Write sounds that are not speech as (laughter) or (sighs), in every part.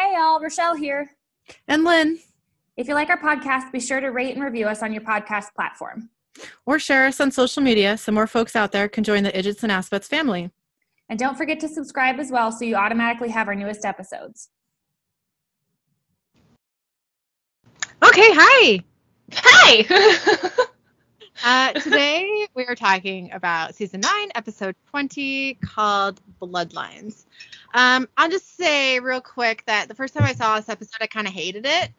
Hey, y'all, Rochelle here. And Lynn. If you like our podcast, be sure to rate and review us on your podcast platform. Or share us on social media so more folks out there can join the Idgits and Aspets family. And don't forget to subscribe as well so you automatically have our newest episodes. Okay, hi. Hi. (laughs) uh, today (laughs) we are talking about season 9, episode 20, called Bloodlines. Um, I'll just say real quick that the first time I saw this episode, I kind of hated it.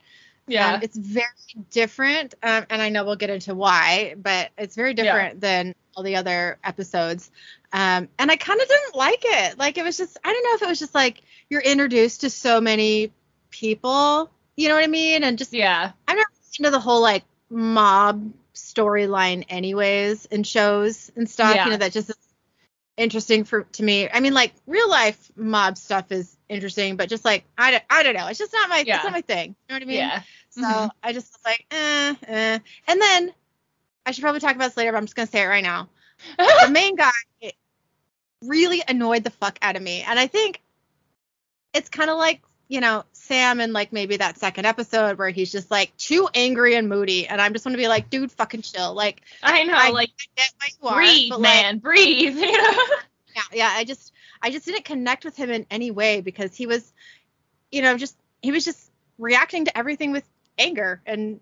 yeah. Um, it's very different, um, and I know we'll get into why, but it's very different than all the other episodes. Um, and I kind of didn't like it. Like it was just, I don't know if it was just like you're introduced to so many people, you know what I mean? And just yeah. I'm not into the whole like mob storyline, anyways, in shows and stuff. Yeah. You know that just is interesting for to me. I mean, like real life mob stuff is interesting, but just like I don't, I don't know. It's just not my, Yeah. it's not my thing. You know what I mean? Yeah. So Mhm. I just was like, eh, eh. And then I should probably talk about this later, but I'm just gonna say it right now. The (laughs) main guy really annoyed the fuck out of me, and I think it's kind of like you know Sam in like maybe that second episode where he's just like too angry and moody, and I'm just want to be like, dude, fucking chill. Like I know. I like, get why you are, breathe, but, like, man. breathe. (laughs) You know? yeah, yeah. I just I just didn't connect with him in any way because he was, you know, just he was just reacting to everything with anger, and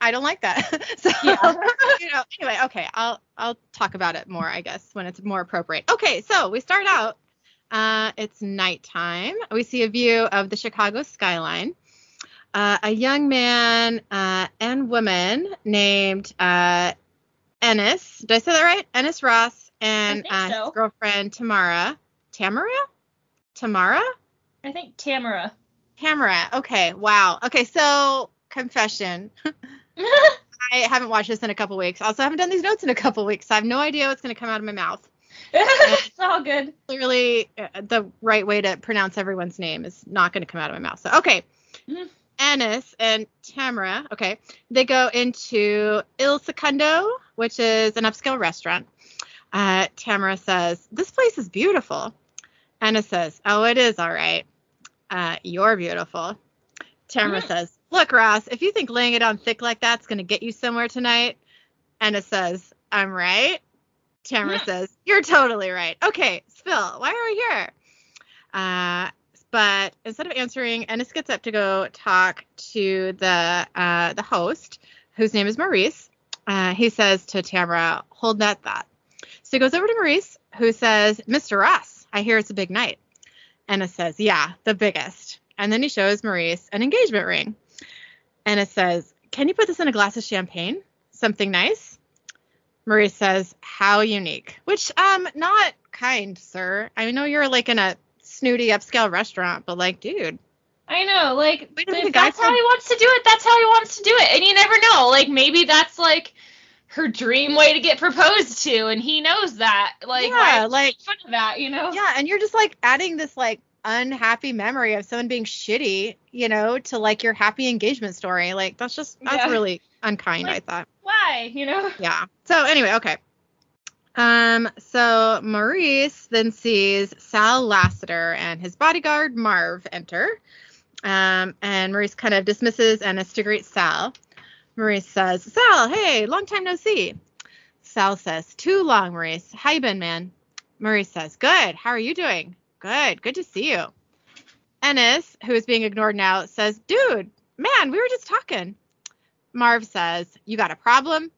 I don't like that. (laughs) so Yeah. (laughs) you know, anyway, okay, I'll I'll talk about it more, I guess, when it's more appropriate. Okay, so we start out. Uh, it's nighttime. We see a view of the Chicago skyline. Uh, a young man uh, and woman named uh, Ennis. Did I say that right? Ennis Ross and uh, so. his girlfriend Tamara. Tamara? Tamara? I think Tamara. Tamara. Okay. Wow. Okay. So confession. (laughs) (laughs) I haven't watched this in a couple weeks. Also, I haven't done these notes in a couple weeks. So I have no idea what's going to come out of my mouth. It's all good. Clearly, uh, the right way to pronounce everyone's name is not going to come out of my mouth. So, okay. Mhm. Ennis and Tamara, okay, they go into Il Secondo, which is an upscale restaurant. Uh, Tamara says, This place is beautiful. Ennis says, Oh, it is all right. Uh, you're beautiful. Tamara says, Look, Ross, if you think laying it on thick like that's going to get you somewhere tonight, Ennis says, I'm right. Tamara says, You're totally right. Okay, Spill, why are we here? Uh, but instead of answering, Ennis gets up to go talk to the uh, the host, whose name is Maurice. Uh, he says to Tamara, "Hold that thought." So he goes over to Maurice, who says, "Mr. Ross, I hear it's a big night." Ennis says, "Yeah, the biggest." And then he shows Maurice an engagement ring. Ennis says, "Can you put this in a glass of champagne? Something nice?" Maurice says, "How unique." Which, um, not kind, sir. I know you're like in a snooty upscale restaurant, but like, dude, I know. Like, if that's how he wants to do it, that's how he wants to do it. And you never know. Like, maybe that's like her dream way to get proposed to, and he knows that. Like, Yeah, like- fun of that? You know? yeah, and you're just like adding this like unhappy memory of someone being shitty, you know, to like your happy engagement story. Like that's just that's Yeah. really unkind, Like- I thought. Why? You know? (laughs) Yeah. So anyway, okay. Um, so Maurice then sees Sal Lassiter and his bodyguard Marv enter. Um, and Maurice kind of dismisses Ennis to greet Sal. Maurice says, Sal, hey, long time no see. Sal says, Too long, Maurice. How you been, man? Maurice says, Good. How are you doing? Good. Good to see you. Ennis, who is being ignored now, says, Dude, man, we were just talking. Marv says, You got a problem?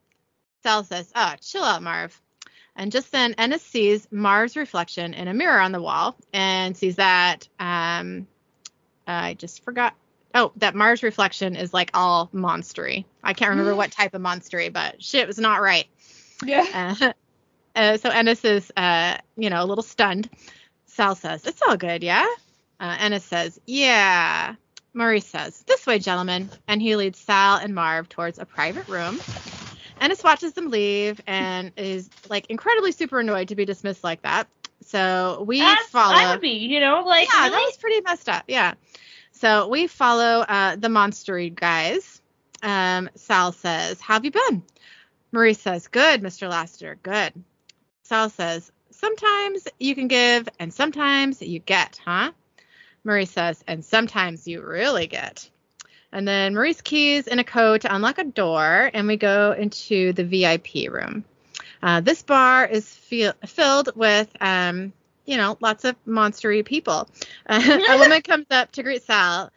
Sal says, Oh, chill out, Marv. And just then, Ennis sees Marv's reflection in a mirror on the wall and sees that, um, I just forgot. Oh, that Marv's reflection is like all monstery. I can't remember what type of monstery, but shit was not right. Yeah. Uh, (laughs) uh, so Ennis is, uh, you know, a little stunned. Sal says, It's all good, yeah? Uh, Ennis says, Yeah. Maurice says, This way, gentlemen. And he leads Sal and Marv towards a private room. Ennis watches them leave and is like incredibly super annoyed to be dismissed like that. So we That's, follow. I would be, you know, like yeah, really? that was pretty messed up. Yeah. So we follow uh, the monstery guys. Um, Sal says, How have you been? Maurice says, Good, Mr. Lassiter, good. Sal says, Sometimes you can give and sometimes you get, huh? Maurice says, and sometimes you really get. And then Maurice keys in a code to unlock a door, and we go into the VIP room. Uh, this bar is feel- filled with, um, you know, lots of monstery people. Uh, (laughs) a woman (laughs) comes up to greet Sal,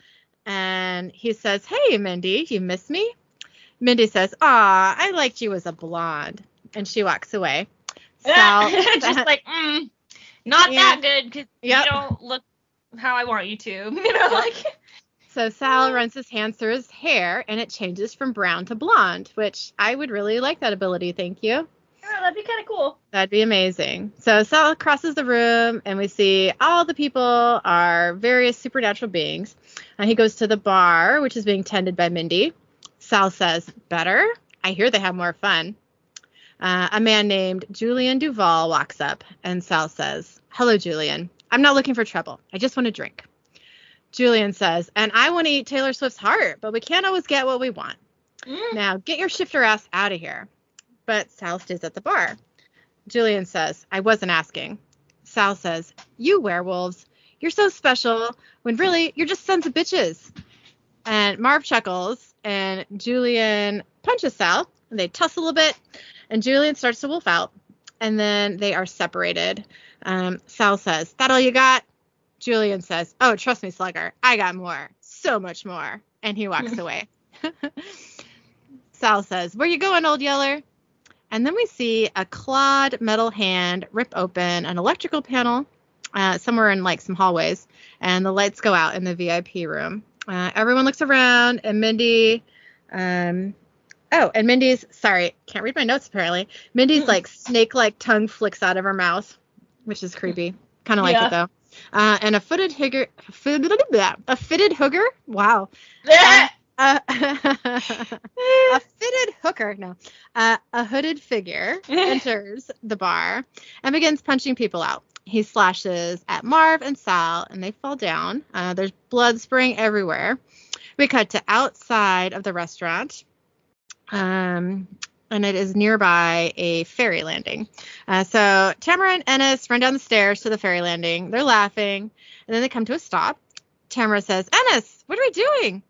and he says, "Hey, Mindy, you miss me?" Mindy says, "Aw, I liked you as a blonde," and she walks away. Sal, (laughs) just (laughs) like, mm, not Yeah. that good because Yep. you don't look how I want you to. (laughs) You know, like. So Sal runs his hands through his hair and it changes from brown to blonde, which I would really like that ability. Thank you. Oh, that'd be kind of cool. That'd be amazing. So Sal crosses the room and we see all the people are various supernatural beings. And he goes to the bar, which is being tended by Mindy. Sal says, Better? I hear they have more fun. Uh, a man named Julian Duval walks up and Sal says, Hello, Julian. I'm not looking for trouble. I just want to drink. Julian says, And I want to eat Taylor Swift's heart, but we can't always get what we want. Mm. Now get your shifter ass out of here. But Sal stays at the bar. Julian says, I wasn't asking. Sal says, You werewolves, you're so special when really you're just sons of bitches. And Marv chuckles and Julian punches Sal and they tussle a bit and Julian starts to wolf out. And then they are separated. Um, Sal says, That all you got? Julian says, Oh, trust me, Slugger, I got more. So much more. And he walks (laughs) away. (laughs) Sal says, Where you going, old yeller? And then we see a clawed metal hand rip open an electrical panel uh, somewhere in like some hallways, and the lights go out in the VIP room. Uh, everyone looks around, and Mindy, um, oh, and Mindy's sorry, can't read my notes apparently. Mindy's like snake-like tongue flicks out of her mouth, which is creepy. Kind of like Yeah. it though. Uh, and a footed higger, a fitted hooker. Wow. Ah! (laughs) Uh, (laughs) a fitted hooker, no, uh, a hooded figure (laughs) enters the bar and begins punching people out. He slashes at Marv and Sal, and they fall down. Uh, there's blood spraying everywhere. We cut to outside of the restaurant, um, and it is nearby a ferry landing. Uh, so Tamara and Ennis run down the stairs to the ferry landing. They're laughing, and then they come to a stop. Tamara says, Ennis, what are we doing?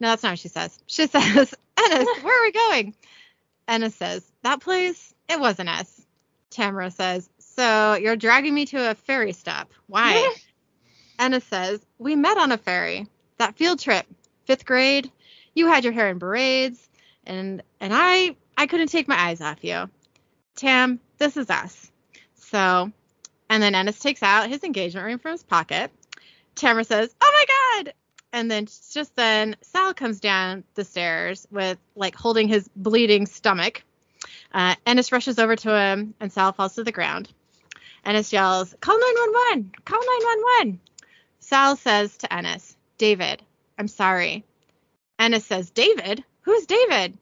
No, that's not what she says. She (laughs) says, Ennis, (laughs) where are we going? Ennis says, That place? It wasn't us. Tamara says, So you're dragging me to a ferry stop. Why? (laughs) Ennis says, We met on a ferry. That field trip. Fifth grade. You had your hair in braids, and and I I couldn't take my eyes off you. Tam, this is us. So and then Ennis takes out his engagement ring from his pocket. Tamara says, Oh my god! And then just then Sal comes down the stairs with like holding his bleeding stomach. Uh, Ennis rushes over to him and Sal falls to the ground. Ennis yells, Call 911! Call 911! Sal says to Ennis, David, I'm sorry. Ennis says, David? Who's David?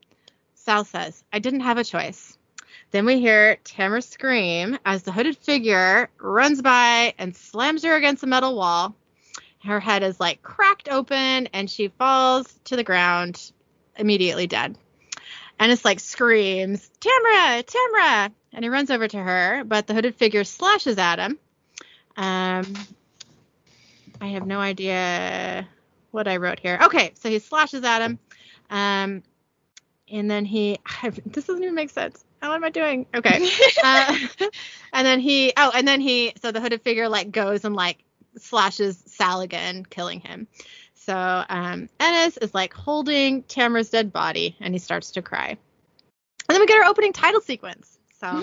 Sal says, I didn't have a choice. Then we hear Tamara scream as the hooded figure runs by and slams her against a metal wall. Her head is like cracked open and she falls to the ground, immediately dead. Ennis like screams, Tamara, Tamara! And he runs over to her, but the hooded figure slashes at him. Um, I have no idea what I wrote here. Okay, so he slashes at him. Um, and then he, (laughs) this doesn't even make sense. How am I doing? Okay. (laughs) uh, (laughs) and then he, oh, and then he, so the hooded figure like goes and like slashes Sal again, killing him. So um, Ennis is like holding Tamara's dead body and he starts to cry. And then we get our opening title sequence. So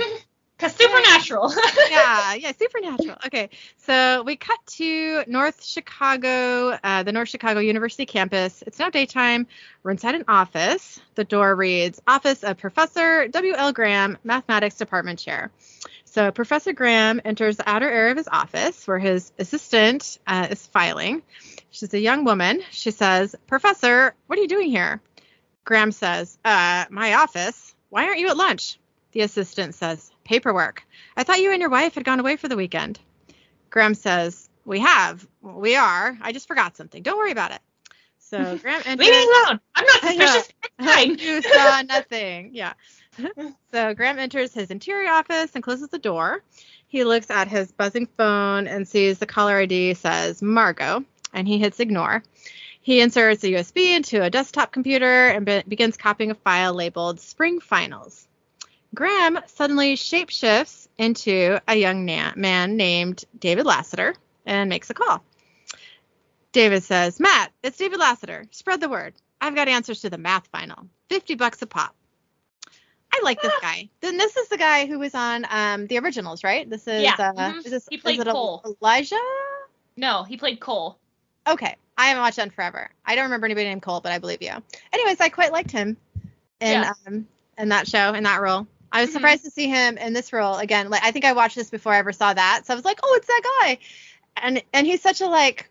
Cause supernatural. (laughs) yeah, (laughs) yeah, supernatural. Okay, so we cut to North Chicago, uh, the North Chicago University campus. It's now daytime. We're inside an office. The door reads Office of Professor W.L. Graham, Mathematics Department Chair. So Professor Graham enters the outer area of his office where his assistant uh, is filing. She's a young woman. She says, Professor, what are you doing here? Graham says, uh, my office. Why aren't you at lunch? The assistant says, paperwork. I thought you and your wife had gone away for the weekend. Graham says, we have. We are. I just forgot something. Don't worry about it. So (laughs) Graham enters. Leave me alone. I'm not (laughs) suspicious. Fine. (laughs) you saw nothing. Yeah. so Graham enters his interior office and closes the door. He looks at his buzzing phone and sees the caller ID says Margot. and he hits ignore. He inserts a USB into a desktop computer and be- begins copying a file labeled Spring Finals. Graham suddenly shapeshifts into a young na- man named David Lassiter and makes a call. David says, Matt, it's David Lassiter. Spread the word. I've got answers to the math final. 50 bucks a pop. I like this guy. Then this is the guy who was on um, the originals, right? This is Yeah, uh, mhm. is this He played Cole. Elijah? no, he played Cole. Okay. I haven't watched that in forever. I don't remember anybody named Cole, but I believe you. Anyways, I quite liked him in Yeah. um in that show, in that role. I was Mhm. surprised to see him in this role again. Like I think I watched this before I ever saw that. So I was like, "Oh, it's that guy." And and he's such a like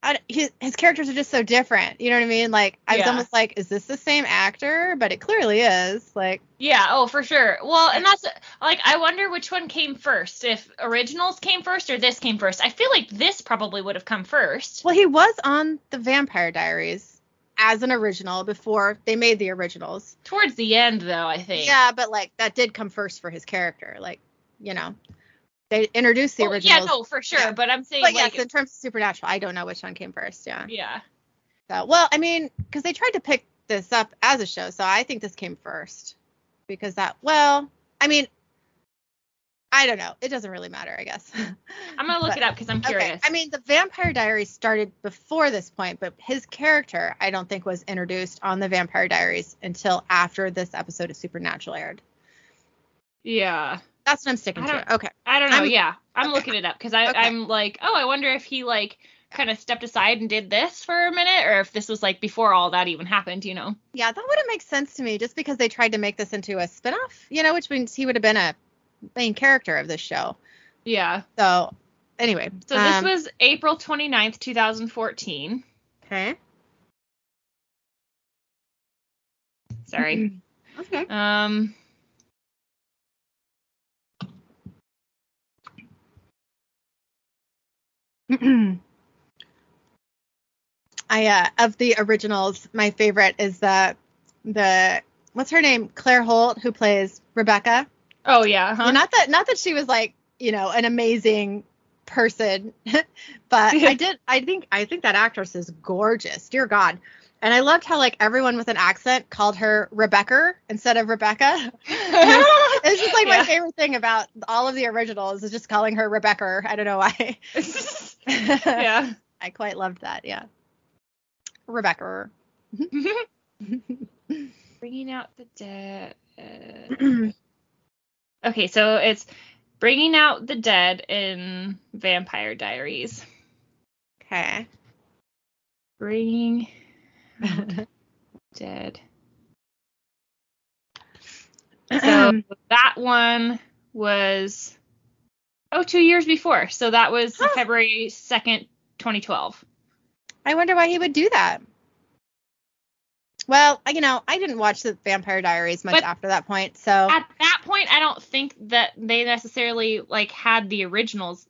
I, his, his characters are just so different. You know what I mean? Like I was Yeah. almost like, is this the same actor? But it clearly is. Like Yeah, oh for sure. Well, and that's like I wonder which one came first. If originals came first or this came first. I feel like this probably would have come first. Well, he was on the Vampire Diaries as an original before they made the originals. Towards the end though, I think. Yeah, but like that did come first for his character. Like, you know, they introduced the oh, Well, originals. yeah, no, for sure. Yeah. But I'm saying but like yes, in terms of Supernatural, I don't know which one came first. Yeah. yeah. So, well, I mean, because they tried to pick this up as a show, so I think this came first. Because that, well, I mean, I don't know. It doesn't really matter, I guess. (laughs) I'm (laughs) gonna look But- it up because I'm Okay. curious. I mean, the Vampire Diaries started before this point, but his character, I don't think, was introduced on the Vampire Diaries until after this episode of Supernatural aired. yeah. That's what I'm sticking to. Okay. I don't know. I'm- yeah, I'm okay. looking it up because I Okay. I'm like, oh, I wonder if he like kind of stepped aside and did this for a minute, or if this was like before all that even happened. You know? Yeah, that wouldn't make sense to me just because they tried to make this into a spin-off, you know, which means he would have been a main character of this show. Yeah. So, anyway. So um, this was April 29th, 2014. okay. Sorry. (clears throat) Okay. um. (clears throat) I uh of the originals, my favorite is the the what's her name? Claire Holt who plays Rebecca. Oh yeah. Huh? Yeah, not that not that she was like, you know, an amazing person, (laughs) but I did I think I think that actress is gorgeous. Dear God. And I loved how like everyone with an accent called her Rebecca instead of Rebecca. (laughs) it's just like my favorite thing about all of the originals is just calling her Rebecca. I don't know why. (laughs) yeah. I quite loved that. Yeah. Rebecca. Mm-hmm. Bringing out the dead. (clears throat) Okay, so it's bringing out the dead in Vampire Diaries. okay. Bringing (laughs) dead. (clears throat) So that one was oh two years before. So that was Huh. February second, 2012. I wonder why he would do that. Well, you know, I didn't watch the Vampire Diaries much But- after that point, so At that point, I don't think that they necessarily like had the originals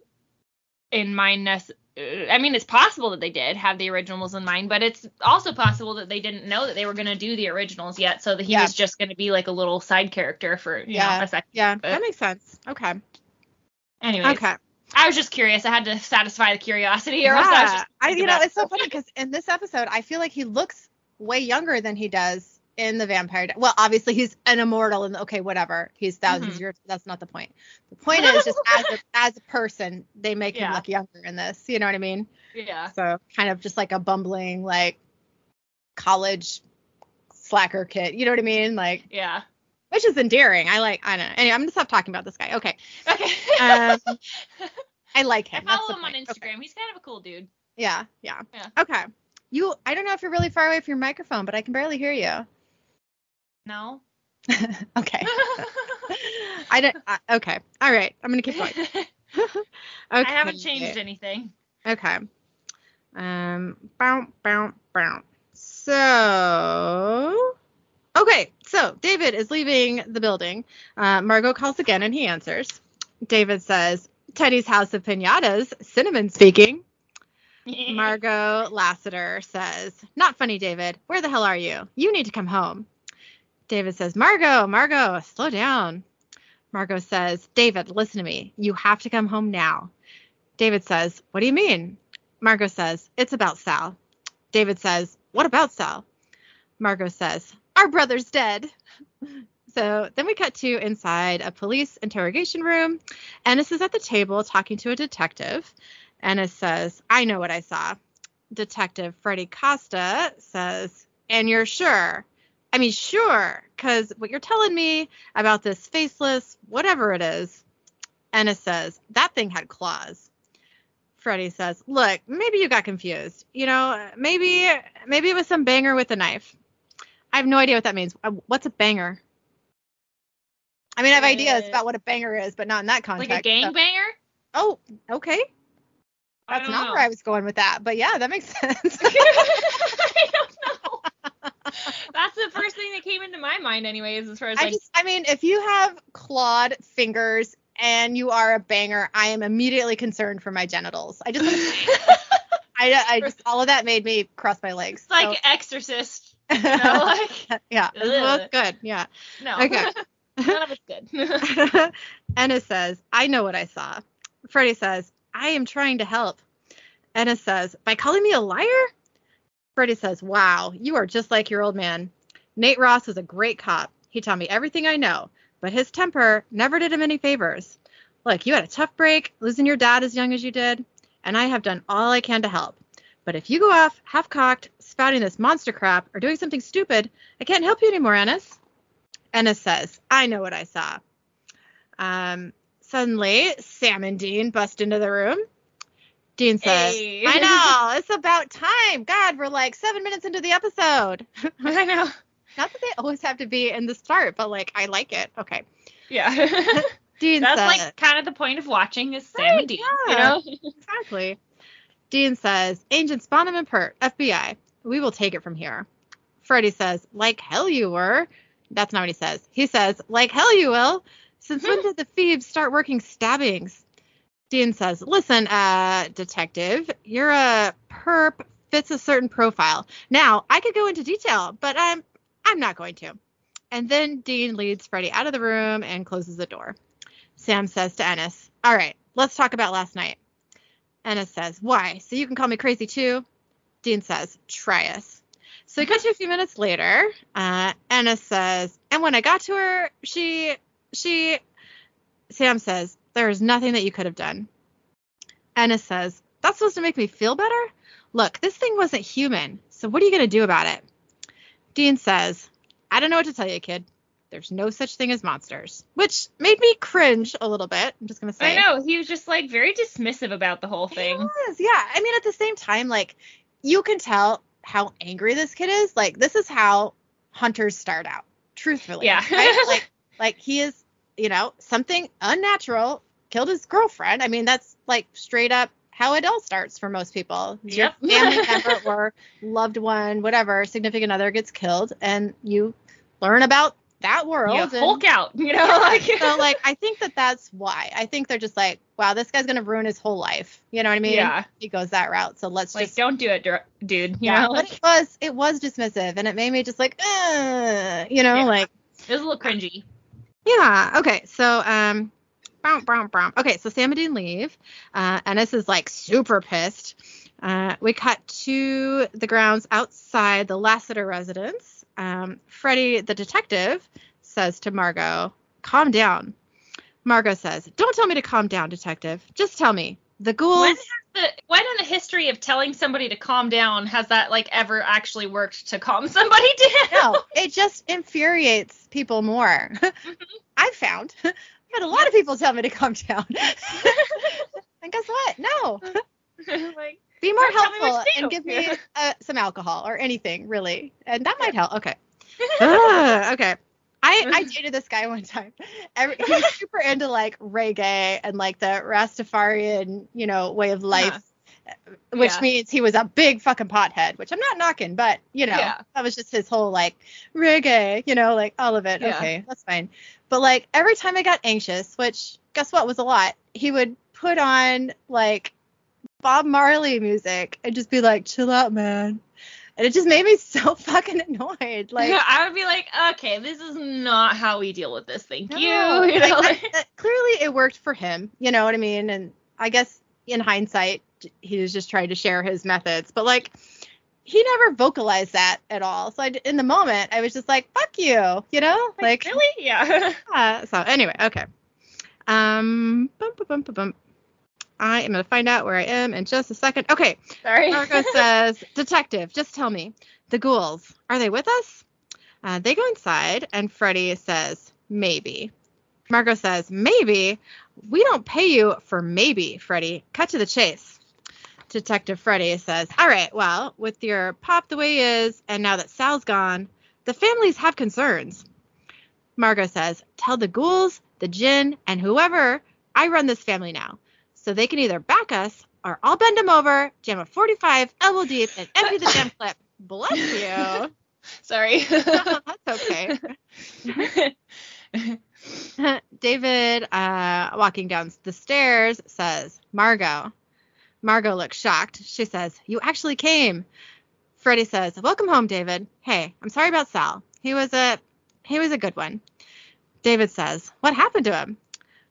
in mind. Nec- uh, I mean, it's possible that they did have the originals in mind, but it's also possible that they didn't know that they were going to do the originals yet, so that he Yeah. was just going to be like a little side character for you Yeah. know a second. yeah, But- that makes sense. Okay. Anyway. Okay. I was just curious. I had to satisfy the curiosity, or else I was Yeah. just I, you know, it's so funny because in this episode, I feel like he looks way younger than he does in the Vampire. Well, obviously he's an immortal, and okay, whatever. He's 1000s Mhm. years. That's not the point. The point is just as a, (laughs) as a person, they make him look younger in this. You know what I mean? yeah. So kind of just like a bumbling like college slacker kid. You know what I mean? Like, Yeah. which is endearing. I like. I don't know. Anyway, I'm gonna stop talking about this guy. Okay. Okay. Um, (laughs) I like him. I follow him on. Instagram. Okay. He's kind of a cool dude. Yeah, yeah. Yeah. Okay. You. I don't know if you're really far away from your microphone, but I can barely hear you. No. (laughs) okay. (laughs) I don't. I, okay. All right. I'm gonna keep going. Okay. (laughs) I haven't changed anything. Okay. Um. Bow. Bow. Bow. So. Okay. So David is leaving the building. Uh, Margot calls again, and he answers. David says, "Teddy's House of Pinatas. Cinnamon speaking." (laughs) Margot Lassiter says, Not funny, David. Where the hell are you? You need to come home. David says, Margot, Margot, slow down. Margot says, David, listen to me. You have to come home now. David says, What do you mean? Margot says, It's about Sal. David says, What about Sal? Margot says, Our brother's dead. (laughs) So then we cut to inside a police interrogation room. Ennis is at the table talking to a detective. Ennis says, I know what I saw. Detective Freddie Costa says, And you're sure? I mean, sure, because what you're telling me about this faceless, whatever it is, Ennis says, That thing had claws. Freddie says, "Look, maybe you got confused. You know, maybe maybe it was some banger with a knife. I have no idea what that means. Uh, What's a banger? I mean, I have ideas about what a banger is, but not in that context. Like a gang so- banger? Oh, okay. I That's don't know. where I was going with that, but yeah, that makes (laughs) sense. (laughs) I don't know. That's the first thing that came into my mind, anyways, as far as I like just, I mean, if you have clawed fingers and you are a banger, I am immediately concerned for my genitals. I just, (laughs) I, I just, all of that made me cross my legs. it's like Exorcist. You know, like yeah, Ugh. good. Yeah. no. Okay. None of it's good. Ennis says, I know what I saw. Freddie says, I am trying to help. Ennis says, by calling me a liar? Freddy says, wow, you are just like your old man. Nate Ross was a great cop. He taught me everything I know, but his temper never did him any favors. Look, you had a tough break, losing your dad as young as you did, and I have done all I can to help. But if you go off half cocked, spouting this monster crap, or doing something stupid, I can't help you anymore, Ennis. Ennis says, I know what I saw. Um, suddenly, Sam and Dean bust into the room. Dean says, Hey. I know, it's about time. God, we're like seven minutes into the episode. (laughs) I know. Not that they always have to be in the start, but like, I like it. Okay. Yeah. (laughs) Dean That's says, like kind of the point of watching is Sam Right, and Dean, yeah. you know? (laughs) Exactly. Dean says, Agents Bonham and Pert, FBI, we will take it from here. Freddie says, like hell you were. That's not what he says. He says, like hell you will. Since when did the thieves start working stabbings? Dean says, listen, uh, detective, you're a perp fits a certain profile. Now, I could go into detail, but I'm I'm not going to. And then Dean leads Freddie out of the room and closes the door. Sam says to Ennis, All right, let's talk about last night. Ennis says, Why? So you can call me crazy too? Dean says, Try us. So we cut to a few minutes later. Uh, Ennis says, And when I got to her, she, she, Sam says, There is nothing that you could have done. Ennis says, That's supposed to make me feel better? Look, this thing wasn't human. So what are you going to do about it? Dean says, I don't know what to tell you, kid. There's no such thing as monsters, which made me cringe a little bit. I'm just gonna say. I know. He was just like very dismissive about the whole thing. He was, yeah. I mean, at the same time, like you can tell how angry this kid is. Like this is how hunters start out. Truthfully, Yeah. right? like, like he is, you know, something unnatural killed his girlfriend. I mean, that's like straight up how it all starts for most people. Your family member (laughs) or loved one, whatever, significant other gets killed, and you learn about that world. Yeah, and- Hulk out, you know? (laughs) like, so like I think that that's why. I think they're just like, wow, this guy's gonna ruin his whole life. You know what I mean? Yeah. He goes that route. So let's like just don't do it, dude. You yeah. know, but it was it was dismissive, and it made me just like, uh, you know, Yeah. like it was a little cringy. Yeah. Okay, so um. Okay, so Sam and Dean leave. Uh, Ennis is like super pissed. Uh, we cut to the grounds outside the Lassiter residence. Um, Freddie, the detective, says to Margot, "Calm down." Margot says, "Don't tell me to calm down, detective. Just tell me the ghouls." When has the when in the history of telling somebody to calm down has that like ever actually worked to calm (laughs) somebody down? no, it just infuriates people more. (laughs) I've found (laughs) I had a lot of people tell me to calm down. and guess what? No. like Be more Or tell me what helpful and give me uh, some alcohol or anything, really. And that might help. Okay. Ah, okay. I, (laughs) I dated this guy one time. Every, he was super into like reggae and like the Rastafarian, you know, way of life, uh-huh. uh, which Yeah. means he was a big fucking pothead, which I'm not knocking, but you know, Yeah. that was just his whole like reggae, you know, like all of it. Yeah. Okay, that's fine. But like every time I got anxious, which guess what was a lot, he would put on like Bob Marley music and just be like, chill out, man. And it just made me so (laughs) fucking annoyed. Like, I would be like, okay, this is not how we deal with this. Thank you. No, (laughs) You like, know, like- clearly it worked for him. You know what I mean? And I guess in hindsight, he was just trying to share his methods. But like, he never vocalized that at all. So I, in the moment, I was just like, "Fuck you," you know, like, really? Yeah. (laughs) uh, so anyway, okay. Um, bum, bum, bum, bum, bum. I am gonna find out where I am in just a second. Okay, Sorry. Margot (laughs) says, "Detective, just tell me, the ghouls are they with us?" Uh, they go inside, and Freddy says, "Maybe." Margot says, "Maybe? We don't pay you for maybe, Freddy. Cut to the chase." Detective Freddy says, "All right, well, with your pop the way he is, and now that Sal's gone, the families have concerns." Margot says, "Tell the ghouls, the djinn, and whoever I run this family now, so they can either back us or I'll bend them over, jam a 45 elbow deep, and empty the damn clip. Bless you." (laughs) Sorry. (laughs) That's okay. (laughs) David, uh, walking down the stairs, says, Margot. Margot looks shocked. She says, You actually came. Freddie says, Welcome home, David. Hey, I'm sorry about Sal. He was a he was a good one. David says, What happened to him?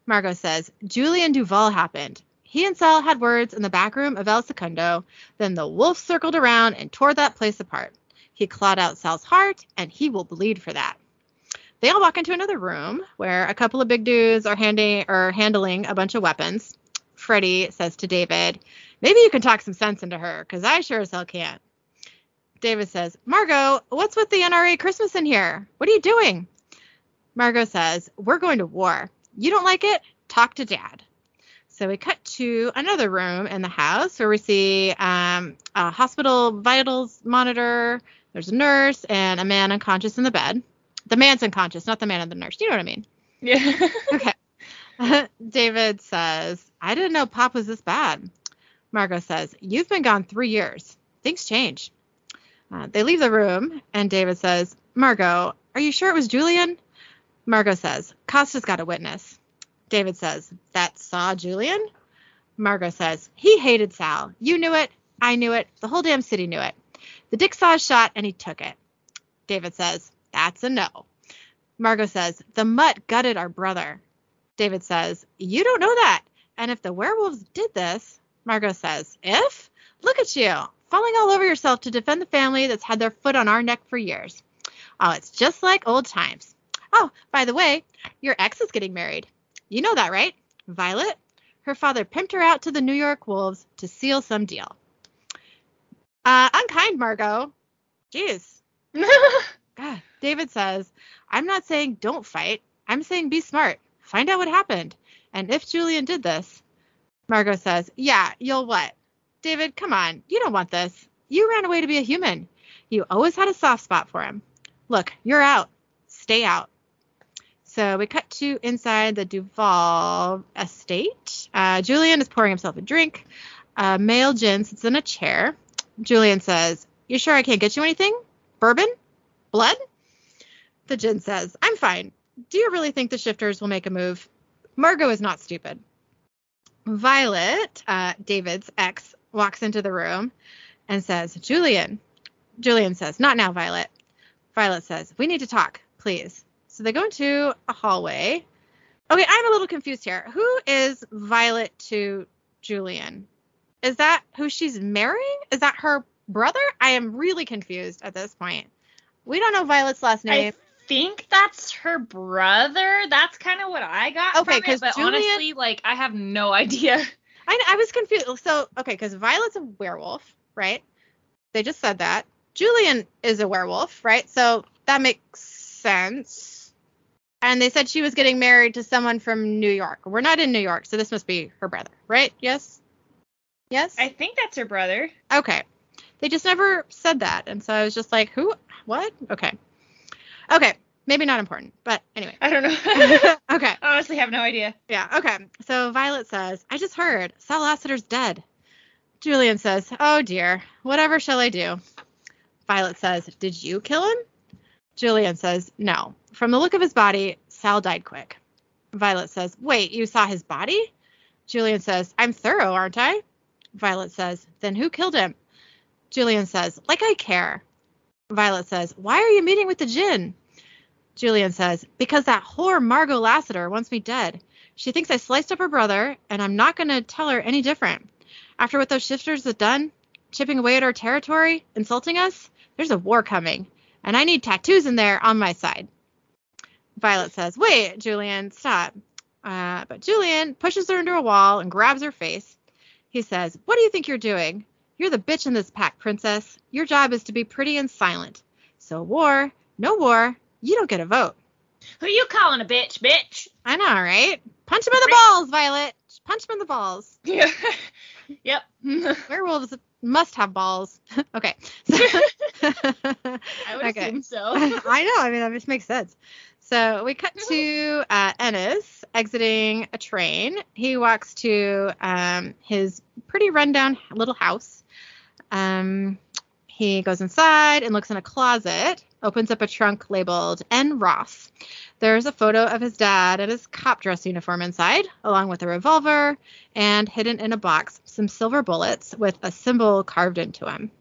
Margot says, Julian Duval happened. He and Sal had words in the back room of Il Secondo. Then the wolf circled around and tore that place apart. He clawed out Sal's heart, and he will bleed for that. They all walk into another room where a couple of big dudes are handing or handling a bunch of weapons. Freddie says to David, "Maybe you can talk some sense into her, because I sure as hell can't." David says, "Margot, what's with the NRA Christmas in here? What are you doing?" Margot says, "We're going to war. You don't like it? Talk to Dad." So we cut to another room in the house where we see um, a hospital vitals monitor. There's a nurse and a man unconscious in the bed. The man's unconscious, not the man and the nurse. You know what I mean? yeah. (laughs) Okay. (laughs) David says, I didn't know Pop was this bad. Margot says, You've been gone three years. Things change. Uh, they leave the room, and David says, Margot, are you sure it was Julian? Margot says, Costa's got a witness. David says, That saw Julian? Margot says, He hated Sal. You knew it. I knew it. The whole damn city knew it. The dick saw his shot, and he took it. David says, That's a no. Margot says, The mutt gutted our brother. David says, You don't know that. And if the werewolves did this, Margot says, If? Look at you, falling all over yourself to defend the family that's had their foot on our neck for years. Oh, it's just like old times. Oh, by the way, your ex is getting married. You know that, right? Violet? Her father pimped her out to the New York Wolves to seal some deal. Uh, unkind, Margot. Jeez. (laughs) God. David says, I'm not saying don't fight. I'm saying be smart. Find out what happened. And if Julian did this, Margot says, Yeah, you'll what? David, come on. You don't want this. You ran away to be a human. You always had a soft spot for him. Look, you're out. Stay out. So we cut to inside the Duval estate. Uh, Julian is pouring himself a drink. Uh, male djinn sits in a chair. Julian says, You sure I can't get you anything? Bourbon? Blood? The Djinn says, I'm fine. Do you really think the shifters will make a move? Margot is not stupid. Violet, uh, David's ex, walks into the room and says, Julian. Julian says, Not now, Violet. Violet says, We need to talk, please. So they go into a hallway. Okay, I'm a little confused here. Who is Violet to Julian? Is that who she's marrying? Is that her brother? I am really confused at this point. We don't know Violet's last name. I think that's her brother. That's kind of what I got. Okay, from it, 'cause but Julian- honestly, like I have no idea. (laughs) I, I was confused. So, okay, because Violet's a werewolf, right? They just said that. Julian is a werewolf, right? So that makes sense. And they said she was getting married to someone from New York. We're not in New York, so this must be her brother, right? Yes? Yes? I think that's her brother. Okay. They just never said that. And so I was just like, who? What? Okay. Okay. Maybe not important, but anyway. I don't know. (laughs) (laughs) okay. I honestly have no idea. Yeah, okay. So Violet says, I just heard Sal Lassiter's dead. Julian says, Oh dear, whatever shall I do? Violet says, Did you kill him? Julian says, No. From the look of his body, Sal died quick. Violet says, Wait, you saw his body? Julian says, I'm thorough, aren't I? Violet says, Then who killed him? Julian says, Like I care. Violet says, Why are you meeting with the Jinn? Julian says, Because that whore Margot Lassiter wants me dead. She thinks I sliced up her brother, and I'm not going to tell her any different. After what those shifters have done, chipping away at our territory, insulting us, there's a war coming, and I need tattoos in there on my side. Violet says, Wait, Julian, stop. Uh, but Julian pushes her into a wall and grabs her face. He says, What do you think you're doing? You're the bitch in this pack, princess. Your job is to be pretty and silent. So, war, no war, you don't get a vote. Who you calling a bitch, bitch? I know, right? Punch him in the balls, Violet. Punch him in the balls. Yeah. (laughs) yep. (laughs) Werewolves must have balls. (laughs) okay. (laughs) So, I would okay. assume so. (laughs) I know. I mean, that just makes sense. So we cut to uh, Ennis exiting a train. He walks to um, his pretty rundown little house. Um, he goes inside and looks in a closet, opens up a trunk labeled N. Ross. There's a photo of his dad and his cop dress uniform inside, along with a revolver, and hidden in a box, some silver bullets with a symbol carved into them.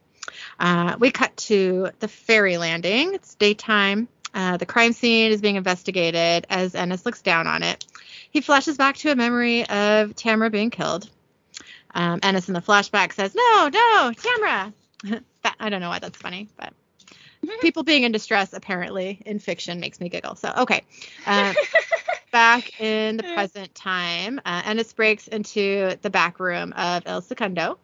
Uh, we cut to the ferry landing. It's daytime. Uh, the crime scene is being investigated as Ennis looks down on it. He flashes back to a memory of Tamara being killed. Um, Ennis in the flashback says, No, no, Tamara. (laughs) that, I don't know why that's funny, but (laughs) people being in distress apparently in fiction makes me giggle. So, okay. Uh, (laughs) back in the present time, uh, Ennis breaks into the back room of Il Secondo.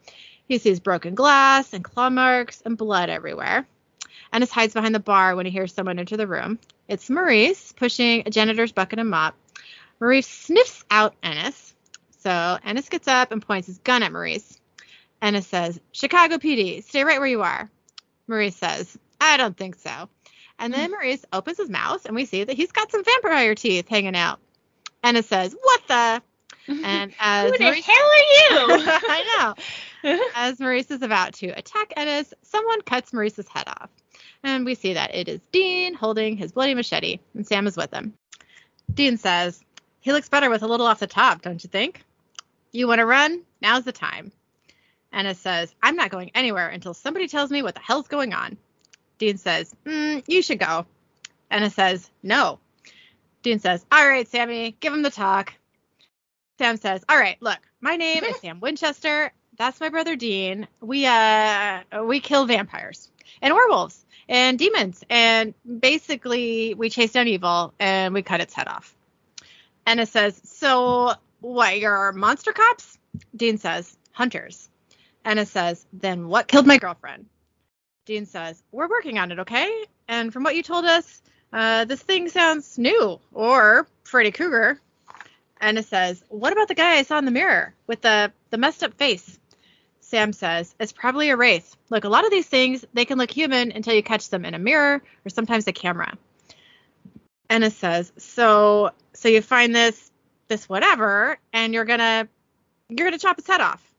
He sees broken glass and claw marks and blood everywhere. Ennis hides behind the bar when he hears someone enter the room. It's Maurice pushing a janitor's bucket and mop. Maurice sniffs out Ennis. So Ennis gets up and points his gun at Maurice. Ennis says, Chicago PD, stay right where you are. Maurice says, I don't think so. And then hmm. Maurice opens his mouth and we see that he's got some vampire teeth hanging out. Ennis says, What the? And (laughs) as Who the Maurice- hell are you? (laughs) I know. (laughs) As Maurice is about to attack Ennis, someone cuts Maurice's head off. And we see that it is Dean holding his bloody machete, and Sam is with him. Dean says, He looks better with a little off the top, don't you think? You want to run? Now's the time. Ennis says, I'm not going anywhere until somebody tells me what the hell's going on. Dean says, mm, You should go. Ennis says, No. Dean says, All right, Sammy, give him the talk. Sam says, All right, look, my name is (laughs) Sam Winchester. That's my brother Dean. We uh we kill vampires and werewolves and demons and basically we chase down evil and we cut its head off. Ennis says, So what, you're monster cops? Dean says, Hunters. Ennis says, Then what killed my girlfriend? Dean says, We're working on it, okay? And from what you told us, uh, this thing sounds new or Freddy Krueger. Ennis says, What about the guy I saw in the mirror with the, the messed up face? Sam says, It's probably a wraith. Look, a lot of these things, they can look human until you catch them in a mirror or sometimes a camera. Ennis says, So so you find this this whatever and you're gonna you're gonna chop its head off.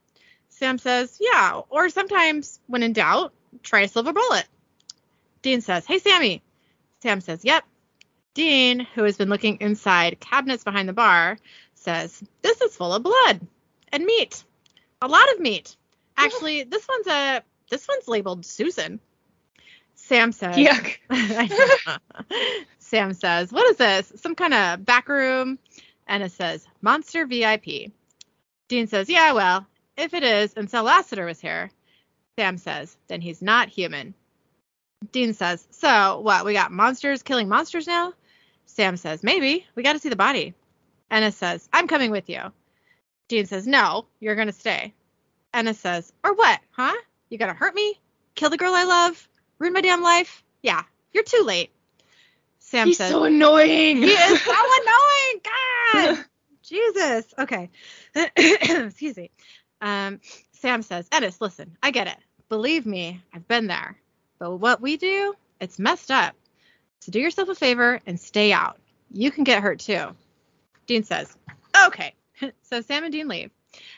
Sam says, Yeah, or sometimes when in doubt, try a silver bullet. Dean says, Hey Sammy. Sam says, Yep. Dean, who has been looking inside cabinets behind the bar, says, This is full of blood and meat. A lot of meat. Actually, this one's a this one's labeled Susan. Sam says Yuck. (laughs) Sam says, What is this? Some kind of back room? And it says, Monster VIP. Dean says, Yeah, well, if it is, and Sal Lassiter was here. Sam says, Then he's not human. Dean says, So, what? We got monsters killing monsters now? Sam says, Maybe. We got to see the body. Ennis says, I'm coming with you. Dean says, No, you're going to stay. Ennis says, Or what, huh? You going to hurt me? Kill the girl I love? Ruin my damn life? Yeah, you're too late. Sam He's says, so annoying. He is so (laughs) annoying. God. (laughs) Jesus. Okay. (coughs) Excuse me. Um, Sam says, Ennis, listen, I get it. Believe me, I've been there. But what we do, it's messed up. So do yourself a favor and stay out. You can get hurt too. Dean says, okay. (laughs) so Sam and Dean leave.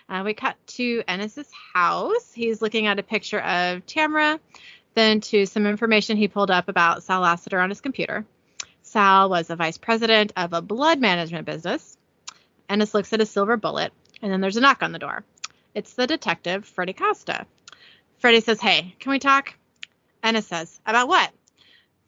Uh, we cut to Ennis's house. He's looking at a picture of Tamara, then to some information he pulled up about Sal Lassiter on his computer. Sal was a vice president of a blood management business. Ennis looks at a silver bullet, and then there's a knock on the door. It's the detective, Freddy Costa. Freddy says, Hey, can we talk? Ennis says, About what?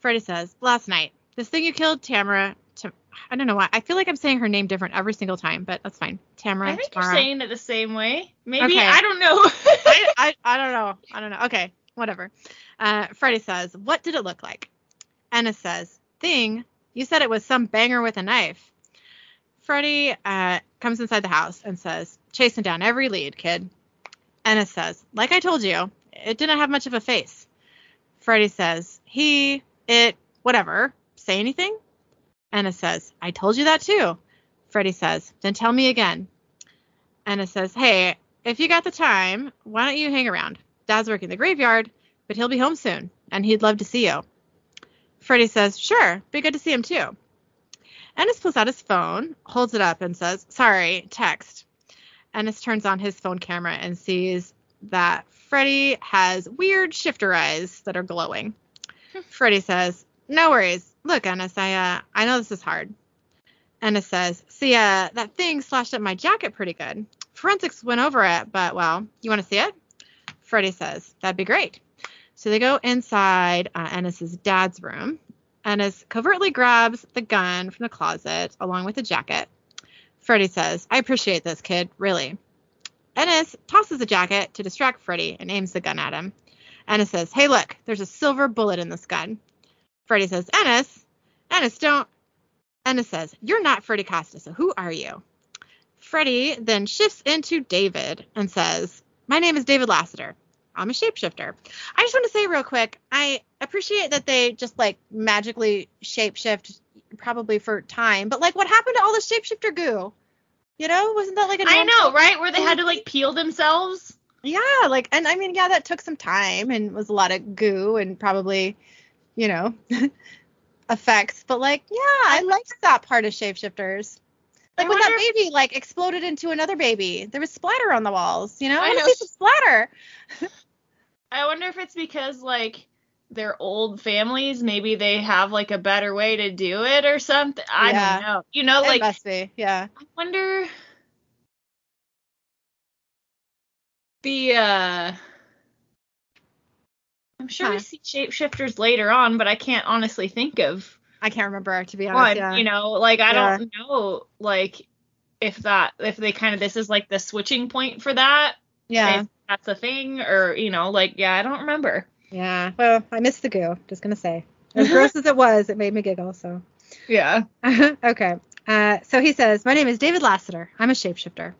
Freddy says, Last night, this thing you killed Tamara. Tam- I don't know why. I feel like I'm saying her name different every single time, but that's fine. Tamara. I think Tamara. you're saying it the same way. Maybe Okay. I don't know. (laughs) I, I, (laughs) I don't know. I don't know. Okay, whatever. Uh, Freddie says, What did it look like? Ennis says, Thing, you said it was some banger with a knife. Freddy uh, comes inside the house and says, Chasing down every lead, kid. Ennis says, Like I told you, it didn't have much of a face. Freddy says, He, it, whatever. Say anything? Ennis says, I told you that too. Freddy says, Then tell me again. Ennis says, Hey, if you got the time, why don't you hang around? Dad's working the graveyard, but he'll be home soon, and he'd love to see you. Freddy says, Sure, be good to see him too. Ennis pulls out his phone, holds it up, and says, Sorry, text. Ennis turns on his phone camera and sees that Freddy has weird shifter eyes that are glowing. (laughs) Freddy says, No worries. Look, Ennis, I uh I know this is hard. Ennis says, See, uh, that thing slashed up my jacket pretty good. Forensics went over it, but well, you want to see it? Freddy says, That'd be great. So they go inside uh, Ennis's dad's room. Ennis covertly grabs the gun from the closet along with the jacket. Freddie says, I appreciate this, kid, really. Ennis tosses a jacket to distract Freddie and aims the gun at him. Ennis says, Hey, look, there's a silver bullet in this gun. Freddie says, Ennis, Ennis, don't. Ennis says, You're not Freddie Costa, so who are you? Freddie then shifts into David and says, My name is David Lassiter. I'm a shapeshifter. I just want to say real quick, I appreciate that they just like magically shapeshift probably for time, but like what happened to all the shapeshifter goo? You know, wasn't that like a I know, right? Where they oh, had to like peel themselves. Yeah, like and I mean, yeah, that took some time and was a lot of goo and probably, you know, (laughs) effects. But like, yeah, I liked that part of shapeshifters. Like I when that baby like exploded into another baby, there was splatter on the walls. You know, I I know. see some splatter. (laughs) I wonder if it's because like they're old families, maybe they have like a better way to do it or something. I Yeah. don't know. You know, it like must be, yeah. I wonder the uh I'm sure we see shapeshifters later on, but I can't honestly think of I can't remember to be honest. one. Yeah. You know, like I Yeah. don't know like if that if they kind of this is like the switching point for that. yeah. That's a thing or you know, like yeah, I don't remember. Yeah. Well, I missed the goo. Just gonna say, as gross as it was, it made me giggle. So. Yeah. (laughs) okay. Uh, so he says, My name is David Lassiter. I'm a shapeshifter.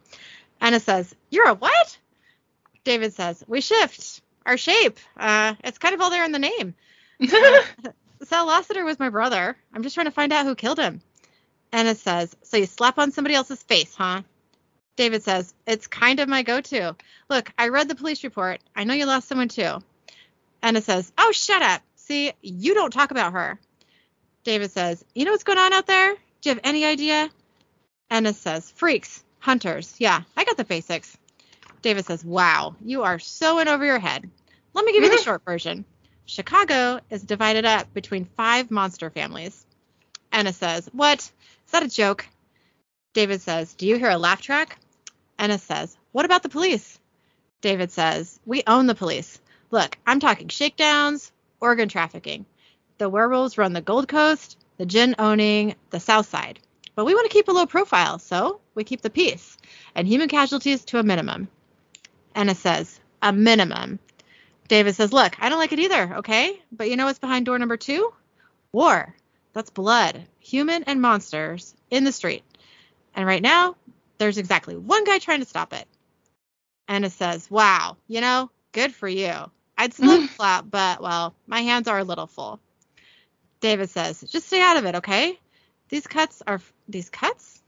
Ennis says, You're a what? David says, We shift our shape. Uh, it's kind of all there in the name. (laughs) Uh, Sal Lassiter was my brother. I'm just trying to find out who killed him. Ennis says, So you slap on somebody else's face, huh? David says, It's kind of my go to. Look, I read the police report. I know you lost someone too. Ennis says, Oh, shut up. See, you don't talk about her. David says, You know what's going on out there? Do you have any idea? Ennis says, Freaks, hunters. Yeah, I got the basics. David says, Wow, you are so in over your head. Let me give you the mm-hmm. short version. Chicago is divided up between five monster families. Ennis says, What? Is that a joke? David says, Do you hear a laugh track? Ennis says, What about the police? David says, We own the police. Look, I'm talking shakedowns, organ trafficking. The werewolves run the Gold Coast, the djinn owning the South Side. But we want to keep a low profile, so we keep the peace and human casualties to a minimum. Ennis says, A minimum. David says, Look, I don't like it either, okay? But you know what's behind door number two? War. That's blood, human and monsters, in the street. And right now, there's exactly one guy trying to stop it. Ennis says, Wow, you know, good for you. I'd slip (laughs) flap, but well, my hands are a little full. David says, Just stay out of it, okay? These cuts are these cuts?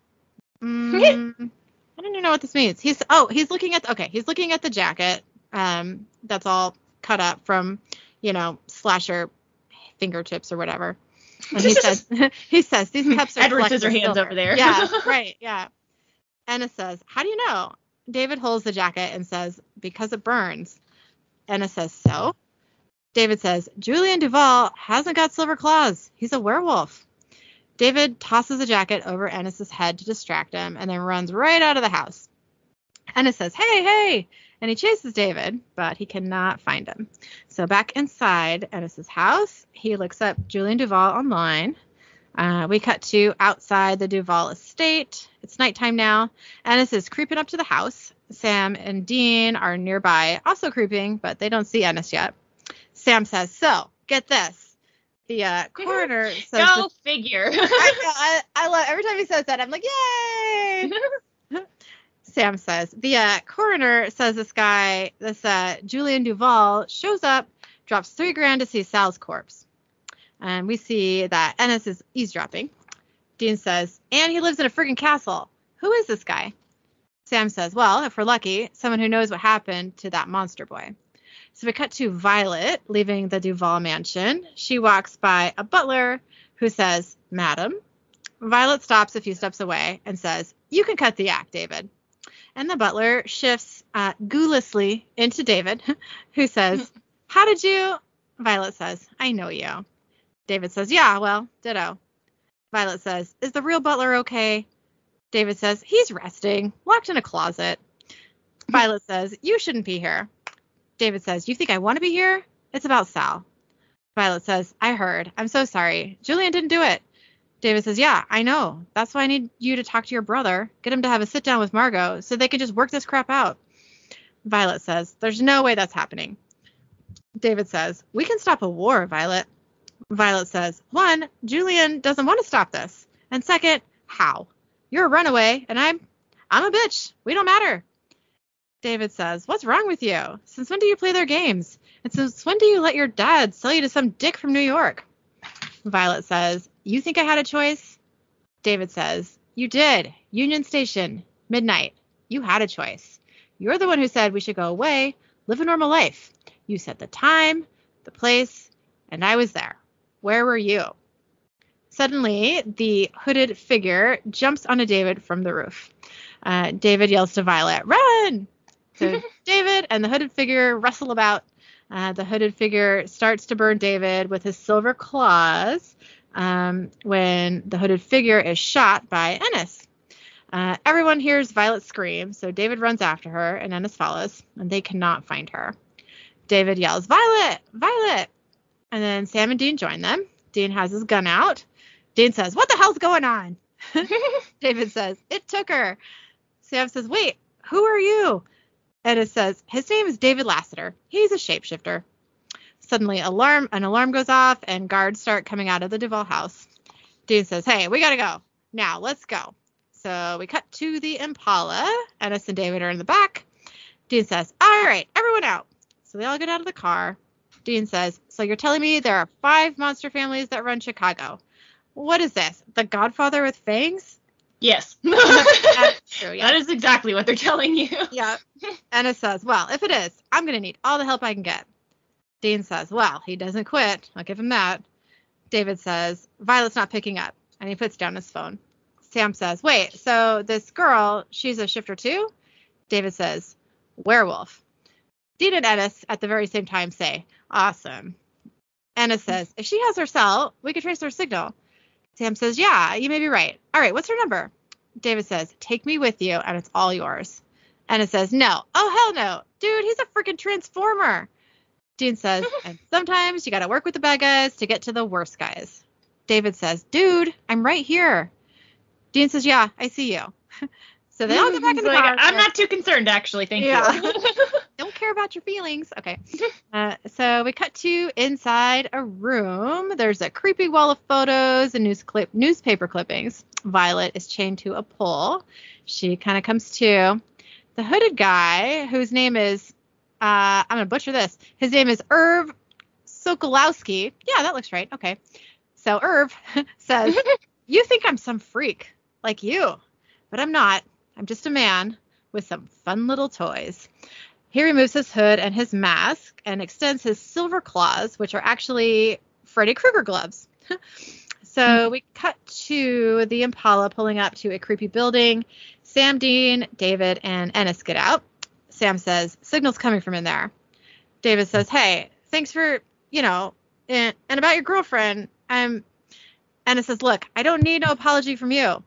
Mm, (laughs) I don't even know what this means. He's oh, he's looking at okay, he's looking at the jacket. Um, that's all cut up from, you know, slasher fingertips or whatever. And he says (laughs) he says these cups are Edward Scissorhands silver." over there. Yeah, right, yeah. Ennis says, How do you know? David holds the jacket and says, Because it burns. Ennis says, So? David says, Julian Duval hasn't got silver claws. He's a werewolf. David tosses a jacket over Ennis's head to distract him and then runs right out of the house. Ennis says, Hey, hey! And he chases David, but he cannot find him. So back inside Ennis's house, he looks up Julian Duval online. Uh, we cut to outside the Duval estate. It's nighttime now. Ennis is creeping up to the house. Sam and Dean are nearby, also creeping, but they don't see Ennis yet. Sam says, So, get this. The uh, (laughs) coroner says. Go the- figure. (laughs) I, know, I, I love every time he says that, I'm like, Yay! (laughs) Sam says the uh, coroner says this guy, this uh, Julian Duval, shows up, drops three grand to see Sal's corpse, and we see that Ennis is eavesdropping. Dean says, and he lives in a friggin' castle. Who is this guy? Sam says, well, if we're lucky, someone who knows what happened to that monster boy. So we cut to Violet leaving the Duval mansion. She walks by a butler who says, Madam. Violet stops a few steps away and says, You can cut the act, David. And the butler shifts uh, into David, (laughs) who says, (laughs) How did you? Violet says, I know you. David says, Yeah, well, ditto. Violet says, Is the real butler okay? David says, He's resting, locked in a closet. (laughs) Violet says, You shouldn't be here. David says, You think I want to be here? It's about Sal. Violet says, I heard. I'm so sorry. Julian didn't do it. David says, Yeah, I know. That's why I need you to talk to your brother. Get him to have a sit down with Margot so they can just work this crap out. Violet says, There's no way that's happening. David says, We can stop a war, Violet. Violet says, One, Julian doesn't want to stop this. And second, how? You're a runaway, and I'm I'm a bitch. We don't matter. David says, What's wrong with you? Since when do you play their games? And since when do you let your dad sell you to some dick from New York? Violet says, You think I had a choice? David says, You did. Union Station, midnight. You had a choice. You're the one who said we should go away, live a normal life. You set the time, the place, and I was there. Where were you? Suddenly, the hooded figure jumps onto David from the roof. Uh, David yells to Violet, Run! So (laughs) David and the hooded figure wrestle about. Uh, the hooded figure starts to burn David with his silver claws um, when the hooded figure is shot by Ennis. Uh, everyone hears Violet scream, so David runs after her, and Ennis follows, and they cannot find her. David yells, Violet! Violet! And then Sam and Dean join them. Dean has his gun out. Dean says, What the hell's going on? (laughs) David says, It took her. Sam says, Wait, who are you? Ennis says, His name is David Lassiter. He's a shapeshifter. Suddenly, alarm an alarm goes off, and guards start coming out of the Duval house. Dean says, Hey, we gotta go. Now, let's go. So we cut to the Impala. Ennis and David are in the back. Dean says, All right, everyone out. So they all get out of the car. Dean says, So you're telling me there are five monster families that run Chicago? What is this? The Godfather with fangs? yes. (laughs) That's true, yeah. That is exactly what they're telling you. (laughs) Yeah. Ennis says, Well, if it is, I'm going to need all the help I can get. Dean says, Well, he doesn't quit. I'll give him that. David says, Violet's not picking up. And he puts down his phone. Sam says, Wait, so this girl, she's a shifter too? David says, Werewolf. Dean and Ennis at the very same time say, Awesome. Ennis mm-hmm. says, If she has her cell, we could trace her signal. Sam says, Yeah, you may be right. All right, what's her number? David says, Take me with you, and it's all yours. Ennis says, No. Oh, hell no. Dude, he's a freaking transformer. Dean says, (laughs) And sometimes you got to work with the bad guys to get to the worst guys. David says, Dude, I'm right here. Dean says, Yeah, I see you. (laughs) so they all get back in the Like, car. I'm not too concerned, actually. Thank Yeah. you. (laughs) don't care about your feelings. Okay. (laughs) Uh, so we cut to inside a room. There's a creepy wall of photos and news clip, newspaper clippings. Violet is chained to a pole. She kind of comes to. The hooded guy, whose name is, uh, I'm going to butcher this. His name is Irv Sokolowski. Yeah, that looks right. Okay. So Irv (laughs) says, You think I'm some freak like you, but I'm not. I'm just a man with some fun little toys. He removes his hood and his mask and extends his silver claws, which are actually Freddy Krueger gloves. (laughs) so we cut to the Impala pulling up to a creepy building. Sam, Dean, David, and Ennis get out. Sam says, Signal's coming from in there. David says, Hey, thanks for, you know, and, and about your girlfriend. I'm. Ennis says, Look, I don't need no apology from you.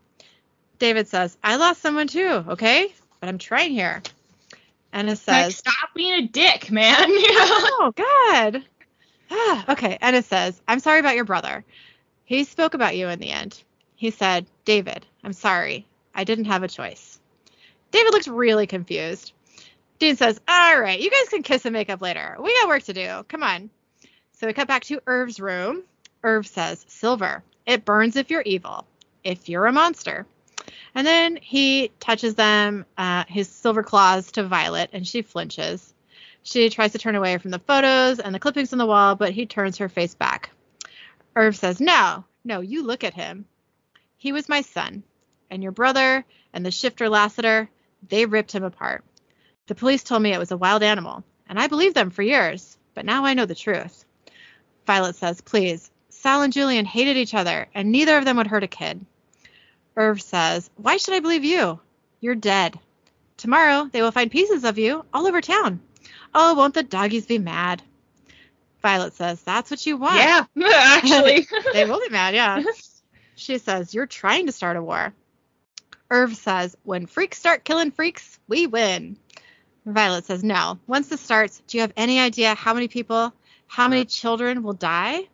David says, I lost someone too, okay? But I'm trying here. Ennis Like, says, stop being a dick, man. (laughs) You know? Oh, God. Ah, okay. Ennis says, I'm sorry about your brother. He spoke about you in the end. He said, David, I'm sorry. I didn't have a choice. David looks really confused. Dean says, All right, you guys can kiss and make up later. We got work to do. Come on. So we cut back to Irv's room. Irv says, Silver, it burns if you're evil, if you're a monster. And then he touches them, uh, his silver claws to Violet, and she flinches. She tries to turn away from the photos and the clippings on the wall, but he turns her face back. Irv says, No, no, you look at him. He was my son, and your brother and the shifter Lassiter, they ripped him apart. The police told me it was a wild animal, and I believed them for years, but now I know the truth. Violet says, Please, Sal and Julian hated each other, and neither of them would hurt a kid. Irv says, Why should I believe you? You're dead. Tomorrow they will find pieces of you all over town. Oh, won't the doggies be mad? Violet says, That's what you want. Yeah, (laughs) actually. (laughs) they will be mad, yeah. She says, You're trying to start a war. Irv says, When freaks start killing freaks, we win. Violet says, No. Once this starts, do you have any idea how many people, how many uh-huh. children will die?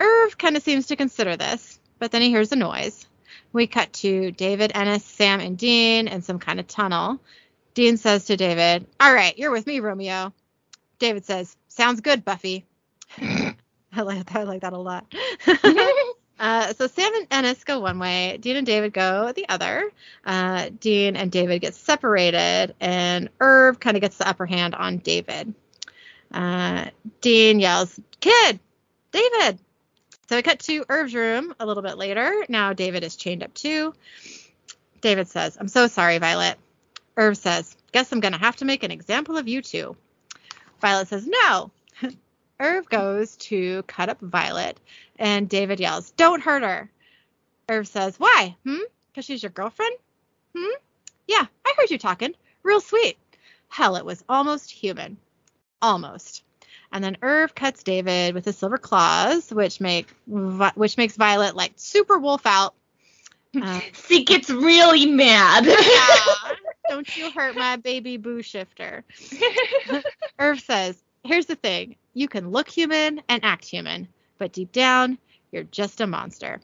Irv kind of seems to consider this, but then he hears a noise. We cut to David, Ennis, Sam, and Dean in some kind of tunnel. Dean says to David, All right, you're with me, Romeo. David says, Sounds good, Buffy. (laughs) I like that. I like that a lot. (laughs) uh, so Sam and Ennis go one way. Dean and David go the other. Uh, Dean and David get separated, and Irv kind of gets the upper hand on David. Uh, Dean yells, "Kid, David!" So we cut to Irv's room a little bit later. Now David is chained up too. David says, "I'm so sorry, Violet." Irv says, "Guess I'm gonna have to make an example of you two." Violet says, "No." (laughs) Irv goes to cut up Violet, and David yells, Don't hurt her. Irv says, Why? Hmm? Because she's your girlfriend? Hmm? Yeah, I heard you talking. Real sweet. Hell, it was almost human. Almost. And then Irv cuts David with his silver claws, which make which makes Violet like super wolf out. Uh, (laughs) she gets really mad. yeah, (laughs) don't you hurt my baby boo shifter. (laughs) Irv says, Here's the thing you can look human and act human, but deep down, you're just a monster.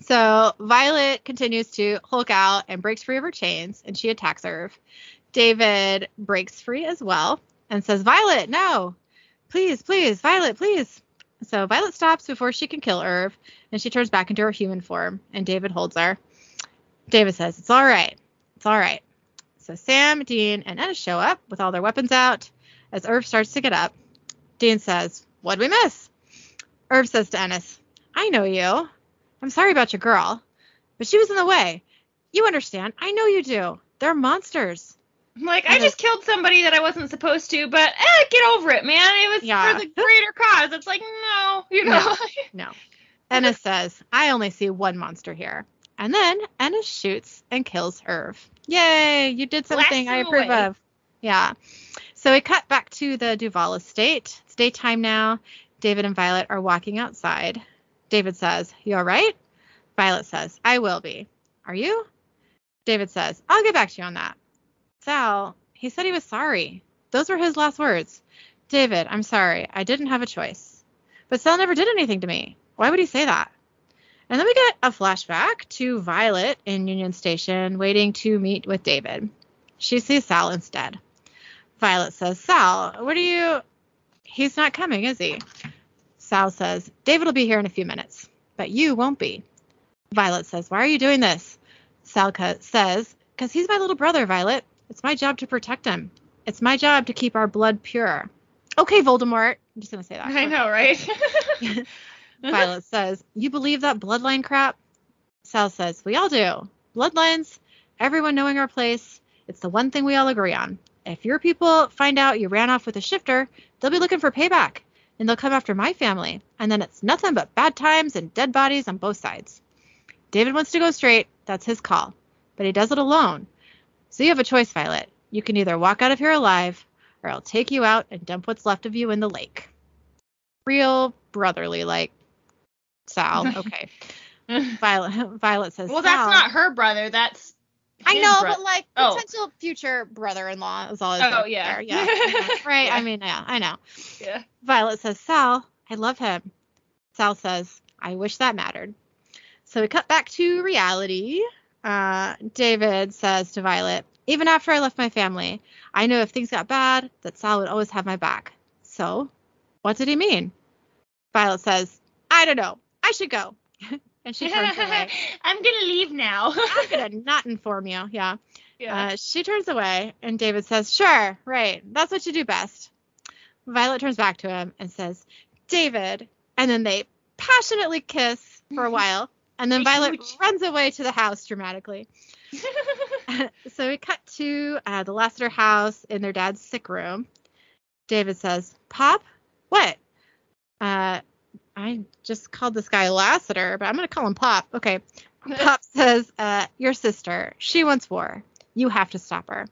So Violet continues to hulk out and breaks free of her chains, and she attacks Irv. David breaks free as well and says, Violet, no. Please, please, Violet, please. So Violet stops before she can kill Irv, and she turns back into her human form, and David holds her. David says, It's all right. It's all right. So Sam, Dean, and Ennis show up with all their weapons out. As Irv starts to get up, Dean says, What'd we miss? Irv says to Ennis, I know you. I'm sorry about your girl, but she was in the way. You understand. I know you do. They're monsters. Like, I just killed somebody that I wasn't supposed to, but eh, get over it, man. It was Yeah. for the greater cause. It's like, no, you know. (laughs) No. Ennis says, I only see one monster here. And then Ennis shoots and kills Irv. Yay, you did something I approve away. of. Yeah. So we cut back to the Duval estate. It's daytime now. David and Violet are walking outside. David says, You all right? Violet says, I will be. Are you? David says, I'll get back to you on that. Sal, he said he was sorry. Those were his last words. David, I'm sorry. I didn't have a choice. But Sal never did anything to me. Why would he say that? And then we get a flashback to Violet in Union Station waiting to meet with David. She sees Sal instead. Violet says, Sal, what are you. He's not coming, is he? Sal says, David will be here in a few minutes, but you won't be. Violet says, Why are you doing this? Sal says, Because he's my little brother, Violet. It's my job to protect him. It's my job to keep our blood pure. Okay, Voldemort. I'm just going to say that. (laughs) I know, right? (laughs) Violet says, You believe that bloodline crap? Sal says, We all do. Bloodlines, everyone knowing our place, it's the one thing we all agree on. If your people find out you ran off with a shifter, they'll be looking for payback, and they'll come after my family, and then it's nothing but bad times and dead bodies on both sides. David wants to go straight, that's his call, but he does it alone. So you have a choice, Violet. You can either walk out of here alive, or I'll take you out and dump what's left of you in the lake. Real brotherly, like Sal. (laughs) Okay. Violet (laughs) Violet says. well, that's not her brother. That's. I know, bro- but like Oh. potential future brother-in-law is all. Oh, yeah. There. Yeah. yeah, (laughs) Right. I mean, yeah, I know. Yeah. Violet says, Sal, I love him. Sal says, I wish that mattered. So we cut back to reality. Uh, David says to Violet, even after I left my family, I knew if things got bad, that Sal would always have my back. So, what did he mean? Violet says, I don't know. I should go. (laughs) and she turns (laughs) away. I'm gonna leave now. (laughs) I'm gonna not inform you. Yeah. yeah. Uh, she turns away, and David says, Sure, right. That's what you do best. Violet turns back to him and says, David. And then they passionately kiss for a while. And then Violet runs away to the house dramatically. (laughs) (laughs) so we cut to uh, the Lassiter house in their dad's sick room. David says, Pop? What? Uh, I just called this guy Lassiter, but I'm going to call him Pop. Okay. (laughs) Pop says, uh, Your sister, she wants war. You have to stop her.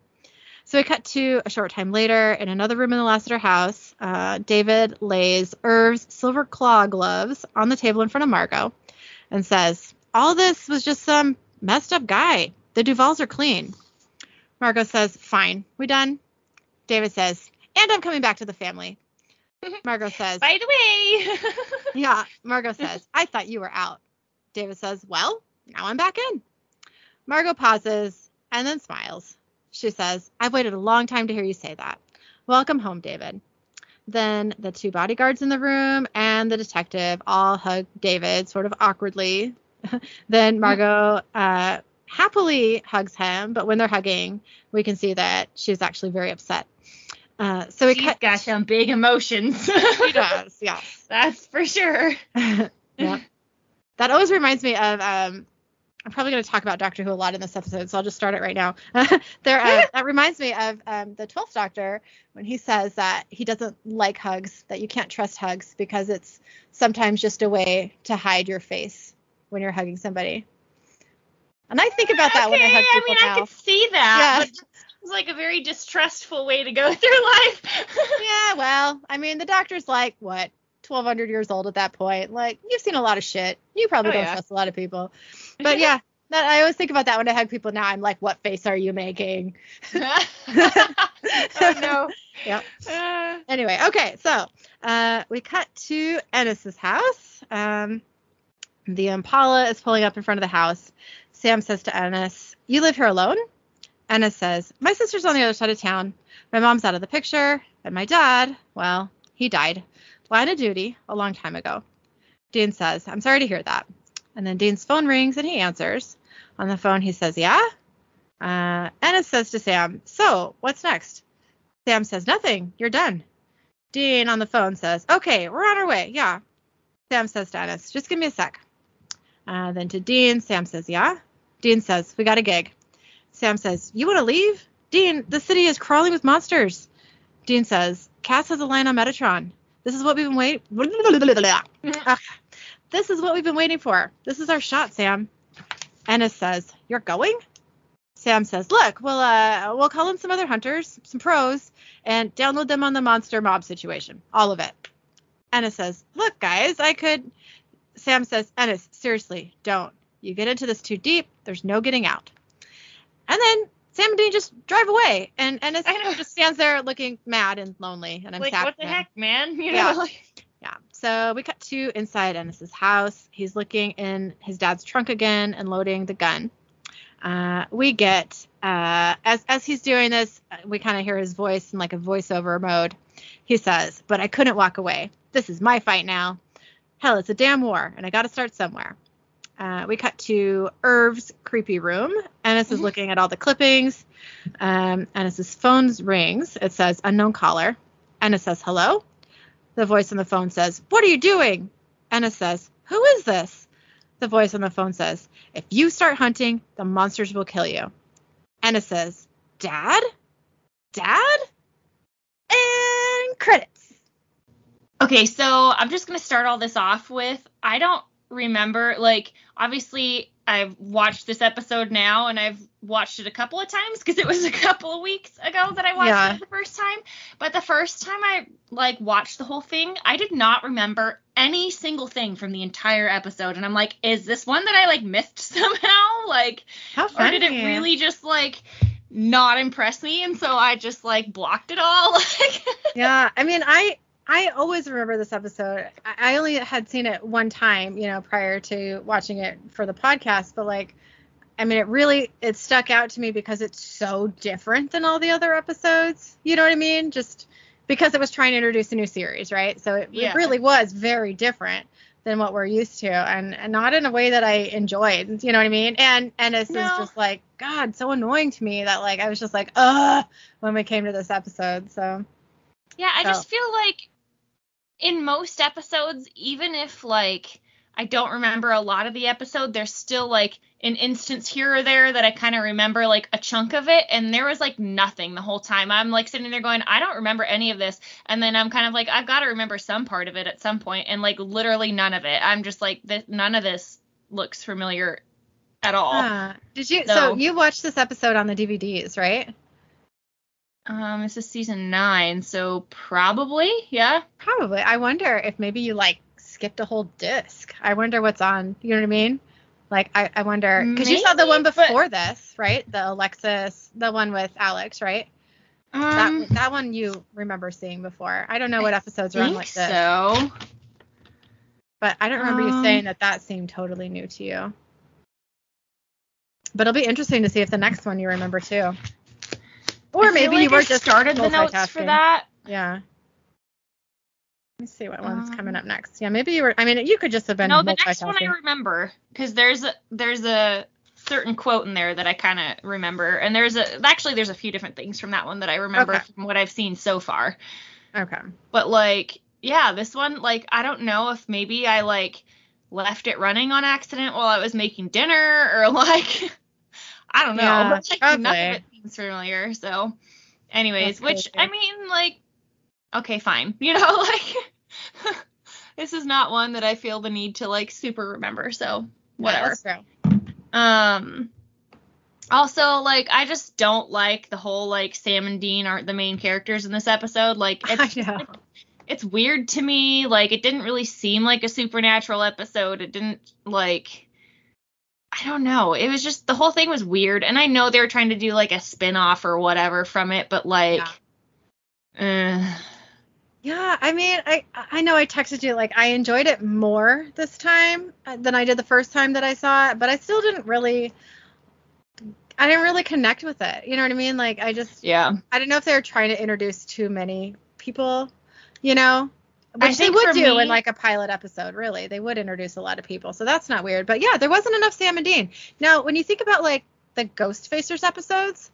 So we cut to a short time later in another room in the Lassiter house. Uh, David lays Irv's silver claw gloves on the table in front of Margot and says, All this was just some messed up guy. The Duvals are clean. Margot says, Fine. We done? David says, And I'm coming back to the family. (laughs) Margot says, By the way. (laughs) (laughs) yeah, Margot says, I thought you were out. David says, Well, now I'm back in. Margot pauses and then smiles. She says, I've waited a long time to hear you say that. Welcome home, David. Then the two bodyguards in the room and the detective all hug David sort of awkwardly. (laughs) then Margot uh, happily hugs him, but when they're hugging, we can see that she's actually very upset. Uh, so we She's cut. got some big emotions. (laughs) She does, (laughs) yes. That's for sure. yep. That always reminds me of um I'm probably going to talk about Doctor Who a lot in this episode, so I'll just start it right now. (laughs) there, uh, that reminds me of um, the Twelfth Doctor when he says that he doesn't like hugs, that you can't trust hugs because it's sometimes just a way to hide your face when you're hugging somebody. And I think about that when I Okay, hug people I mean, now. I could see that. Yeah. It's like a very distrustful way to go (laughs) through life. yeah, well, I mean, the Doctor's like what 1200 years old at that point. Like, you've seen a lot of shit. You probably Oh, don't yeah. trust a lot of people. (laughs) But yeah, that I always think about that when I hug people now. I'm like, what face are you making? (laughs) oh no. (laughs) Yep. Uh, Anyway, okay, so uh, we cut to Ennis's house. Um, the Impala is pulling up in front of the house. Sam says to Ennis, "You live here alone?" Ennis says, "My sister's on the other side of town. My mom's out of the picture, and my dad, well, he died, line of duty, a long time ago." Dean says, "I'm sorry to hear that." And then Dean's phone rings and he answers. On the phone, he says, "Yeah." Uh, Ennis says to Sam, "So, what's next?" Sam says, Nothing. You're done. Dean on the phone says, Okay, we're on our way. Yeah. Sam says to Ennis, Just give me a sec. Uh, then to Dean, Sam says, Yeah. Dean says, We got a gig. Sam says, You want to leave? Dean, the city is crawling with monsters. Dean says, Cass has a line on Metatron. This is what we've been waiting. (laughs) this is what we've been waiting for. This is our shot, Sam. Ennis says, You're going? Sam says, "Look, we'll uh we'll call in some other hunters, some pros, and download them on the monster mob situation, all of it." Ennis says, "Look, guys, I could." Sam says, "Ennis, seriously, don't. You get into this too deep. There's no getting out." And then Sam and Dean just drive away, and Ennis I know. just stands there looking mad and lonely, and I'm like what the him. heck, man? (laughs) You know, Yeah. like Yeah. So we cut to inside Ennis's house. He's looking in his dad's trunk again and loading the gun. Uh, we get uh, as as he's doing this, we kind of hear his voice in like a voiceover mode. He says, "But I couldn't walk away. This is my fight now. Hell, it's a damn war, and I got to start somewhere." Uh, we cut to Irv's creepy room. Ennis is looking at all the clippings. Um, Ennis's phone rings. It says unknown caller. Ennis says hello. The voice on the phone says, What are you doing? Ennis says, Who is this? The voice on the phone says, If you start hunting, the monsters will kill you. Ennis says, Dad? Dad? And credits. Okay, so I'm just gonna start all this off with I don't remember like obviously I've watched this episode now and I've watched it a couple of times because it was a (laughs) couple of weeks ago that I watched Yeah. it the first time. But the first time I like watched the whole thing, I did not remember any single thing from the entire episode. And I'm like, is this one that I like missed (laughs) somehow? Like How or did it really just like not impress me and so I just like blocked it all? (laughs) Like Yeah, I mean, I I always remember this episode. I only had seen it one time, you know, prior to watching it for the podcast, but like I mean, it really it stuck out to me because it's so different than all the other episodes. You know what I mean? Just because it was trying to introduce a new series, right? So it, Yeah. it really was very different than what we're used to, and, and not in a way that I enjoyed. You know what I mean? And and it's No. just like God, so annoying to me that like I was just like, ugh, when we came to this episode. So Yeah, I So- just feel like in most episodes, even if like I don't remember a lot of the episode, there's still like an instance here or there that I kind of remember like a chunk of it, and there was like nothing the whole time. I'm like sitting there going, I don't remember any of this, and then I'm kind of like, I've got to remember some part of it at some point, and like literally none of it. I'm just like, this, none of this looks familiar at all. Did you? So. So- you watched this episode on the DVDs, right? Um, this is season nine, so probably, yeah. Probably. I wonder if maybe you like skipped a whole disc. I wonder what's on. You know what I mean? Like I, I wonder because you saw the one Maybe, but- before this, right? The Alexis, the one with Alex, right? Um, that that one you remember seeing before. I don't know what episodes are on like this, so. but I don't remember you Um, saying that that seemed totally new to you. But it'll be interesting to see if the next one you remember too. Or maybe like you were I just started the notes for that. Yeah. Let me see what one's Um, coming up next. Yeah, maybe you were. I mean, you could just have been. No, the next one I remember because there's a there's a certain quote in there that I kind of remember, and there's a actually there's a few different things from that one that I remember Okay. from what I've seen so far. Okay. But like, yeah, this one like I don't know if maybe I like left it running on accident while I was making dinner or (laughs) like I don't know. Yeah, but like none probably. of it seems familiar. So, anyways, which. I mean, like, okay, fine. (laughs) You know, like (laughs) this is not one that I feel the need to like super remember. So whatever. Yeah. Um also like I just don't like the whole like Sam and Dean aren't the main characters in this episode. Like (laughs) it's it's weird to me. Like it didn't really seem like a supernatural episode. It didn't like I don't know. It was just the whole thing was weird. And I know they were trying to do like a spin-off or whatever from it, but like uh, Yeah, I mean, I I know I texted you like I enjoyed it more this time uh, than I did the first time that I saw it, but I still didn't really I didn't really connect with it. You know what I mean? Like I just yeah. I don't know if they were trying to introduce too many people, you know, which they would do me- in like a pilot episode. Really, they would introduce a lot of people, so that's not weird. But yeah, there wasn't enough Sam and Dean. Now, when you think about like the Ghost Facers episodes,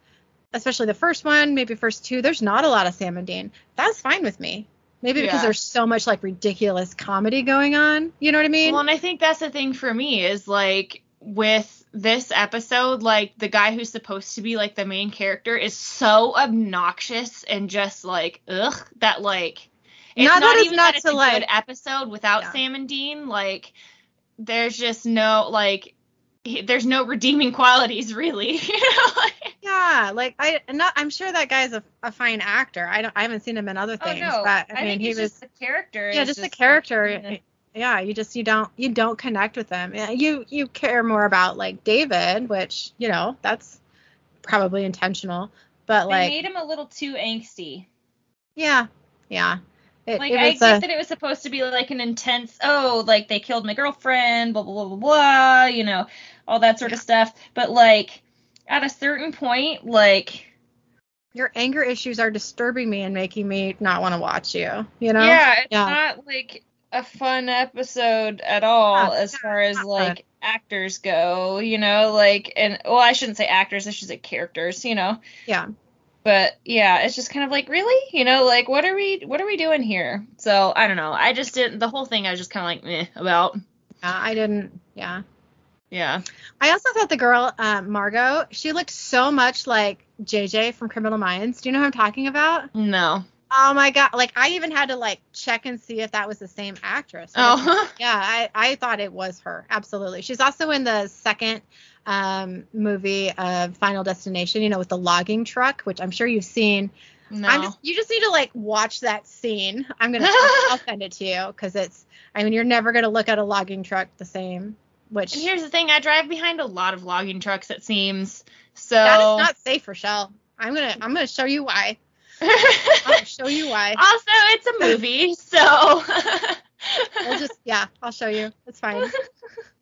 especially the first one, maybe first two, there's not a lot of Sam and Dean. That's fine with me. Maybe because Yeah. there's so much like ridiculous comedy going on. You know what I mean? Well, and I think that's the thing for me is like with this episode, like the guy who's supposed to be like the main character is so obnoxious and just like ugh that like it's Not not, that even not that it's to, a like- good episode without Yeah. Sam and Dean. Like there's just no like he- there's no redeeming qualities really. (laughs) you know? Yeah, like I not I'm sure that guy's a, a fine actor. I don't I haven't seen him in other oh, things, Oh but I, mean he was the character. yeah, just the character. Yeah, you just you don't you don't connect with them. You you care more about like David, which you know that's probably intentional, but They like made him a little too angsty. yeah, yeah. It, Like it I get a, that it was supposed to be like an intense, oh, like they killed my girlfriend, blah blah blah blah blah, you know, all that sort of stuff. But like at a certain point, like your anger issues are disturbing me and making me not want to watch you. You know? yeah, it's Yeah. not like a fun episode at all Yeah, as far as not fun. like actors go, you know, like and well, I shouldn't say actors, I should say characters, you know. Yeah. But yeah, it's just kind of like really, you know, like what are we what are we doing here? So I don't know. I just didn't the whole thing. I was just kind of like meh about. Yeah, I didn't. Yeah. Yeah. I also thought the girl, uh, Margot, she looked so much like JJ from Criminal Minds. Do you know who I'm talking about? No. Oh my god! Like I even had to like check and see if that was the same actress. Oh. Yeah, I, I thought it was her. Absolutely. She's also in the second um, movie of Final Destination, you know, with the logging truck, which I'm sure you've seen. no. I'm just you just need to like watch that scene. I'm gonna I'll (laughs) send it to you because it's I mean you're never gonna look at a logging truck the same. Which and here's the thing, I drive behind a lot of logging trucks it seems. So that is not safe, Rochelle. I'm gonna I'm gonna show you why. I'll show you why. (laughs) also, it's a movie, so We'll just yeah, I'll show you. It's fine. (laughs)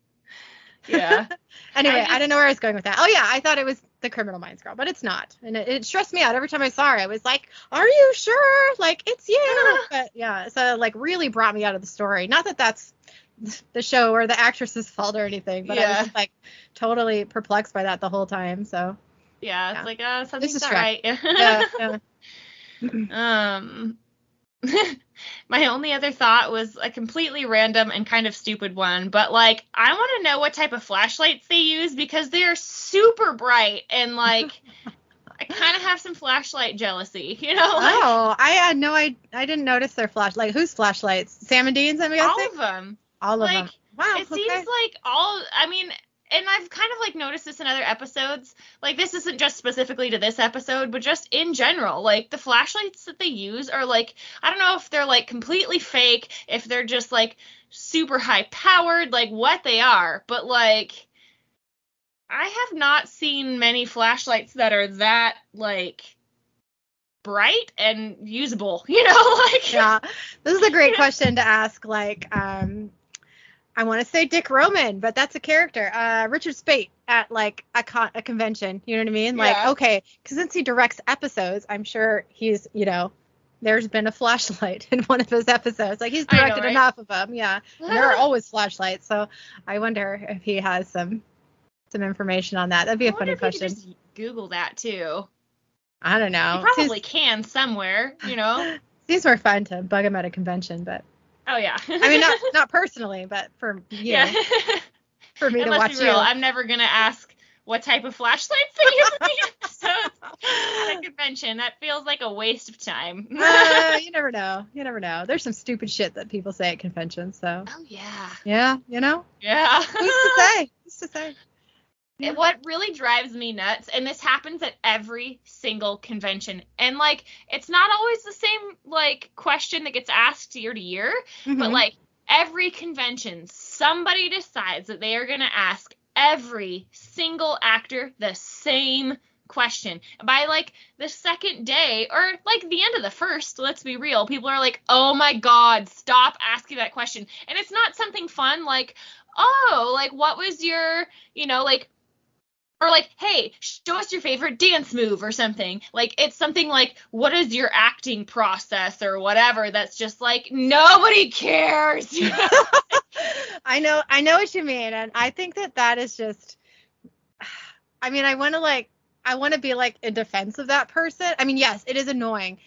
yeah. (laughs) Anyway, I I, don't know where I was going with that. Oh yeah, I thought it was the Criminal Minds girl, but it's not, and it, it stressed me out every time I saw her. I was like, "Are you sure? Like it's you?" (laughs) but yeah, so like really brought me out of the story. Not that that's (laughs) the show or the actress's fault or anything, but I was like totally perplexed by that the whole time. So Yeah, it's Yeah. like uh something's not right. yeah, yeah. Um, (laughs) my only other thought was a completely random and kind of stupid one, but like I want to know what type of flashlights they use because they're super bright and like (laughs) I kind of have some flashlight jealousy, (laughs) you know? Like, Oh, I had no, I I didn't notice their flashlight. Like, whose flashlights? Sam and Dean's, I'm guessing. all of them. All of like, them. Wow. it okay. seems like all I mean and I've kind of like noticed this in other episodes. Like this isn't just specifically to this episode, but just in general. Like the flashlights that they use are like I don't know if they're like completely fake, if they're just like super high powered, like what they are, but like I have not seen many flashlights that are that like bright and usable, (laughs) you know, like yeah, this is a (laughs) great question to ask. Like, um, I want to say Dick Roman, but that's a character. Uh, Richard Speight at like a, con- a convention. You know what I mean? Like, Yeah. okay, because since he directs episodes, I'm sure he's, you know, there's been a flashlight (laughs) in one of his episodes. Like he's I know, directed right? enough of them. Yeah, there are (laughs) always flashlights. So I wonder if he has some some information on that. That'd be a funny if you could question. just Google that too. I don't know. You probably can somewhere, you know. (laughs) seems were fun to bug him at a convention, but Oh yeah. I mean not (laughs) not personally, but for you, yeah. for me and to let's watch be you. real, I'm never gonna ask what type of flashlights they use. (laughs) so at a convention, that feels like a waste of time. uh, (laughs) you never know. You never know. There's some stupid shit that people say at conventions. So oh yeah. yeah, you know, Yeah. who's to say? Who's to say? And what really drives me nuts, and this happens at every single convention, and like it's not always the same like question that gets asked year to year, but Mhm. like every convention, somebody decides that they are gonna ask every single actor the same question. By like the second day, or like the end of the first, let's be real, people are like, oh my god, stop asking that question. And it's not something fun like, oh, like what was your, you know, like or like, hey, show us your favorite dance move or something. Like it's something like, what is your acting process or whatever. That's just like nobody cares. (laughs) (laughs) I know, I know what you mean, and I think that that is just. (sighs) I mean, I want to like, I want to be like in defense of that person. I mean, yes, it is annoying,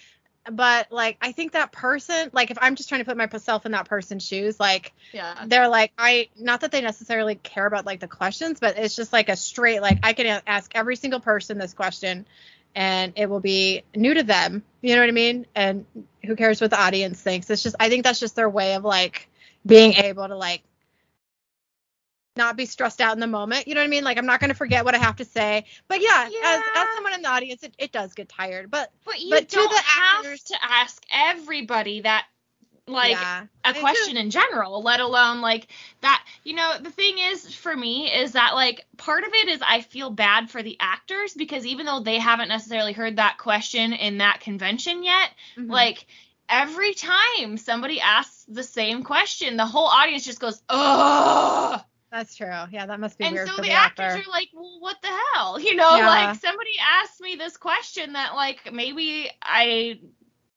but like, I think that person, like, if I'm just trying to put myself in that person's shoes, like, yeah. they're like, I, not that they necessarily care about like the questions, but it's just like a straight, like, I can ask every single person this question, and it will be new to them. You know what I mean? And who cares what the audience thinks? It's just, I think that's just their way of like being able to like not be stressed out in the moment. You know what I mean? Like I'm not going to forget what I have to say. But yeah, as as someone in the audience, it, it does get tired. But But you But to don't the have actors- to ask everybody that like yeah, a question in general, let alone like that. You know, the thing is for me is that like part of it is I feel bad for the actors because even though they haven't necessarily heard that question in that convention yet, Mhm. like every time somebody asks the same question, the whole audience just goes, "Ugh." That's true. Yeah, that must be And weird so the, the, actors actor. are like, well, what the hell? (laughs) You know, Yeah. like somebody asked me this question that like maybe I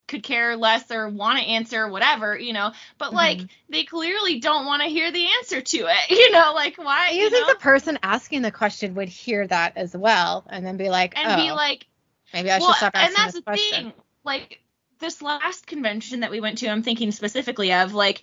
could care less or want to answer whatever, you know, but like Mhm. they clearly don't want to hear the answer to it. (laughs) You know, like why you you think know? the person asking the question would hear that as well, and then be like, and oh, be like, maybe I should well, stop asking and that's this the question. thing. Like this last convention that we went to, I'm thinking specifically of like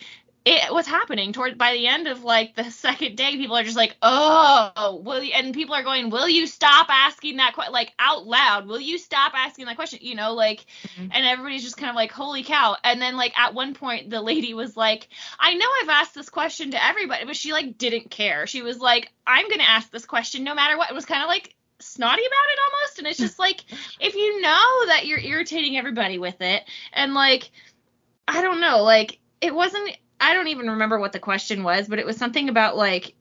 it what's happening toward by the end of like the second day, people are just like, oh, will you, and people are going, will you stop asking that question like out loud? Will you stop asking that question? You know, like, Mhm. and everybody's just kind of like, holy cow. And then like at one point, the lady was like, I know I've asked this question to everybody, but she like didn't care. She was like, I'm gonna ask this question no matter what. It was kind of like snotty about it almost and it's just (laughs) like if you know that you're irritating everybody with it and like i don't know like it wasn't i don't even remember what the question was but it was something about like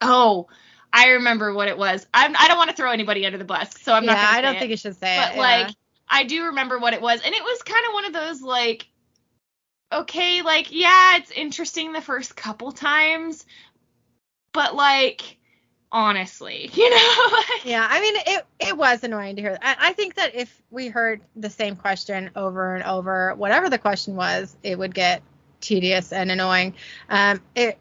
oh i remember what it was I'm, i don't want to throw anybody under the bus so i'm yeah, not gonna I don't say think it. you should say but it. like I do remember what it was, and it was kind of one of those like, okay, like yeah, it's interesting the first couple times, but like honestly, (laughs) you know. Yeah, I mean, it it was annoying to hear. I, I think that if we heard the same question over and over, whatever the question was, it would get tedious and annoying. Um, it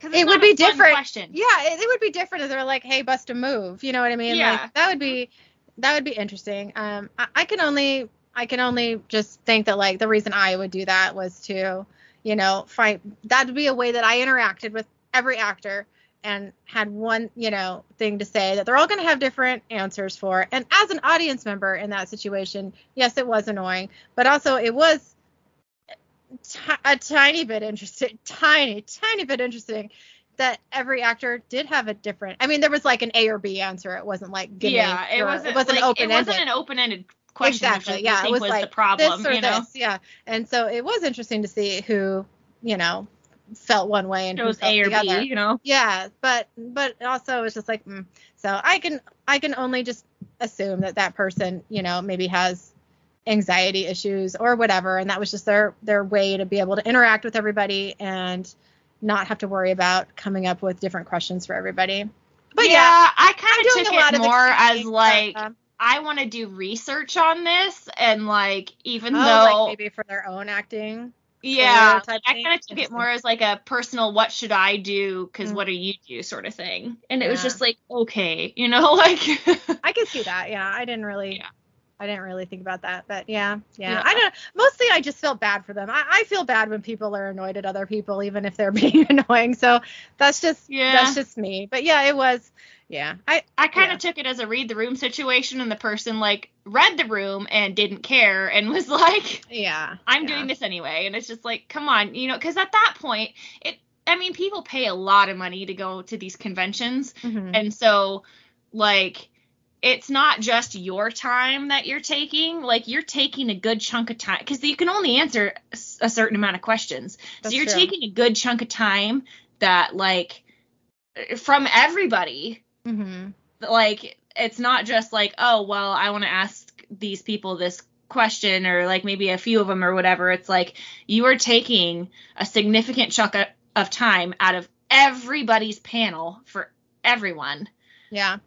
It would be different. Question. yeah, it, it would be different if they were like, "Hey, bust a move," you know what I mean? Yeah. Like that would be that would be interesting. Um, I, I can only I can only just think that like the reason I would do that was to, you know, find that would be a way that I interacted with every actor and had one, you know, thing to say that they're all going to have different answers for. And as an audience member in that situation, yes, it was annoying, but also it was a tiny bit interesting, tiny, tiny bit interesting that every actor did have a different. I mean, there was like an A or B answer. It wasn't like give me yeah, it wasn't. it wasn't like, open It wasn't an open-ended question. Exactly. Which I Yeah, it was was like the problem. this or you know, this. Yeah, and so it was interesting to see who, you know, felt one way and it who was felt A or the other. B. You know. Yeah, but but also it's just like mm. so I can I can only just assume that that person you know maybe has anxiety issues or whatever, and that was just their their way to be able to interact with everybody and not have to worry about coming up with different questions for everybody. But yeah, I I'm kind of took a lot it more as like um, I want to do research on this, and like even oh, though like maybe for their own acting. Yeah, type I kind of took it more as like a personal "what should I do?" because Mm. what do you do sort of thing, and it was just like okay, you know, (laughs) like I can see that. Yeah, I didn't really. Yeah. I didn't really think about that, but yeah, yeah. Yeah. I don't. Mostly, I just felt bad for them. I, I feel bad when people are annoyed at other people, even if they're (laughs) being annoying. So that's just Yeah. that's just me. But yeah, it was. Yeah, I I kind of Yeah. took it as a read the room situation, and the person like read the room and didn't care and was (laughs) like, yeah. "I'm yeah. doing this anyway," and it's just like, come on, you know, because at that point, it. I mean, people pay a lot of money to go to these conventions, Mhm. And so, like, it's not just your time that you're taking. Like, you're taking a good chunk of time because you can only answer a certain amount of questions. That's so you're true. taking a good chunk of time that, like, from everybody. Mhm. Like, it's not just like, oh, well, I want to ask these people this question or like maybe a few of them or whatever. It's like you are taking a significant chunk of time out of everybody's panel for everyone Yeah.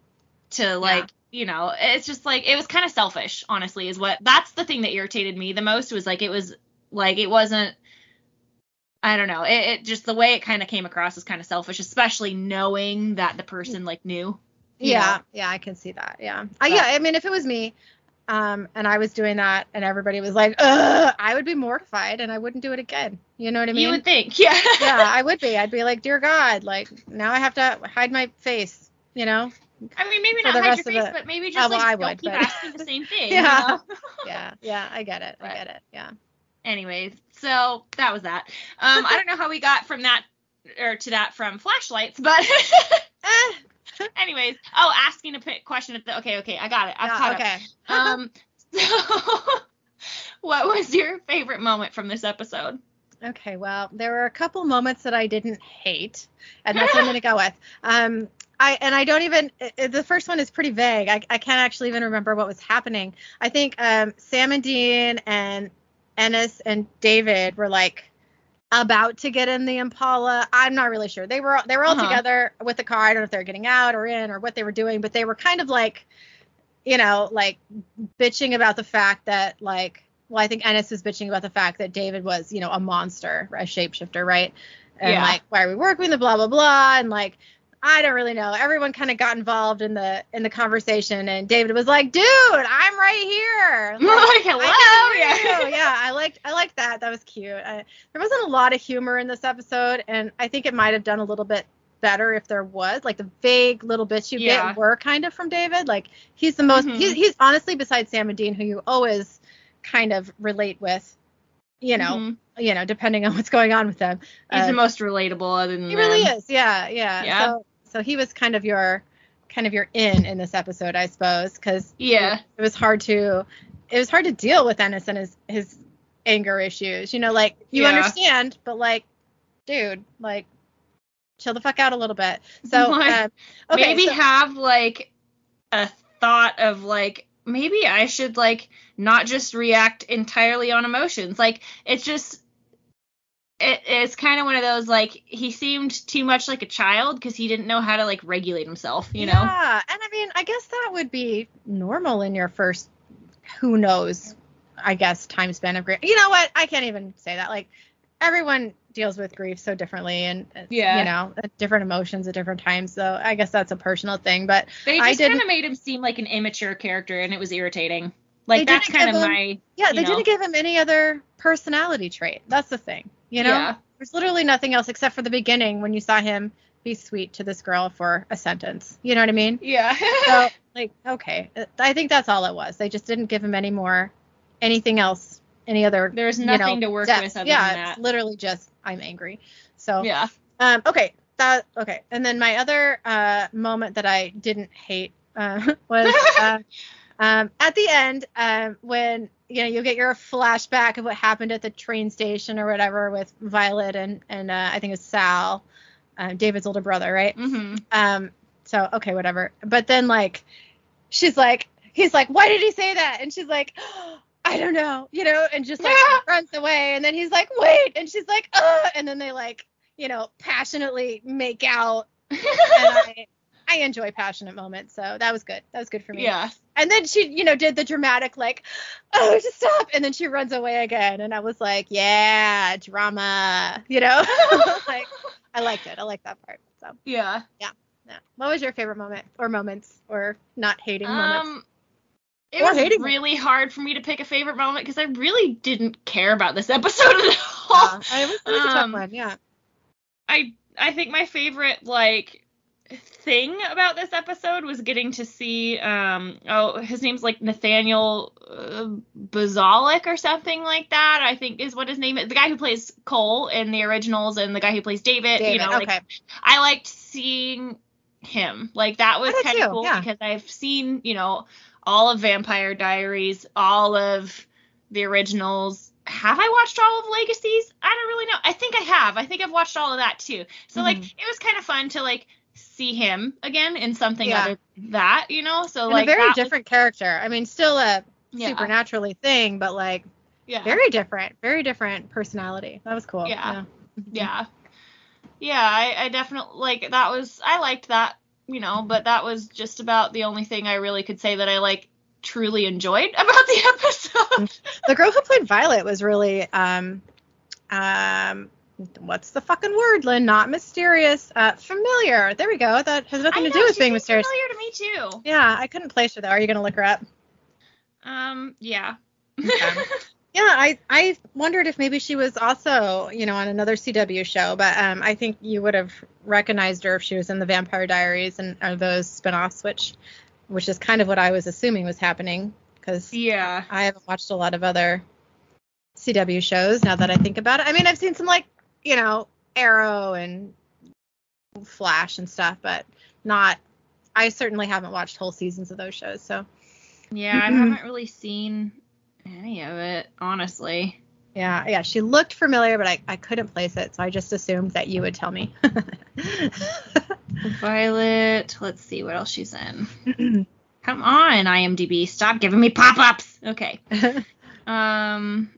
to like you know it's just like it was kind of selfish honestly is what that's the thing that irritated me the most was like it was like it wasn't i don't know it, it just the way it kind of came across is kind of selfish especially knowing that the person like knew Yeah. know? Yeah. I can see that. Yeah. I yeah. I mean, if it was me, um, and I was doing that, and everybody was like, "Ugh," I would be mortified, and I wouldn't do it again. You know what I mean? you would think (laughs) yeah yeah, I would be. I'd be like, dear God, like now I have to hide my face, you know? I mean maybe not the hide your face it. but maybe Oh, just well, like I don't would, keep but- asking the same thing (laughs) Yeah. you know? Yeah, yeah, I get it. I get it. Yeah. anyways so that was that um i don't know how we got from that or to that from flashlights but (laughs) (laughs) anyways oh asking a question at the okay okay i got it i've yeah, caught up okay. Um, so what was your favorite moment from this episode? okay, well, there were a couple moments that I didn't hate, and that's what I'm going to go with. Um, I and I don't even the first one is pretty vague. I, I can't actually even remember what was happening. I think um, Sam and Dean and Ennis and David were like about to get in the Impala. I'm not really sure. They were they were all Uh-huh. together with the car. I don't know if they were getting out or in or what they were doing, but they were kind of like, you know, like bitching about the fact that like, well, I think Ennis was bitching about the fact that David was, you know, a monster, a shapeshifter, right? And Yeah. like, why are we working the blah blah blah, and like. I don't really know. Everyone kind of got involved in the in the conversation, and David was like, "Dude, I'm right here." (laughs) Like, Like, hello, I yeah. yeah, I liked I liked that. That was cute. I, there wasn't a lot of humor in this episode, and I think it might have done a little bit better if there was. Like the vague little bits you Yeah. get were kind of from David. Like he's the most. Mhm. He's, he's honestly besides Sam and Dean, who you always kind of relate with. You know, Mhm. you know, depending on what's going on with them. he's Uh, the most relatable other than he really is. Yeah, yeah. Yeah. So so he was kind of your kind of your in in this episode, I suppose, because Yeah. it was hard to it was hard to deal with Ennis and his his anger issues. You know, like you Yeah. understand, but like, dude, like chill the fuck out a little bit. So (laughs) um, okay, Maybe so- have like a thought of like maybe I should like not just react entirely on emotions. Like it's just it, it's kind of one of those like he seemed too much like a child because he didn't know how to like regulate himself, you know? Yeah, and I mean, I guess that would be normal in your first, who knows, I guess time span of grief. You know what? I can't even say that. Like everyone deals with grief so differently, and uh, Yeah. you know, uh, different emotions at different times. So I guess that's a personal thing. But They just kind of made him seem like an immature character, and it was irritating. Like that's kind of my yeah, they know? didn't give him any other personality trait. That's the thing. You know, Yeah. there's literally nothing else except for the beginning when you saw him be sweet to this girl for a sentence. You know what I mean? Yeah. so (laughs) like okay i think that's all it was they just didn't give him any more anything else any other There's you nothing know, to work depth. with other yeah than it's that. literally just i'm angry so yeah. um okay that okay and then my other uh moment that i didn't hate uh (laughs) was (laughs) uh, um at the end um when you know you'll get your flashback of what happened at the train station or whatever with violet and and uh, i think it's sal uh, david's older brother right hmm um, so okay, whatever. But then like she's like he's like, Why did he say that? And she's like, I don't know, you know, and just like Yeah. (laughs) runs away. And then he's like, Wait, and she's like, uh and then they like, you know, passionately make out. (laughs) And I I enjoy passionate moments, so that was good. That was good for me. yeah. And then she, you know, did the dramatic like, oh, just stop, and then she runs away again, and I was like, yeah, drama, you know, (laughs) like I liked it. I liked that part. So Yeah. yeah. yeah. What was your favorite moment or moments or not hating moments? Um, it Or was them. really hard for me to pick a favorite moment because I really didn't care about this episode at Yeah, all. I was, it was a tough Um, one. Yeah. I I think my favorite like thing about this episode was getting to see um oh his name's like Nathaniel uh, Buzolic or something like that I think is what his name is the guy who plays Kol in the originals and the guy who plays David, you David, know like. I liked seeing him. Like that was kind of cool yeah. because I've seen, you know, all of Vampire Diaries, all of the originals. Have I watched all of Legacies? I don't really know. I think I have. I think I've watched all of that too. So like Mhm. it was kind of fun to like see him again in something Yeah. other than that, you know? So And like a very that was- different character. I mean, still a yeah, supernaturally thing, but like yeah. very different, very different personality. That was cool. Yeah. yeah yeah I, I definitely like that was i liked that you know but that was just about the only thing i really could say that i like truly enjoyed (laughs) about the episode The girl who played Violet was really um um what's the fucking word, Lynn? Not mysterious. Uh familiar. There we go. That has nothing to do with being mysterious. familiar to me too Yeah, I couldn't place her though. Are you gonna look her up? um yeah Okay. (laughs) Yeah, I I wondered if maybe she was also, you know, on another CW show, but um, I think you would have recognized her if she was in the Vampire Diaries and or those spin-offs, which which is kind of what I was assuming was happening because yeah I haven't watched a lot of other CW shows now that I think about it. I mean, I've seen some like, you know, Arrow and Flash and stuff, but not I certainly haven't watched whole seasons of those shows. So, yeah i haven't really seen any of it honestly. Yeah, yeah, she looked familiar, but I, I couldn't place it, so I just assumed that you would tell me. (laughs) violet let's see what else she's in. Come on imdb stop giving me pop-ups. Okay. (laughs) Um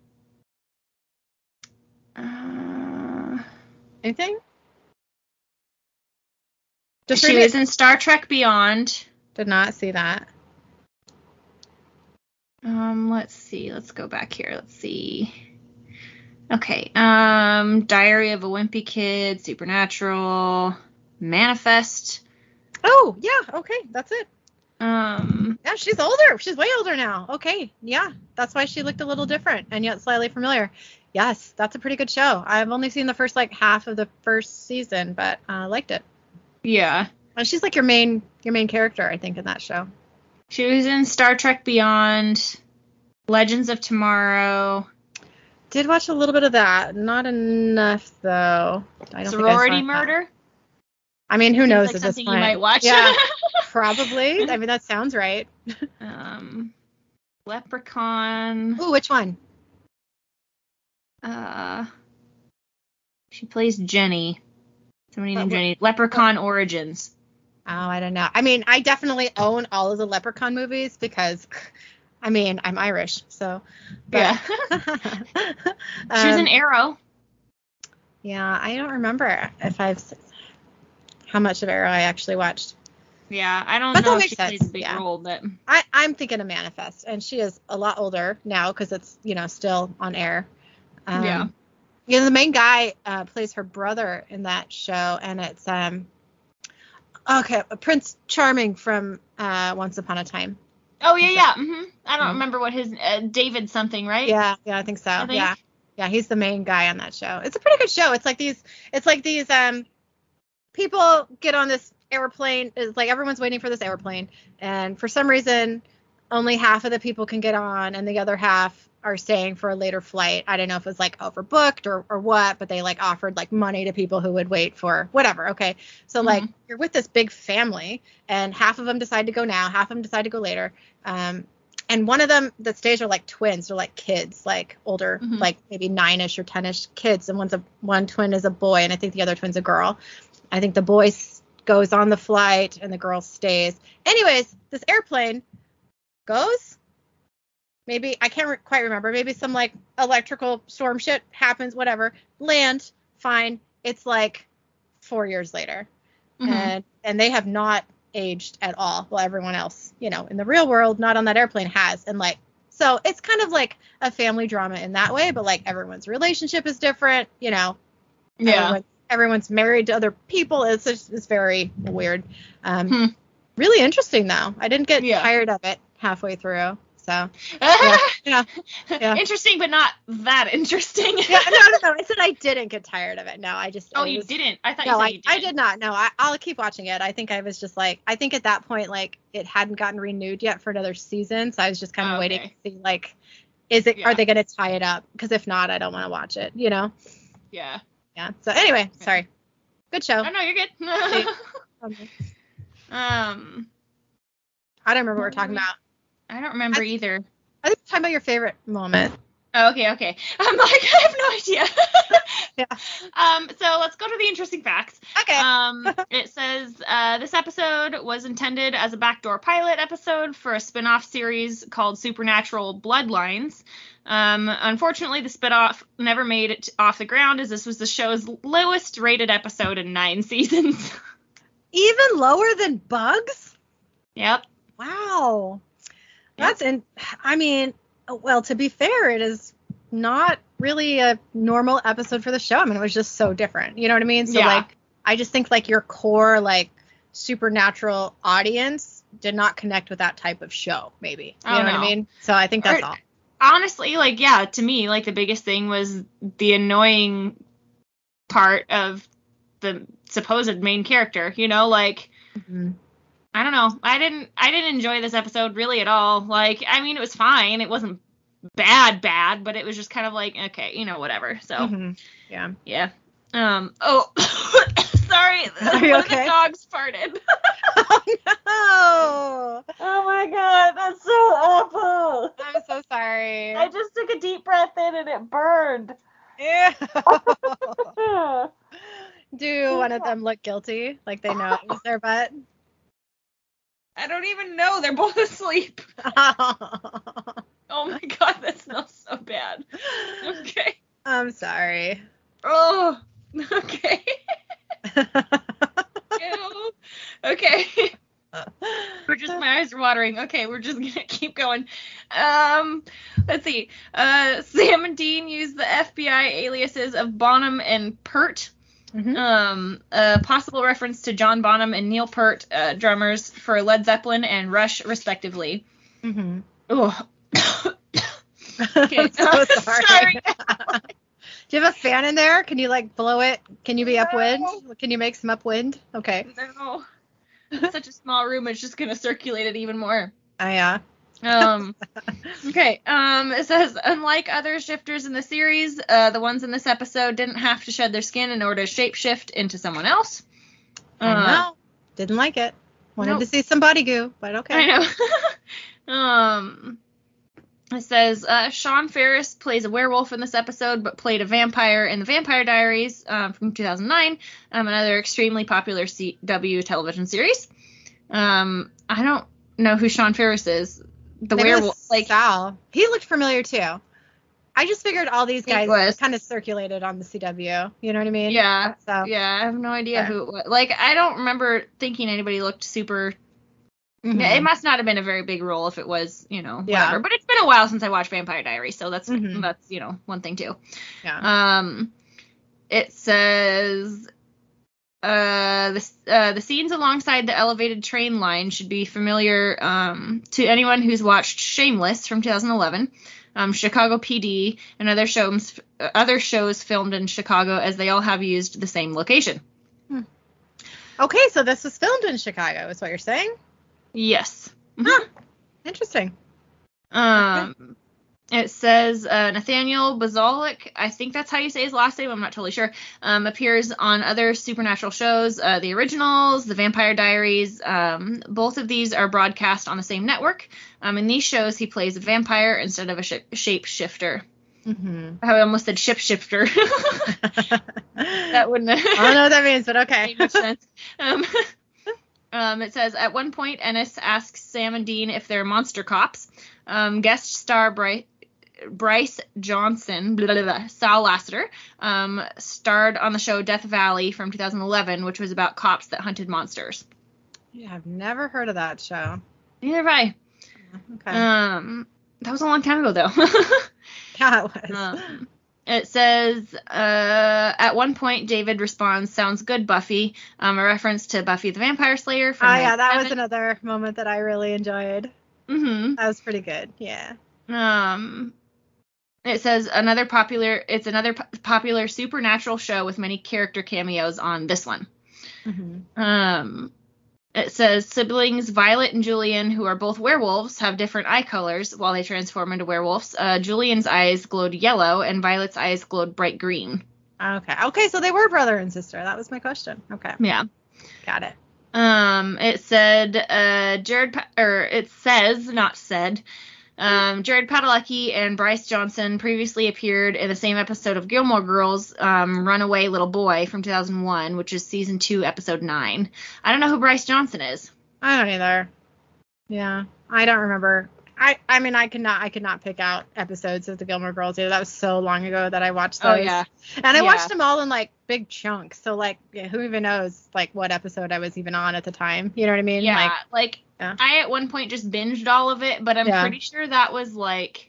uh, Anything? Just she was it. in Star Trek Beyond. Did not see that. Um, let's see. Let's go back here. Let's see. Okay. Um, Diary of a Wimpy Kid, Supernatural, Manifest. Oh, yeah. Okay, that's it. Um, Yeah, she's older. She's way older now. Okay, yeah, that's why she looked a little different and yet slightly familiar. Yes, that's a pretty good show. I've only seen the first like half of the first season, but I uh, liked it. yeah. And she's like your main your main character, I think, in that show. She was in Star Trek Beyond, Legends of Tomorrow, Did watch a little bit of that. Not enough though. I don't think I Sorority that. Murder. I mean, who Seems knows like at this something point? you might watch. Yeah, (laughs) probably. I mean, that sounds right. um, Leprechaun. Ooh, which one? Uh, she plays Jenny. Somebody named Jenny. Leprechaun Origins. Oh, I don't know. I mean, I definitely own all of the Leprechaun movies because, I mean, I'm Irish, so. But, Yeah. (laughs) She was Um, an arrow. Yeah, I don't remember if I've how much of Arrow I actually watched. Yeah, I don't But that know if she plays sense, a big yeah. role, but I I'm thinking of Manifest, and she is a lot older now because it's you know still on air. Um, Yeah. Yeah, the main guy uh, plays her brother in that show, and it's um. Okay, Prince Charming from uh, Once Upon a Time. oh yeah, yeah. hmm I don't Mhm. remember what his uh, David something, right? Yeah, yeah, I think so. I think. Yeah, yeah, he's the main guy on that show. It's a pretty good show. It's like these, it's like these um, people get on this airplane. It's like everyone's waiting for this airplane, and for some reason, only half of the people can get on, and the other half are staying for a later flight. I don't know if it was like overbooked or or what, but they like offered like money to people who would wait for whatever. Okay, so like Mhm. you're with this big family, and half of them decide to go now, half of them decide to go later. Um, and one of them that stays are like twins they're like kids like older Mhm. like maybe nine-ish or ten-ish kids and one's a one twin is a boy and i think the other twin's a girl i think the boy s- goes on the flight and the girl stays anyways this airplane goes maybe i can't re- quite remember maybe some like electrical storm shit happens whatever land fine it's like four years later Mhm. and and they have not aged at all while everyone else you know in the real world not on that airplane has and like so it's kind of like a family drama in that way but like everyone's relationship is different you know yeah. everyone, everyone's married to other people it's just it's very weird um Hmm. really interesting though i didn't get Yeah. tired of it halfway through so (laughs) yeah yeah yeah. Interesting, but not that interesting. yeah no no no i said i (laughs) didn't get tired of it no i just oh, I you was- didn't. I thought no, you said I. I did not. No, I, I'll keep watching it. I think I was just like, I think at that point, like, it hadn't gotten renewed yet for another season, so I was just kind of Oh, waiting okay. to see, like, is it? Yeah. Are they going to tie it up? Because if not, I don't want to watch it. You know? Yeah. Yeah. So anyway, sorry. Good show. Oh no, you're good. (laughs) Um, um, I don't remember what we're talking about. I don't remember I- either. I think talking about your favorite moment. Oh, okay, okay. (laughs) I'm like, (laughs) I have no idea. (laughs) Yeah. Um, so let's go to the interesting facts. Okay. Um, it says uh, this episode was intended as a backdoor pilot episode for a spin-off series called Supernatural Bloodlines. Um, unfortunately, the spin-off never made it off the ground as this was the show's lowest rated episode in nine seasons. Even lower than Bugs? yep. Wow. That's in. I mean, well, to be fair, it is not really a normal episode for the show. I mean, it was just so different. You know what I mean? So Yeah. like, I just think like your core like supernatural audience did not connect with that type of show. Maybe. You Oh, know what I mean? So I think that's Or- all. honestly, like, yeah, to me, like the biggest thing was the annoying part of the supposed main character. You know, like Mhm. I don't know, I didn't, I didn't enjoy this episode really at all. Like, I mean, it was fine. It wasn't bad, bad, but it was just kind of like, okay, you know, whatever. So Mhm. Yeah. yeah. Um. Oh, (coughs) sorry. Are (laughs) you One okay? of the dogs farted. (laughs) oh no! Oh my god, that's so awful. I'm so sorry. I just took a deep breath in and it burned. Ew. (laughs) Do one of them look guilty? Like they know it was their butt? I don't even know. They're both (laughs) asleep. (laughs) Oh my god, that smells so bad. Okay. I'm sorry. Oh. (laughs) Okay. Ew. Okay. We're just my eyes are watering. Okay, we're just gonna keep going. Um, let's see. Uh, Sam and Dean use the FBI aliases of Bonham and Peart. Mhm. Um, a possible reference to John Bonham and Neil Peart, uh, drummers for Led Zeppelin and Rush, respectively. Mhm. Oh. Okay. (laughs) I'm so (laughs) sorry. Sorry. (laughs) Do you have a fan in there? Can you like blow it? Can you be upwind? Can you make some upwind? Okay. No. It's such a small room, it's just gonna circulate it even more. I uh Um, okay. Um, it says unlike other shifters in the series, uh, the ones in this episode didn't have to shed their skin in order to shapeshift into someone else. I Uh, know. Didn't like it. Wanted Nope. to see some body goo, but okay. I know. (laughs) um, it says uh, Sean Faris plays a werewolf in this episode, but played a vampire in the Vampire Diaries um, from 2009, um, another extremely popular CW television series. Um, I don't know who Sean Faris is. The was werewolf, like Sal. He looked familiar too. I just figured all these guys kind of circulated on the CW. You know what I mean? yeah, So yeah. I have no idea who it was. Like, I don't remember thinking anybody looked super. mhm. It must not have been a very big role if it was, you know, Yeah. But it's been a while since I watched Vampire Diaries, so that's Mhm. that's you know one thing too. yeah. Um, it says uh, the uh, the scenes alongside the elevated train line should be familiar um, to anyone who's watched Shameless from 2011, um, Chicago PD, and other shows other shows filmed in Chicago, as they all have used the same location. Okay, so this was filmed in Chicago, is what you're saying? Yes. Huh. Interesting. Um, it says uh, Nathaniel Buzolic, I think that's how you say his last name. I'm not totally sure. Um, appears on other supernatural shows, uh, the originals, the Vampire Diaries. Um, both of these are broadcast on the same network. Um, in these shows, he plays a vampire instead of a sh- shapeshifter. Mm-hmm. I almost said shapeshifter. (laughs) that wouldn't. I don't know what that means, but okay. (laughs) much sense. Um, (laughs) um, it says at one point Ennis asks Sam and Dean if they're monster cops. Um, guest star Bryce, Bryce Johnson, blah, blah, blah, Sal Lasseter, um, starred on the show Death Valley from 2011, which was about cops that hunted monsters. Yeah, I've never heard of that show. Neither have I. Okay. Um, that was a long time ago though. (laughs) yeah, it was. Um, it says, uh, at one point, David responds, "Sounds good, Buffy." Um, a reference to Buffy the Vampire Slayer. oh yeah, that was another moment that I really enjoyed. Mm-hmm. That was pretty good. Yeah. Um, it says another popular. It's another po- popular supernatural show with many character cameos on this one. Mm-hmm. Um, it says siblings Violet and Julian, who are both werewolves, have different eye colors while they transform into werewolves. Uh, Julian's eyes glowed yellow, and Violet's eyes glowed bright green. Okay. Okay, so they were brother and sister. That was my question. Okay. Yeah. Got it. Um, it said uh, Jared, Pa- or it says, not said, um, Jared Padalecki and Bryce Johnson previously appeared in the same episode of Gilmore Girls, um, Runaway Little Boy from 2001, which is season two, episode nine. I don't know who Bryce Johnson is. I don't either. Yeah. I don't remember. I I mean I could not I could not pick out episodes of the Gilmore Girls either. That was so long ago that I watched those. Oh, yeah. And I Yeah. watched them all in like big chunks. So like yeah, who even knows like what episode I was even on at the time. You know what I mean? Yeah, Like like Yeah. I at one point just binged all of it, but I'm Yeah. pretty sure that was like.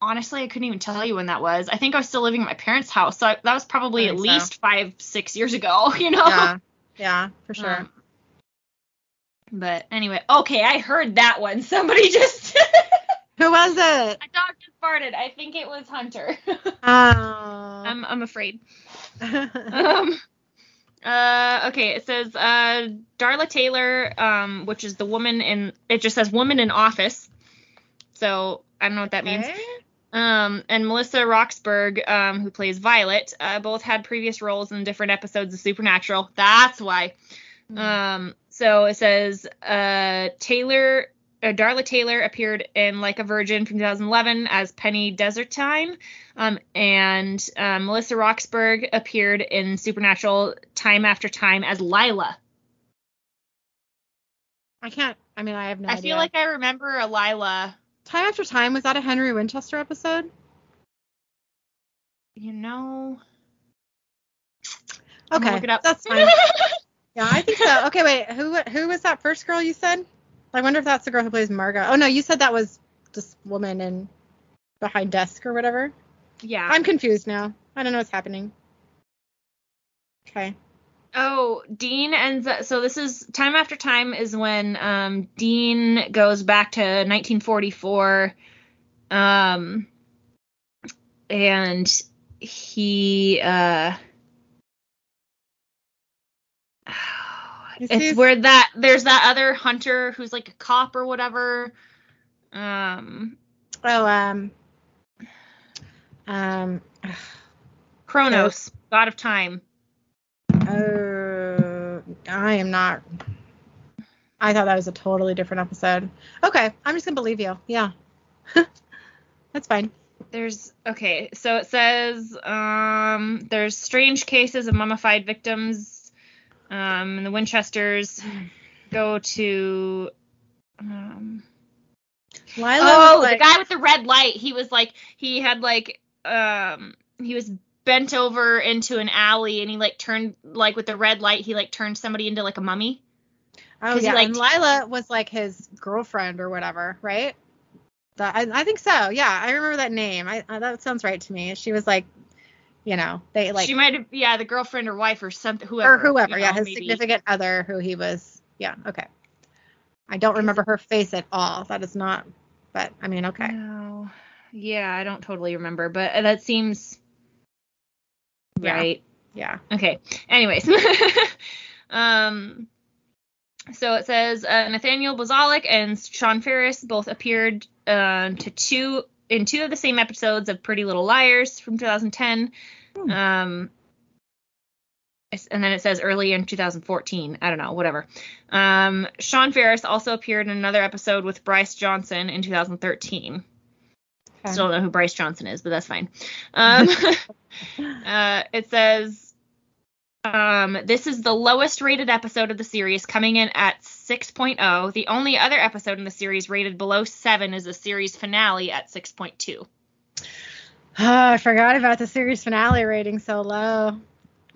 Honestly, I couldn't even tell you when that was. I think I was still living at my parents' house, so I, that was probably at so. least five, six years ago. (laughs) You know. yeah. Yeah, for sure. Um, but anyway, okay, I heard that one. (laughs) Somebody just (laughs) who was it? a dog just farted. I think it was Hunter. (laughs) Oh. I'm I'm afraid. Um uh okay, it says uh Darla Taylor, um, which is the woman in it just says woman in office. So I don't know what that means. Um, and Melissa Roxburgh, um, who plays Violet, uh, both had previous roles in different episodes of Supernatural. That's why. Hmm. Um, so it says uh, Taylor, uh, Darla Taylor appeared in Like a Virgin from 2011 as Penny Desertine, um, and uh, Melissa Roxburgh appeared in Supernatural time after time as Lila. I can't. I mean, I have no I idea. feel like I remember a Lila. Time After Time was that a Henry Winchester episode? You know. Okay, look it up. that's (laughs) fine. Yeah, I think so. Okay, wait. Who who was that first girl you said? I wonder if that's the girl who plays Margot. Oh no, you said that was this woman in behind desk or whatever. yeah. I'm confused now. I don't know what's happening. Okay. Oh, Dean ends up. So this is time after time is when um, Dean goes back to 1944, um, and he uh, It's where that there's that other hunter who's like a cop or whatever. Um, Oh um um Chronos, god of time. oh I am not. I thought that was a totally different episode. Okay, I'm just gonna believe you. Yeah. (laughs) That's fine. There's okay, so it says um there's strange cases of mummified victims um in the Winchesters. go to. Um, Lila oh, like, the guy with the red light. He was like he had like um he was bent over into an alley and he like turned like with the red light he like turned somebody into like a mummy. oh he yeah, and Lila was like his girlfriend or whatever, right? That, I, I think so. Yeah, I remember that name. I, I that sounds right to me. She was like, you know, they like she might have yeah the girlfriend or wife or something whoever or whoever. you yeah, know, his maybe. significant other who he was. Yeah, okay. I don't remember her face at all. That is not. But I mean, okay. No. Yeah, I don't totally remember, but uh, that seems Yeah. right. Yeah. Okay. Anyways. (laughs) um so it says uh, Nathaniel Buzolic and Sean Faris both appeared uh, to two in two of the same episodes of Pretty Little Liars from 2010. Hmm. Um and then it says early in 2014. I don't know, whatever. Um, Sean Faris also appeared in another episode with Bryce Johnson in 2013. Okay. Still don't know who Bryce Johnson is, but that's fine. Um, (laughs) (laughs) uh, it says um, this is the lowest rated episode of the series, coming in at 6.0. The only other episode in the series rated below 7 is the series finale at 6.2. Oh, I forgot about the series finale rating so low.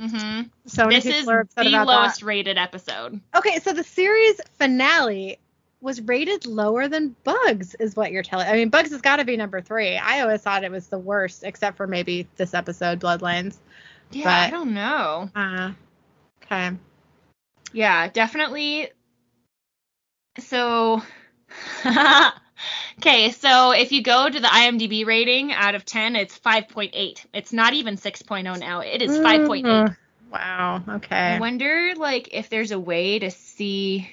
Mm-hmm. So This is the lowest that. rated episode. Okay, so the series finale was rated lower than Bugs, is what you're telling. I mean, Bugs has got to be number three. I always thought it was the worst, except for maybe this episode, Bloodlines. Yeah, But- I don't know. Uh, okay. Yeah, definitely. So, (laughs) okay, so if you go to the IMDb rating out of 10, it's 5.8. It's not even 6.0 now. It is 5.8. Mm, Wow. I Okay. wonder, like, if there's a way to see,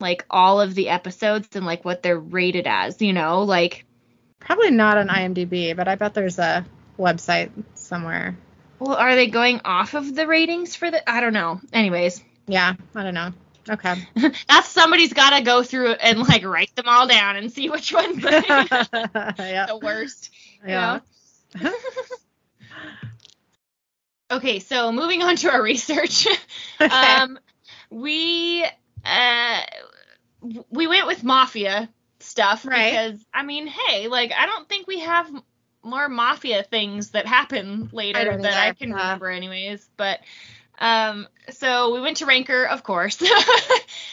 like, all of the episodes and, like, what they're rated as, you know? Like, Probably not on IMDb, but I bet there's a website somewhere. well, are they going off of the ratings for the. I don't know. Anyways, Yeah, I don't know. Okay. (laughs) that's somebody's got to go through and, like, write them all down and see which one's (laughs) the, (laughs) the worst. Yeah. Okay, so moving on to our research. um, we uh, we went with mafia stuff Right. because I mean, hey, like I don't think we have more mafia things that happen later don't that I can remember, anyways. But um, so we went to Ranker, of course. (laughs)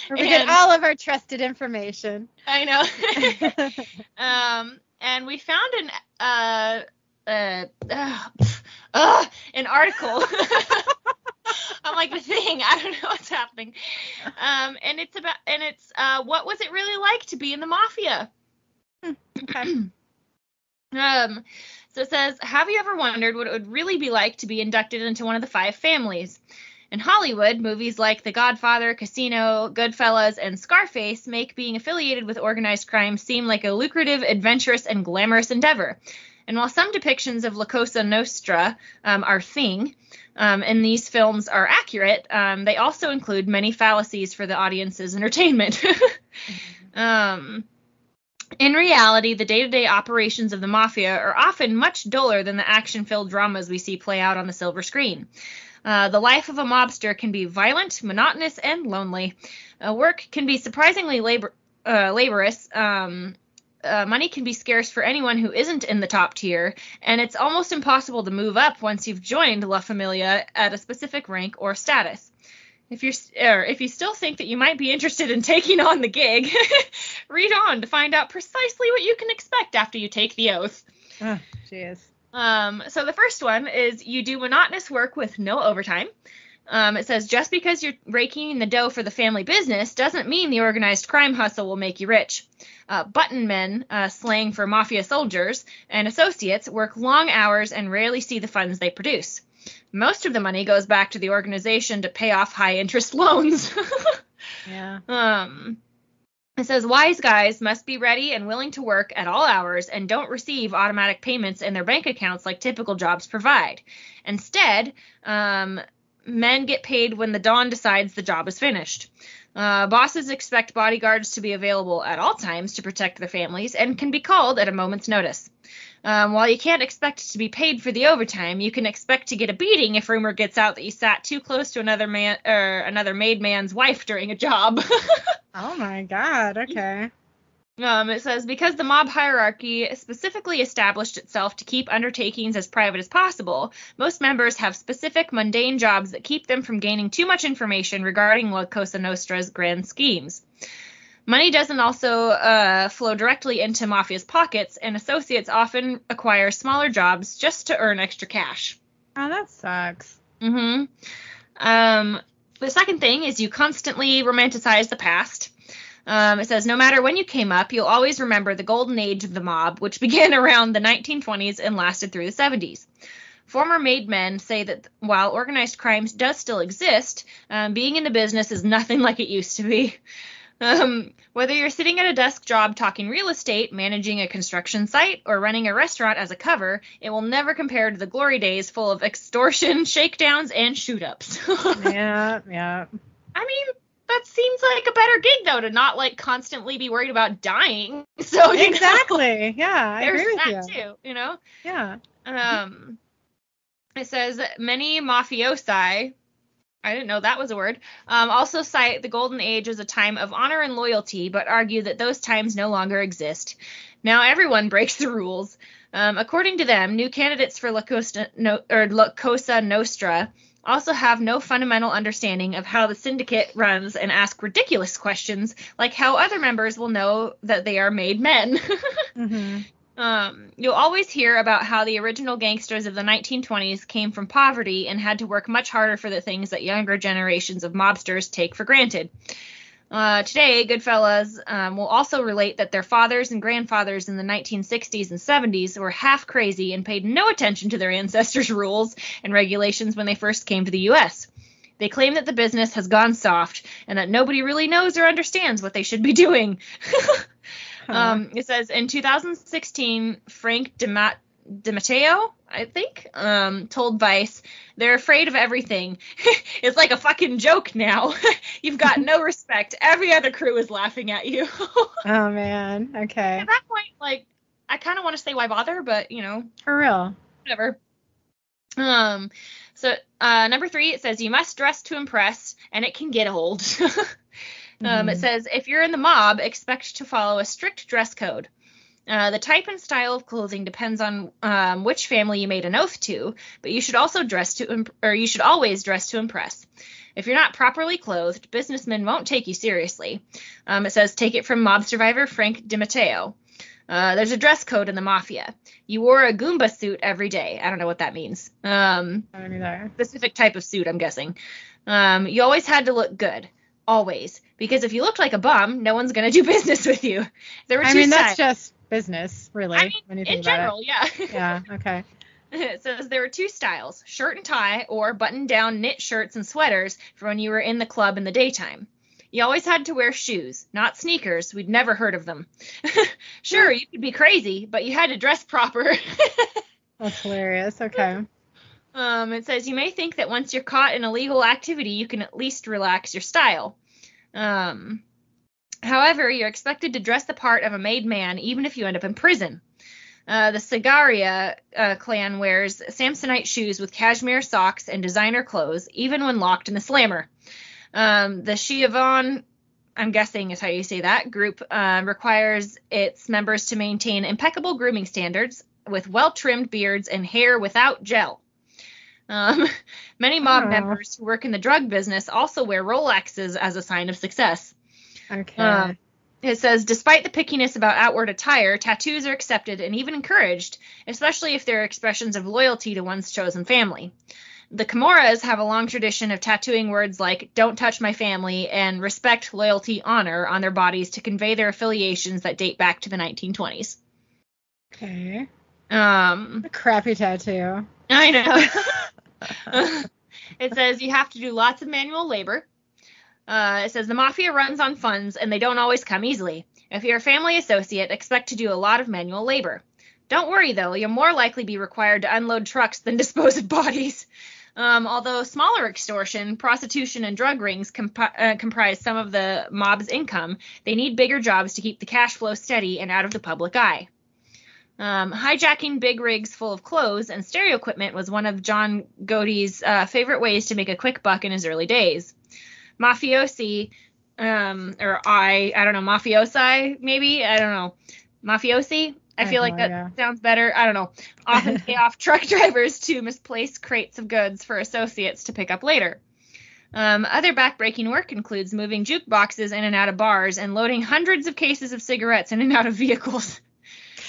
We get all of our trusted information. I know. (laughs) um, and we found an uh, uh, uh, uh, an article. (laughs) I'm like the thing. I don't know what's happening. Um, and it's about and it's uh, what was it really like to be in the mafia? okay. (clears throat) Um, so it says, Have you ever wondered what it would really be like to be inducted into one of the five families? In Hollywood, movies like The Godfather, Casino, Goodfellas, and Scarface make being affiliated with organized crime seem like a lucrative, adventurous, and glamorous endeavor. And while some depictions of La Cosa Nostra um, are thing, um, and these films are accurate, um, they also include many fallacies for the audience's entertainment. (laughs) um, in reality, the day to day operations of the mafia are often much duller than the action filled dramas we see play out on the silver screen. Uh, the life of a mobster can be violent, monotonous, and lonely. Uh, work can be surprisingly labor- uh, laborious. Um, uh, money can be scarce for anyone who isn't in the top tier, and it's almost impossible to move up once you've joined La Familia at a specific rank or status. If you're or if you still think that you might be interested in taking on the gig, (laughs) read on to find out precisely what you can expect after you take the oath. Oh, jeez. Um, so the first one is you do monotonous work with no overtime. Um, it says just because you're raking the dough for the family business doesn't mean the organized crime hustle will make you rich. Uh, button men, uh, slang for mafia soldiers, and associates work long hours and rarely see the funds they produce. Most of the money goes back to the organization to pay off high interest (laughs) loans. Yeah. Um, it says wise guys must be ready and willing to work at all hours and don't receive automatic payments in their bank accounts like typical jobs provide. Instead, um, men get paid when the don decides the job is finished. Uh, bosses expect bodyguards to be available at all times to protect their families and can be called at a moment's notice. Um, while you can't expect to be paid for the overtime, you can expect to get a beating if rumor gets out that you sat too close to another man or another made man's wife during a job. (laughs) Oh my god. Okay. Um, it says because the mob hierarchy specifically established itself to keep undertakings as private as possible, most members have specific mundane jobs that keep them from gaining too much information regarding La Cosa Nostra's grand schemes. Money doesn't also uh, flow directly into mafia's pockets, and associates often acquire smaller jobs just to earn extra cash. Oh, that sucks. Mm-hmm. Um, the second thing is you constantly romanticize the past. Um, it says no matter when you came up, you'll always remember the golden age of the mob, which (laughs) began around the 1920s and lasted through the 70s. Former made men say that while organized crime does still exist, um, being in the business is nothing (laughs) like it used to be. Um, whether you're sitting at a desk job talking real estate, managing a construction site, or running a restaurant as a cover, it will never compare to the glory days full of extortion, (laughs) shakedowns, and shoot ups. (laughs) yeah, yeah. I mean, that seems like a better gig though, to not like constantly be worried about dying. (laughs) So you know, Exactly. Yeah, I agree with that you. too, you know? Yeah. Um, it says many mafiosi. I didn't know that was a word. Um, also cite the golden age as a time of honor and loyalty, but argue that those times no longer exist. Now everyone (laughs) breaks the rules. Um, according to them, new candidates for La Cosa, no, or La Cosa Nostra also have no fundamental understanding of how the syndicate runs and ask ridiculous questions like how other members will know that they are made men. (laughs) hmm Um, you'll always hear about how the original gangsters of the 1920s came from poverty and had to work much harder for the things that younger generations of mobsters take for granted. Uh, today, Goodfellas um, will also relate that their fathers and grandfathers in the 1960s and 70s were half crazy and paid no attention to their ancestors' (laughs) rules and regulations when they first came to the U.S. They claim that the business has gone soft and that nobody really knows or understands what they should be doing. (laughs) Um, it says in 2016, Frank DeMat- DiMatteo, I think, um, told Vice, they're afraid of everything. (laughs) it's like a fucking joke now. (laughs) You've got no respect. Every other crew is laughing at you. (laughs) Oh man. Okay. at that point, like, I kind of want to say why bother, but you know, For real. whatever. Um, so uh, number three, it says you must dress to impress, and it can get old. Um, it Mhm. says if you're in the mob, expect to follow a strict dress code. Uh, the type and style of clothing depends on um, which family you made an oath to, but you should also dress to, imp- or you should always dress to impress. If you're not properly clothed, businessmen won't take you seriously. Um, it says take it from mob survivor Frank DiMatteo. Uh, there's a dress code in the mafia. You wore a Goomba suit every day. I don't know what that means. Um, I don't either. specific type of suit, I'm guessing. Um, you always had to look good. Always. Because if you looked like a bum, no one's going (laughs) to do business with you. There were I two mean, that's just business, really. I mean, when you think in about general, yeah. it. Yeah. Okay. (laughs) (laughs) it says there were two styles shirt and tie, or button down knit shirts and sweaters for when you were in the club in the daytime. You always had to wear shoes, not sneakers. We'd never heard of them. sure, you could be crazy, but you had to dress proper. That's hilarious. Okay. Um, it says you may think that once you're caught in illegal activity, you can at least relax your style. Um, however, you're expected to dress the part of a made man even if you end up in prison. Uh, the Sagaria uh, clan wears Samsonite shoes with cashmere socks and designer clothes, even when locked in the slammer. Um, the Shiavon, I'm guessing is how you say that, group um, requires its members to maintain impeccable grooming standards with well trimmed beards and hair without gel. Um, (laughs) many mob Oh. members who work in the drug business also wear Rolexes as a sign of success. Okay. Um, it says, despite the pickiness about outward attire, tattoos are accepted and even encouraged, especially if they're expressions of loyalty to one's chosen family. The Camorras have a long tradition of tattooing words like "Don't touch my family" and "Respect, loyalty, honor" on their bodies to convey their affiliations that date back to the 1920s. okay. Um, A crappy tattoo. I know. (laughs) (laughs) it says you have to do lots of manual labor. Uh, it says the mafia runs on funds and they don't always come easily. If you're a family associate, expect to do a lot of manual labor. Don't worry though, you'll more likely be required to unload trucks than (laughs) dispose of bodies. Um, although smaller extortion, prostitution, and drug rings comp- uh, comprise some of the mob's income, they need bigger jobs to keep the cash flow steady and out of the public eye. Um, hijacking big rigs full of clothes and stereo equipment was one of John Gotti's uh, favorite ways to make a quick buck in his early days. Mafiosi, um, or I, I don't know, mafiosi, maybe, I don't know, mafiosi. I I feel like know, that yeah. sounds better. I don't know. Often pay (laughs) off truck drivers to misplace crates of goods for associates to pick up later. Um, other backbreaking work includes moving jukeboxes in and out of bars and loading hundreds of cases of cigarettes in and out of vehicles. (laughs)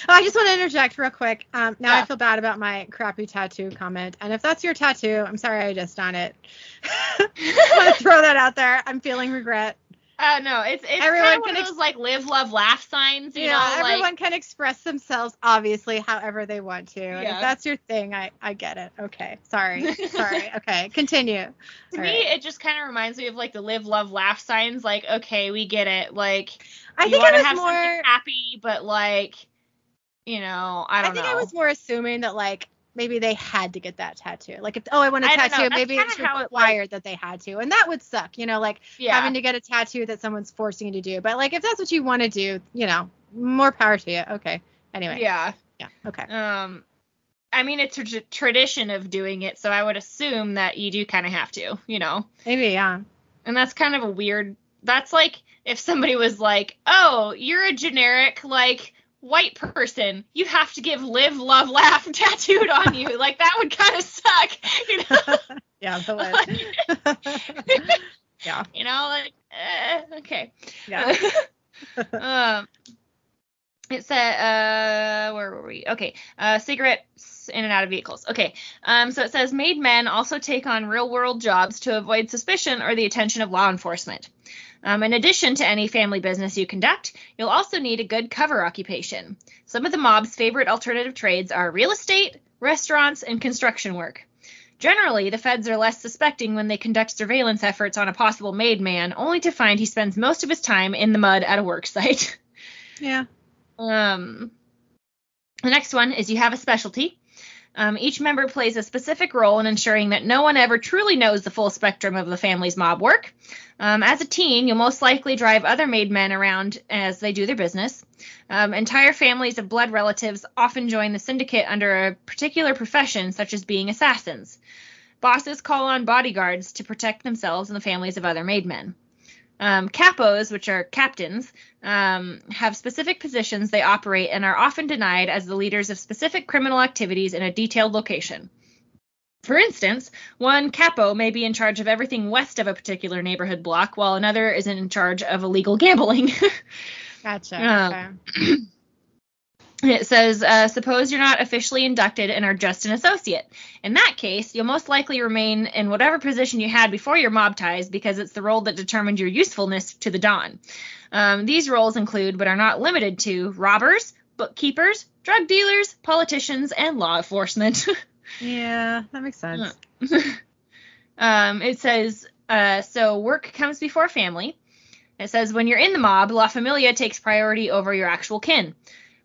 Oh, I just want to interject real quick. Um, now Yeah. I feel bad about my crappy tattoo comment, and if that's your tattoo, I'm sorry I just done it. I want to throw that out there. I'm feeling regret. Uh, no, it's it's Everyone kind of one can of those like live, love, laugh signs. You yeah, know, everyone like can express themselves obviously however they want to. And Yeah. if that's your thing, I I get it. Okay, sorry, (laughs) sorry. Okay, continue. to All me, right. it just kind of reminds me of like the live, love, laugh signs. Like, okay, we get it. Like, I think want to was have more. something happy, but like, you know, I don't I think know. I was more assuming that like maybe they had to get that tattoo. Like if oh I want a I tattoo, maybe it's how it, required that they had to, and that would suck. You know, like yeah. having to get a tattoo that someone's forcing you to do. But like if that's what you want to do, you know, more power to you. Okay. Anyway. yeah. Yeah. Okay. Um, I mean, it's a tradition of doing it, so I would assume that you do kind of have to, you know. Maybe yeah. And that's kind of a weird. That's like if somebody was like, "Oh, you're a generic like white person. You have to give live, love, laugh (laughs) tattooed on you." like that would kind of suck, (laughs) you know. (laughs) yeah. That yeah. you know, like eh, okay. Yeah. um, it said, uh, where were we? Okay, uh, cigarettes in and out of vehicles. Okay, um, so it says made men also take on real world jobs to avoid suspicion or the attention of law enforcement. Um, in addition to any family business you conduct, you'll also need a good cover occupation. Some of the mob's favorite alternative trades are real estate, restaurants, and construction work. Generally, the feds are less suspecting when they conduct surveillance efforts on a possible made man, only to find he spends most of his time in the mud at a work site. yeah. (laughs) Um, the next one is you have a specialty. Um, each member plays a specific role in ensuring that no one ever truly knows the full spectrum of the family's mob work. Um, as a teen, you'll most likely drive other made men around as they do their business. Um, entire families of blood relatives often join the syndicate under a particular profession, such as being assassins. Bosses call on bodyguards to protect themselves and the families of other made men. Um, capos, which are captains, um, have specific positions they operate and are often denied as the leaders of specific criminal activities in a detailed location. For instance, one capo may be in charge of everything west of a particular neighborhood block, while another is in charge of illegal gambling. (laughs) Gotcha. Um, okay. (clears throat) It says, uh, suppose you're not officially inducted and are just an associate. In that case, you'll most likely remain in whatever position you had before your mob ties because it's the role that determined your usefulness to the Don. Um, these roles include, but are not limited to, robbers, bookkeepers, drug dealers, politicians, and law enforcement. (laughs) Yeah, that makes sense. (laughs) um, it says, uh, so work comes before family. It says, when you're in the mob, La Familia takes priority over your actual kin.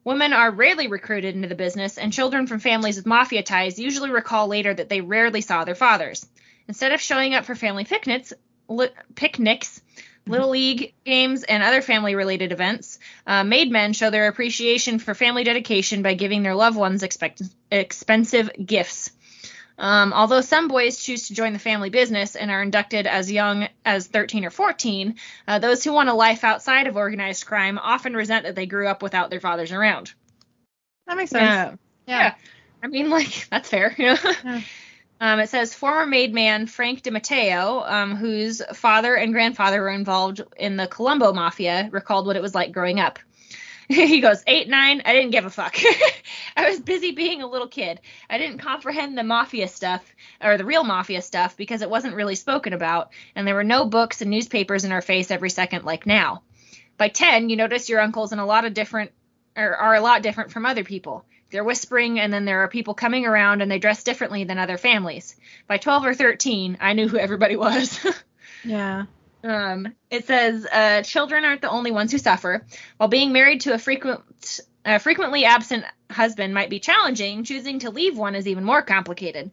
Women are rarely recruited into the business, and children from families with mafia ties usually recall later that they rarely saw their fathers. Instead of showing up for family picnics, li- picnics, little league games, and other family-related events, uh, made men show their appreciation for family dedication by giving their loved ones expect- expensive gifts. Um, although some boys choose to join the family business and are inducted as young as 13 or 14, uh, those who want a life outside of organized crime often resent that they grew up without their fathers around. That makes sense. Yeah. yeah. I mean, like, (laughs) that's fair. you (laughs) know? Yeah. Um, it says former made man Frank DiMatteo, um, whose father and grandfather were involved in the Colombo Mafia, recalled what it was like growing up. (laughs) he goes, eight, nine, I didn't give a fuck. (laughs) I was busy being a little kid. I didn't comprehend the mafia stuff, or the real mafia stuff, because it wasn't really spoken about, and there were no books and newspapers in our face every second like now. By 10, you notice your uncles in a lot of different, or are a lot different from other people. They're whispering, and then there are people coming around, and they dress differently than other families. By 12 or 13, I knew who everybody was. (laughs) Yeah. Um, it says uh, children aren't the only ones who suffer. While being married to a frequent, uh, frequently absent husband might be challenging, choosing to leave one is even more complicated.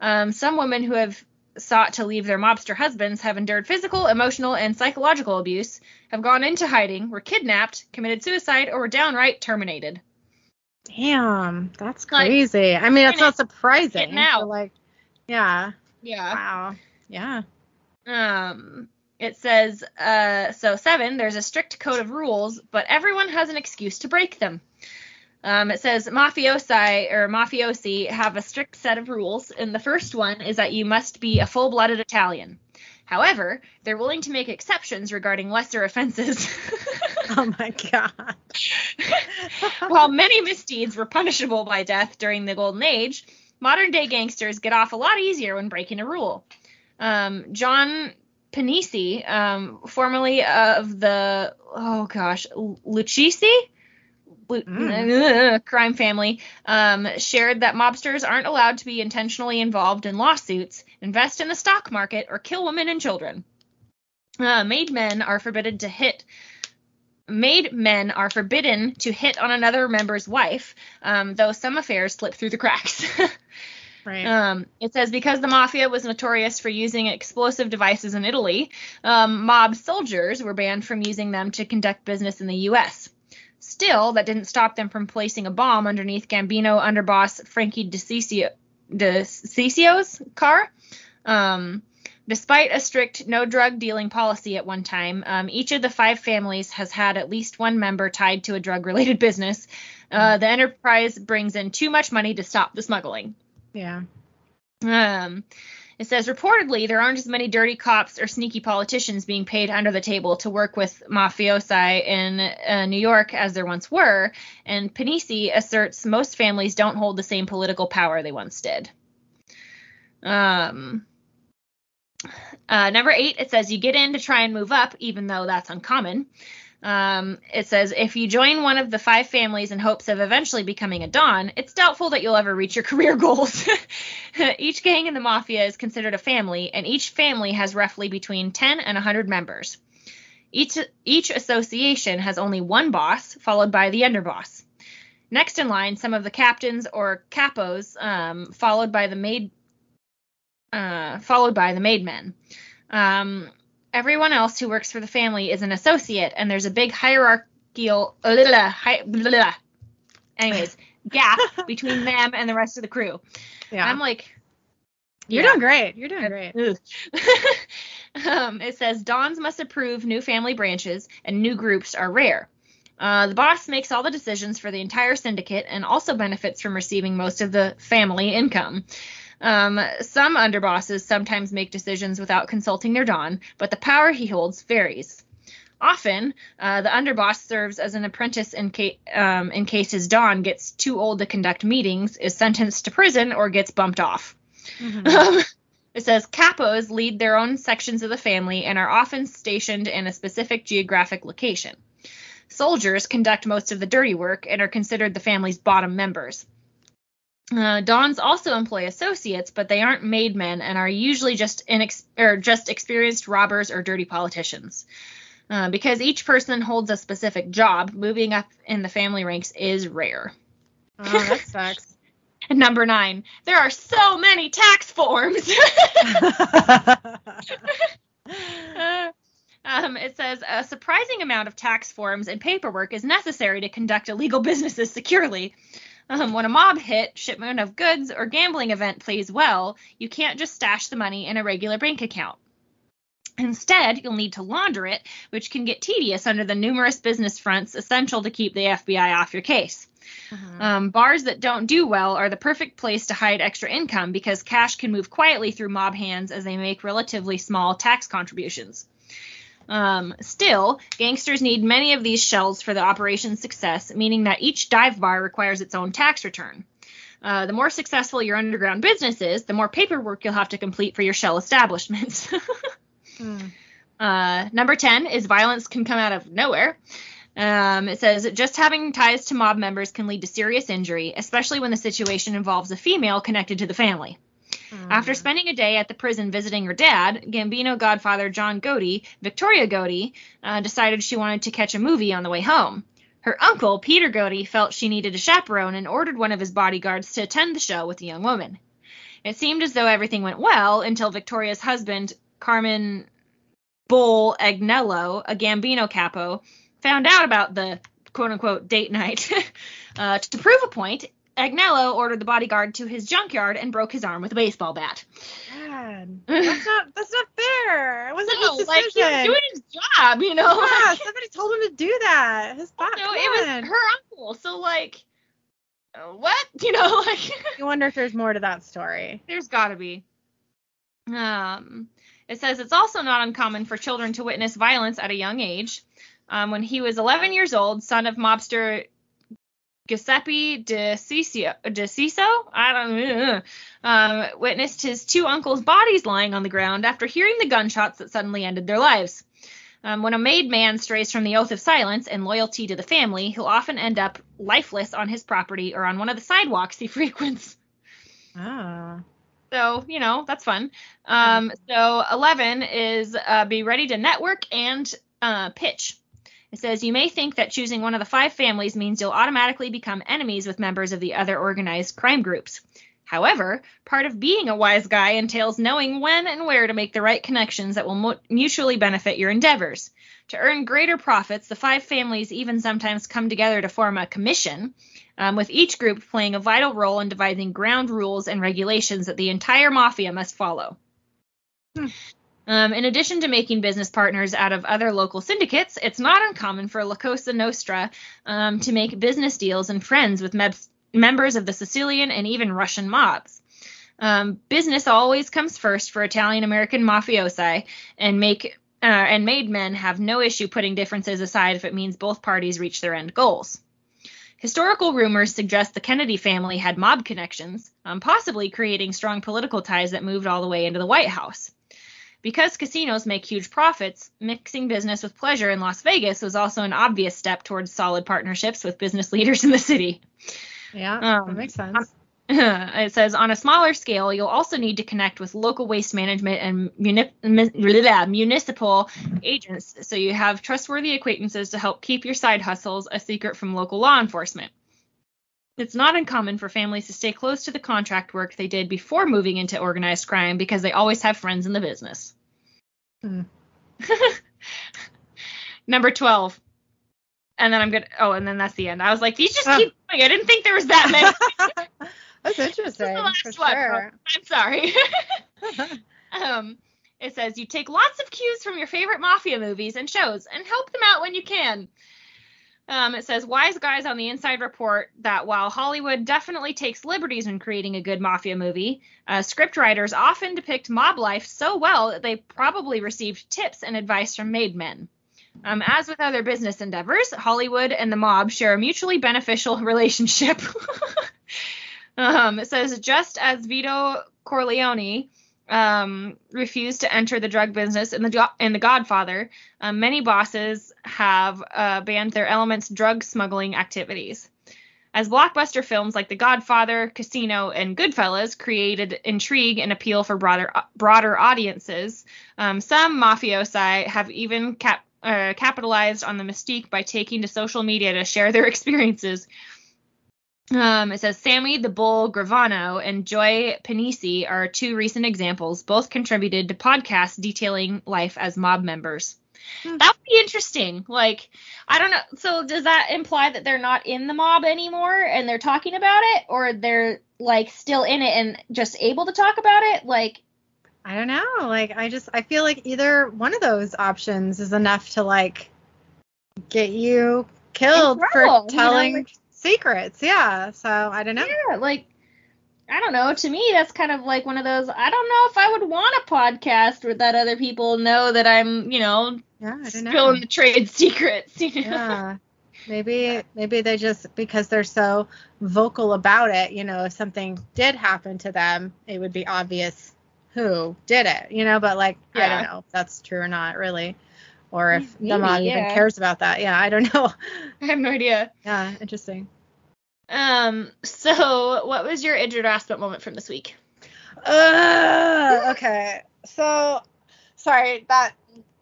Um, some women who have sought to leave their mobster husbands have endured physical, emotional, and psychological abuse, have gone into hiding, were kidnapped, committed suicide, or were downright terminated. Damn, that's Like, crazy. I mean, that's not surprising. out. Like, yeah. Yeah. Wow. Yeah. Um, it says, uh, so seven, there's a strict code of rules, but everyone has an excuse to break them. Um, it says mafiosi or mafiosi have a strict set of rules, and the first one is that you must be a full-blooded Italian. However, they're willing to make exceptions regarding lesser offenses. (laughs) Oh my god. (laughs) While many misdeeds were punishable by death during the Golden Age, modern day gangsters get off a lot easier when breaking a rule. Um, John Pennisi, um, formerly of the oh gosh, Lucchese Mm. crime family, um, shared that mobsters aren't allowed to be intentionally involved in lawsuits, invest in the stock market, or kill women and children. Uh, made men are forbidden to hit made men are forbidden to hit on another member's wife, um, though some affairs slip through the cracks. (laughs) Right. um, it says because the mafia was notorious for using explosive devices in Italy, um, mob soldiers were banned from using them to conduct business in the U.S. Still, that didn't stop them from placing a bomb underneath Gambino underboss Frankie DeCicco, DeCicco's car. Um, Despite a strict no drug dealing policy at one time, um, each of the five families has had at least one member tied to a drug related (laughs) business. Uh, the enterprise brings in too much money to stop the smuggling. Yeah. Um, it says reportedly there aren't as many dirty cops or sneaky politicians being paid under the table to work with mafiosi in uh, New York as there once were, and Pennisi asserts most families don't hold the same political power they once did. Um, uh, number eight, it says you get in to try and move up, even though that's uncommon. Um, it says if you join one of the five families in hopes of eventually becoming a Don, it's doubtful that you'll ever reach your (laughs) career goals. (laughs) each gang in the mafia is considered a family, and each family has roughly between 10 and 100 members. Each each association has only one boss, followed by the underboss. Next in line, some of the captains or capos, um, followed by the made, uh, followed by the made men. Um, everyone else who works for the family is an associate, and there's a big hierarchical, uh, blah, hi- blah, anyways, (laughs) gap between them and the rest of the crew. Yeah. I'm like, You're doing great. You're doing great. (laughs) Um, it says Dons must approve new family branches, and new groups are rare. Uh, the boss makes all the decisions for the entire syndicate and also benefits from receiving most of the family income. Um, some underbosses sometimes make decisions without consulting their Don, but the power he holds varies. Often, uh, the underboss serves as an apprentice in, ca- um, in case his Don gets too old to conduct meetings, is sentenced to prison, or gets bumped off. Mhm. (laughs) Um, it says capos lead their own sections of the family and are often stationed in a specific geographic location. Soldiers conduct most of the dirty work and are considered the family's bottom members. Uh, Dons also employ associates, but they aren't made men and are usually just inex- or just experienced robbers or dirty politicians. Uh, because each person holds a specific job, moving up in the family ranks is rare. Oh, that sucks. And (laughs) number nine, there are so many tax forms. (laughs) Uh, um, it says a surprising amount of tax forms and paperwork is necessary to conduct illegal businesses securely. Um, when a mob hit, shipment of goods, or gambling event plays well, you can't just stash the money in a regular bank account. Instead, you'll need to launder it, which can get tedious under the numerous business fronts essential to keep the FBI off your case. Mhm. Um, bars that don't do well are the perfect place to hide extra income because cash can move quietly through mob hands as they make relatively small tax contributions. Um, still, gangsters need many of these shells for the operation's success, meaning that each dive bar requires its own tax return. Uh, the more successful your underground business is, the more paperwork you'll have to complete for your shell establishments. (laughs) Hmm. Uh, number 10 is violence can come out of nowhere. Um, it says just having ties to mob members can lead to serious injury, especially when the situation involves a female connected to the family. After spending a day at the prison visiting her dad, Gambino godfather John Gotti, Victoria Gotti, uh, decided she wanted to catch a movie on the way home. Her uncle, Peter Gotti, felt she needed a chaperone and ordered one of his bodyguards to attend the show with the young woman. It seemed as though everything went well until Victoria's husband, Carmine Bull Agnello, a Gambino capo, found out about the quote unquote date night. (laughs) uh, to prove a point, Agnello ordered the bodyguard to his junkyard and broke his arm with a baseball bat. God, (laughs) that's not that's not fair. It wasn't No, his like he was doing his job, you know. yeah, like- somebody told him to do that. His bot. no, it was her uncle. So like, what? (laughs) You know, like. You wonder if there's more to that story. There's got to be. Um, it says it's also not uncommon for children to witness violence at a young age. Um, when he was 11 years old, son of mobster Giuseppe De Ciso, De Ciso I don't know, um, witnessed his two uncles' bodies lying on the ground after hearing the gunshots that suddenly ended their lives. Um, when a made man strays from the oath of silence and loyalty to the family, he'll often end up lifeless on his property or on one of the sidewalks he (laughs) frequents. Oh. So, you know, that's fun. Um, so 11 is uh, be ready to network and uh, pitch. It says you may think that choosing one of the five families means you'll automatically become enemies with members of the other organized crime groups. However, part of being a wise guy entails knowing when and where to make the right connections that will mu- mutually benefit your endeavors. To earn greater profits, the five families even sometimes come together to form a commission, um, with each group playing a vital role in devising ground rules and regulations that the entire mafia must follow. Hmm. Um, in addition to making business partners out of other local syndicates, it's not uncommon for La Cosa Nostra um, to make business deals and friends with members of the Sicilian and even Russian mobs. Um, business always comes first for Italian American mafiosi, and make uh, and made men have no issue putting differences aside if it means both parties reach their end goals. Historical rumors suggest the Kennedy family had mob connections, um, possibly creating strong political ties that moved all the way into the White House. Because casinos make huge profits, mixing business with pleasure in Las Vegas was also an obvious step towards solid partnerships with business (laughs) leaders in the city. Yeah, Um, that makes sense. (laughs) it says on a smaller scale, you'll also need to connect with local waste management and muni- mi- municipal agents so you have trustworthy acquaintances to help keep your side hustles a secret from local law enforcement. It's not uncommon for families to stay close to the contract work they did before moving into organized crime because they always have friends in the business. Hmm. (laughs) Number 12. And then I'm good. Oh, and then that's the end. I was like, these just Oh. keep going. I didn't think there was that many. (laughs) That's interesting. the last for one. sure. I'm sorry. (laughs) um, it says you take lots of cues from your favorite mafia movies and shows and help them out when you can. Um, it says wise guys on the inside report that while Hollywood definitely takes liberties in creating a good mafia movie, uh, scriptwriters often depict mob life so well that they probably received tips and advice from made men. Um, as with other business endeavors, Hollywood and the mob share a mutually beneficial (laughs) relationship. (laughs) um, it says just as Vito Corleone um, refused to enter the drug business in the in The Godfather, um, many bosses have uh, banned their elements drug smuggling activities. As blockbuster films like The Godfather, Casino, and Goodfellas created intrigue and appeal for broader broader audiences, um, some mafiosi have even cap- uh, capitalized on the mystique by taking to social media to share their (laughs) experiences. Um, it says Sammy the Bull Gravano and Joy Pennisi are two recent examples. Both contributed to podcasts detailing life as mob members. Hmm. That would be interesting. Like, I don't know. So does that imply that they're not in the mob anymore and they're talking about it, or they're like still in it and just able to talk about it? Like, I don't know. Like I just I feel like either one of those options is enough to like get you killed trouble, for you know, telling like- secrets. Yeah. So I don't know. yeah, like I don't know. To me, that's kind of like one of those. I don't know if I would want a podcast where that other people know that I'm, you know, Yeah, don't know. spilling the trade (laughs) secrets. You know? yeah. Maybe maybe they just because they're so vocal about it, you know, if something did happen to them, it would be obvious who did it, you know, but like I don't know if that's true or not really. Or if the Maybe, mob yeah. even cares about that. Yeah, I don't know. (laughs) I have no idea. Yeah, interesting. Um. So, what was your injured aspect moment from this week? Uh, okay. So sorry, that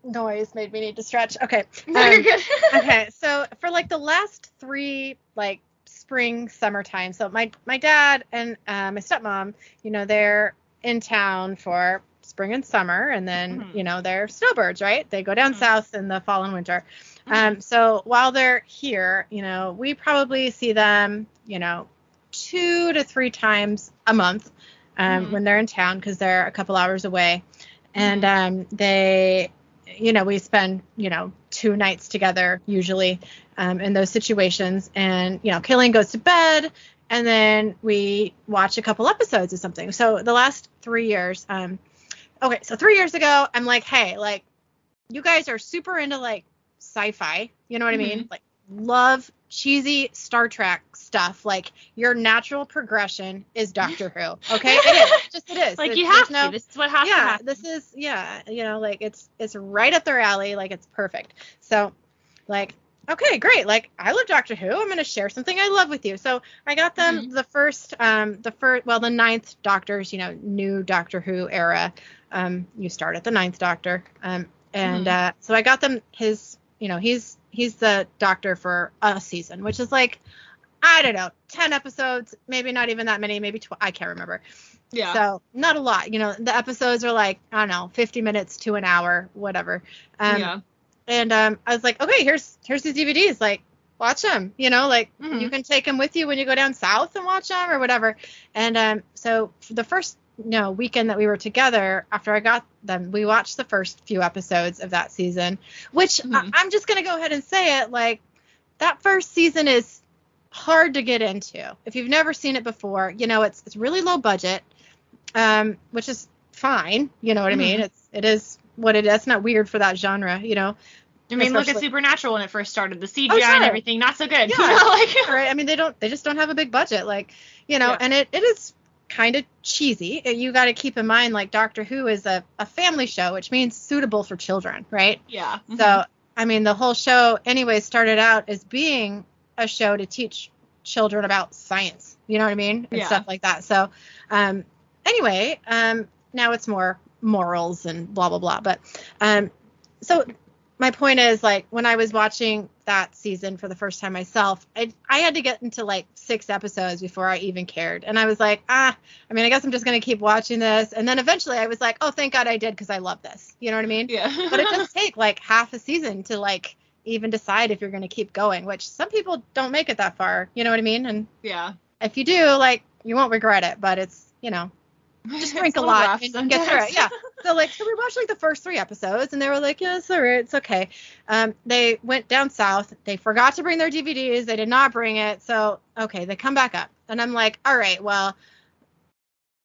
noise made me need to stretch. Okay. (laughs) No, you're Um, good. (laughs) okay, so for like the last three like s- spring summertime. So my my dad and uh, my stepmom, you know, they're in town for spring and summer, and then Mhm. you know they're snowbirds, right? They go down Mhm. south in the fall and winter. Um, so while they're here, you know, we probably see them, you know, two to three times a month um, Mhm. when they're in town because they're a couple hours away, and um, they, you know, we spend, you know, two nights together usually um, in those situations, and you know, Killian goes to bed. And then we watch a couple episodes of something. So the last three years, um, okay, so three years ago, I'm like, hey, like, you guys are super into like sci-fi, you know what I mm-hmm. mean? Like, love cheesy Star Trek stuff. Like, your natural progression is Doctor (laughs) Who. Okay, it is. Just it is. like It's- you have no- to. This is what has to yeah, happen. this is yeah, you know, like it's it's right up their alley. Like it's perfect. So, like, okay, great. Like I love Doctor Who. I'm gonna share something I love with you. So I got them Mm-hmm. the first, um, the first, well, the ninth Doctor's, you know, new Doctor Who era. Um, you start at the ninth Doctor. Um, and Mhm. uh, so I got them his, you know, he's he's the Doctor for a season, which is like. I don't know, 10 episodes, maybe not even that many, maybe 12, I can't remember. yeah. So not a lot. You know, the episodes are like, I don't know, 50 minutes to an hour, whatever. Um, yeah. And um, I was like, okay, here's here's these DVDs. Like, watch them. You know, like Mhm. you can take them with you when you go down south and watch them or whatever. And um, so for the first you know weekend that we were together after I got them, we watched the first few episodes of that season. Which I, Mhm. I'm just gonna go ahead and say it. Like that first season is hard to get into if you've never seen it before. You know, it's it's really low budget, um, which is fine. You know what I mean? It's it is what it is. It's not weird for that genre. You know. I mean, look at Supernatural when it first started. The CGI Oh, sure. and everything, not so good. Yeah. (laughs) like, (laughs) right? I mean, they don't, they just don't have a big budget, like, you know, Yeah. and it, it is kind of cheesy. You got to keep in mind, like, Doctor Who is a, a family show, which means suitable for children, right? yeah. So, I mean, the whole show, anyway, started out as being a show to teach children about science, you know what I mean? And Yeah. stuff like that. So, um, anyway, um, now it's more morals and blah, blah, blah. But, um, so my point is like when I was watching that season for the first time myself, I, I had to get into like six episodes before I even cared. And I was like, ah, I mean, I guess I'm just going to keep watching this. And then eventually I was like, oh, thank God I did because I love this. You know what I mean? yeah. (laughs) But it does take like half a season to like even decide if you're going to keep going, which some people don't make it that far. You know what I mean? And yeah. if you do, like, you won't regret it, but it's, you know, just (laughs) drink a little lot and get through it. Yeah. (laughs) So like, so we watched like the first three episodes, and they were like, "Yeah, it's all right, it's okay." Um, they went down south. They forgot to bring their DVDs. They did not bring it. So okay, they come back up, and I'm like, "All right, well,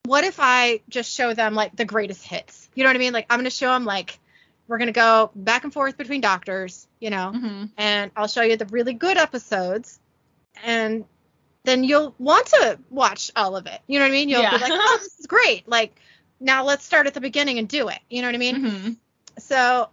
what if I just show them like the greatest hits? You know what I mean? Like, I'm gonna show them like." We're gonna go back and forth between doctors, you know, Mhm. and I'll show you the really good episodes, and then you'll want to watch all of it. You know what I mean? You'll Yeah. be like, oh, this is great. Like, now let's start at the beginning and do it. You know what I mean? Mhm. So,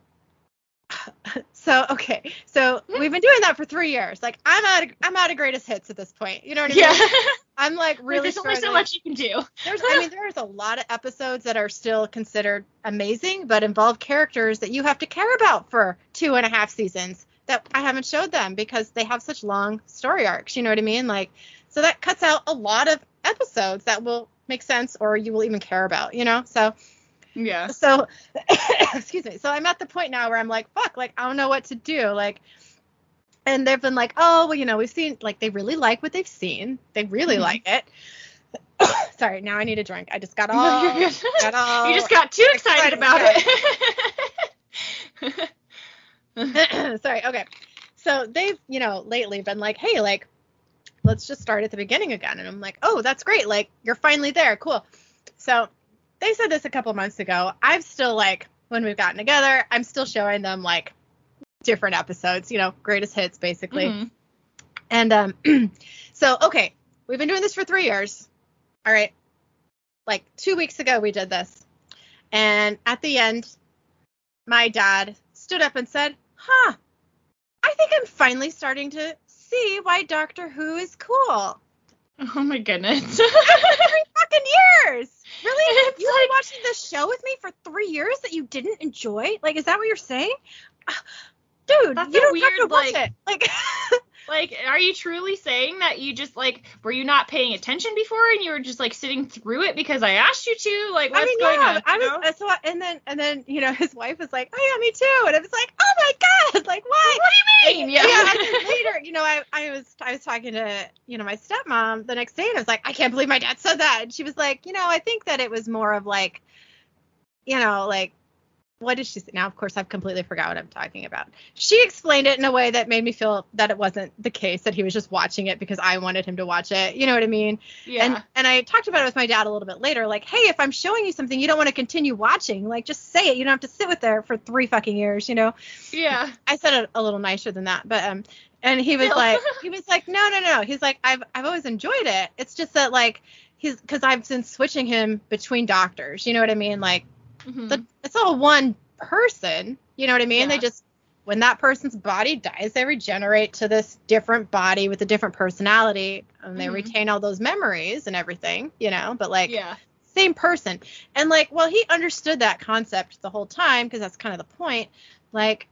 (sighs) so okay. So we've been doing that for three years. Like, I'm out. Of, I'm out of greatest hits at this point. You know what I mean? Yeah. (laughs) I'm like really. There's only so much you can do. There's, I mean, there's a lot of episodes that are still considered amazing, but involve characters that you have to care about for two and a half seasons that I haven't showed them because they have such long story arcs. You know what I mean? Like, so that cuts out a lot of episodes that will make sense or you will even care about. You know? So, Yeah. so, (coughs) excuse me. So I'm at the point now where I'm like, fuck, like I don't know what to do. Like, and they've been like, oh, well, you know, we've seen like they really like what they've seen. They really Mhm. like it. (coughs) Sorry, now I need a drink. I just got (laughs) all. got all you just got too excited excited, about it. (laughs) (coughs) Sorry. Okay. So they've, you know, lately been like, hey, like, let's just start at the beginning again. And I'm like, oh, that's great. Like, you're finally there. Cool. So they said this a couple months ago. I've still like, when we've gotten together, I'm still showing them like different episodes, you know, greatest hits basically. Mhm. And um, (clears throat) so okay, we've been doing this for three years. All right, like two weeks ago we did this, and at the end, my dad stood up and said, "Huh, I think I'm finally starting to see why Doctor Who is cool." Oh my goodness. (laughs) Three (laughs) fucking years. Really? It's you like- watching this show with me for three years that you didn't enjoy? Like, is that what you're saying? Dude, That's you don't weird, have to watch like- it. (laughs) Like, Like, are you truly saying that you just like were you not paying attention before and you were just like sitting through it because I asked you to? Like, what's I mean, going yeah, on? I know? was, uh, so, I, and then, and then, you know, (laughs) his wife was like, oh yeah, me too, and it was like, oh my god, (laughs) like what? What do you mean? Yeah. and then later, you know, I, I was, I was talking to, you know, my stepmom the next day, and I was like, I can't believe my dad said that, and she was like, you know, I think that it was more of like, you know, like, what did she say? Now, of course, I've completely forgot what I'm talking about. She explained it in a way that made me feel that it wasn't the case, that he was just watching it because I wanted him to watch it. You know what I mean? yeah. And and I talked about it with my dad a little bit later. Like, hey, if I'm showing you something you don't want to continue watching, like just say it. You don't have to sit with there for three fucking years, you know. yeah. I said it a little nicer than that, but um, and he was like, he (laughs) was like, no, no, no. He's like, I've I've always enjoyed it. It's just that like he's because I've been switching him between doctors. You know what I mean? Like Mhm. the it's all one person. You know what I mean? They just when that person's body dies, they regenerate to this different body with a different personality, and they Mhm. retain all those memories and everything. You know, but like yeah. same person. And like, well, he understood that concept the whole time because that's kind of the point. Like,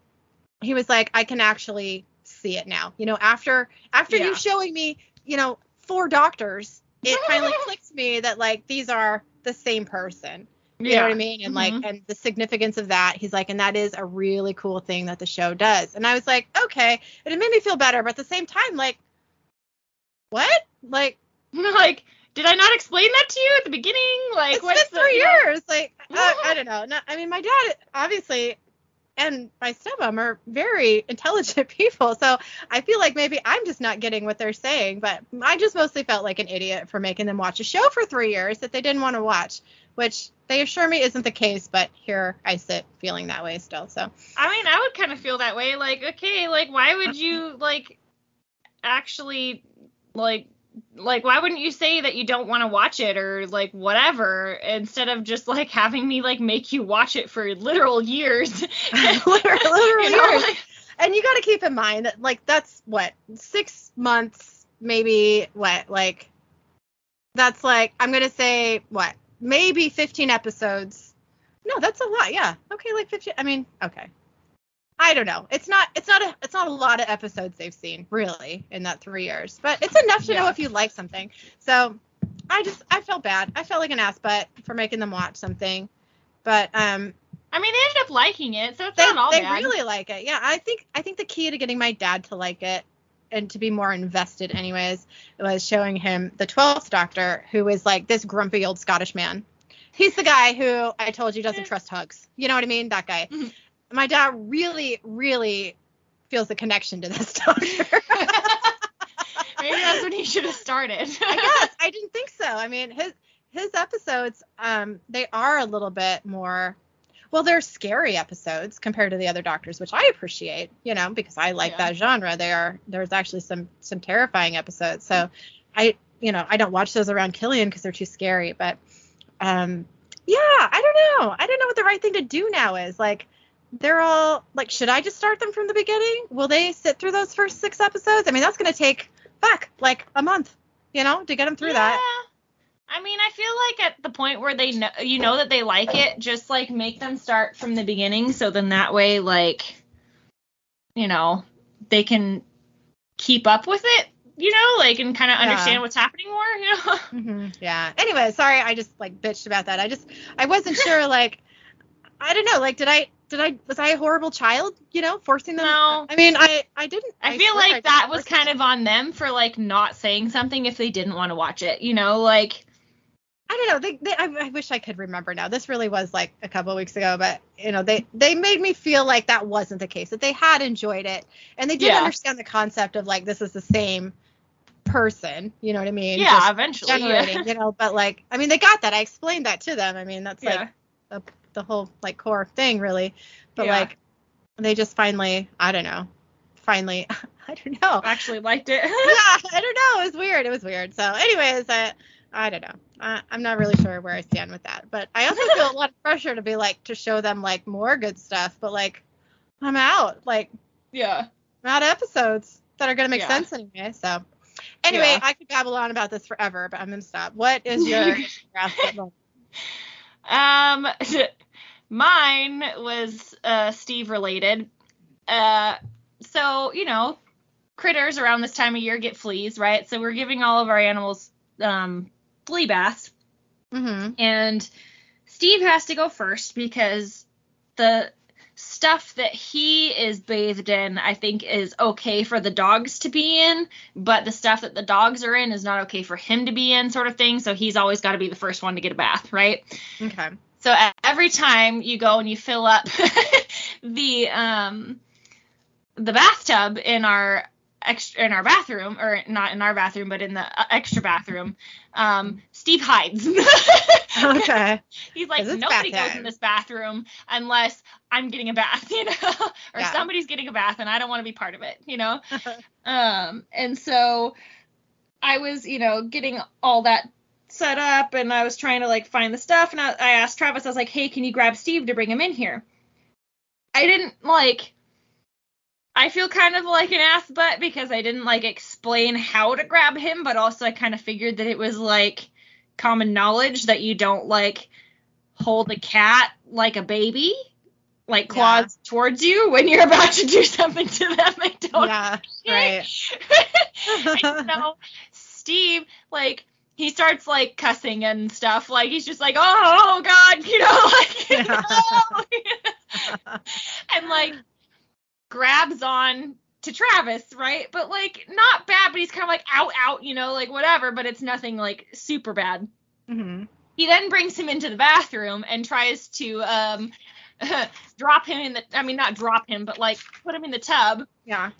he was like, I can actually see it now. You know, after after Yeah. you showing me, you know, four doctors, it (laughs) finally clicks me that like these are the same person. You know what I mean? And like, Mhm. and the significance of that, he's like, and that is a really cool thing that the show does. And I was like, okay. And it made me feel better, but at the same time, like, what? Like, (laughs) like, did I not explain that to you at the beginning? Like, it's what's been the, three years. Like, (laughs) uh, I don't know. No, I mean, my dad obviously and my stepmom are very (laughs) intelligent people, so I feel like maybe I'm just not getting what they're saying. But I just mostly felt like an idiot for making them watch a show for three years that they didn't want to watch, which they assure me isn't the case. But here I sit feeling that way still. So I mean, I would kind of feel that way. Like, okay, like, why would you like actually like like why wouldn't you say that you don't want to watch it or like whatever instead of just like having me like make you watch it for literal years (laughs) (laughs) literally, literally You know, years. and you got to keep in mind that like that's what six months maybe what like that's like i'm gonna say what maybe 15 episodes. No that's a lot. Yeah. Okay like 15 i mean okay. I don't know. It's not it's not a it's not a lot of episodes they've seen really in that three years but it's enough to know if you like something. So i just i felt bad. I felt like an ass butt for making them watch something but um I mean, they ended up liking it, so it's they, not all they bad. They really like it. Yeah, I think I think the key to getting my dad to like it and to be more invested, anyways, was showing him the Twelfth Doctor, who is like this grumpy old Scottish man. He's the guy who I told you doesn't trust hugs. You know what I mean? That guy. Mhm. My dad really, really feels a connection to this (laughs) doctor. (laughs) Maybe that's when he should have started. (laughs) I guess I didn't think so. I mean, his his episodes, um, they are a little bit more. Well, they're scary episodes compared to the other doctors, which I appreciate, you know, because I like Yeah. that genre. They are there's actually some some terrifying episodes. So I, you know, I don't watch those around Killian because they're too scary. But um, yeah, I don't know. I don't know what the right thing to do now is. Like, they're all like, should I just start them from the beginning? Will they sit through those first six episodes? I mean, that's gonna take fuck like a month, you know, to get them through that. Yeah. I mean, I feel like at the point where they know you know that they like it, just like make them start from the beginning so then that way like you know, they can keep up with it, you know, like and kind of Yeah. understand what's happening more, you know. (laughs) hmm Yeah. Anyway, sorry, I just like bitched about that. I just I wasn't (laughs) sure like I don't know, like did I did I was I a horrible child, you know, forcing them? No. I mean, I I didn't. I feel swear I like that was them. kind of on them for like not saying something if they didn't want to watch it, you know, like I don't know. They, they I, I wish I could remember now. This really was like a couple of weeks ago, but you know, they they made me feel like that wasn't the case. That they had enjoyed it and they did Yeah. understand the concept of like this is the same person. You know what I mean? yeah, Just eventually. generating. Yeah. You know, but like I mean, they got that. I explained that to them. I mean, that's yeah. like the, the whole like core thing really. But like they just finally, I don't know, finally, (laughs) I don't know. Actually liked it. (laughs) yeah, I don't know. It was weird. It was weird. So, anyways, I, I don't know. I, I'm not really sure where I stand with that. But I also feel a lot of (laughs) pressure to be like to show them like more good stuff. But like, I'm out. Like, yeah. I'm out of episodes that are gonna make Yeah. sense anyway. So, anyway, Yeah. I could babble on about this forever, but I'm gonna stop. What is (laughs) your grasp of moment? Um, (laughs) mine was uh, Steve related. uh, so you know, critters around this time of year get fleas, right? So we're giving all of our animals um, flea baths, Mm-hmm. and Steve has to go first because the stuff that he is bathed in, I think, is okay for the dogs to be in, but the stuff that the dogs are in is not okay for him to be in, sort of thing. So he's always got to be the first one to get a bath, right? Okay. So every time you go and you fill up (laughs) the um the bathtub in our extra in our bathroom or not in our bathroom but in the uh, extra bathroom um Steve hides. (laughs) Okay. He's like nobody goes in this bathroom unless I'm getting a bath, (laughs) you know, or Yeah. somebody's getting a bath and I don't want to be part of it, you know. (laughs) Um, and so I was, you know, getting all that set up and I was trying to like find the stuff and I, I asked Travis, I was like, hey, can you grab Steve to bring him in here? I didn't like, I feel kind of like an ass butt because I didn't like explain how to grab him, but also I kind of figured that it was like common knowledge that you don't like hold a cat like a baby. Like Yeah. claws towards you when you're about to do something to them. They don't yeah. (laughs) Right. and so Steve, like, he starts like cussing and stuff. Like he's just like, oh, oh God, you know, like, (laughs) no. (laughs) and like grabs on to Travis, right? But like not bad, but he's kind of like out, out, you know, like whatever. But it's nothing like super bad. hmm He then brings him into the bathroom and tries to um (laughs) drop him in the. I mean, not drop him, but like put him in the tub Yeah.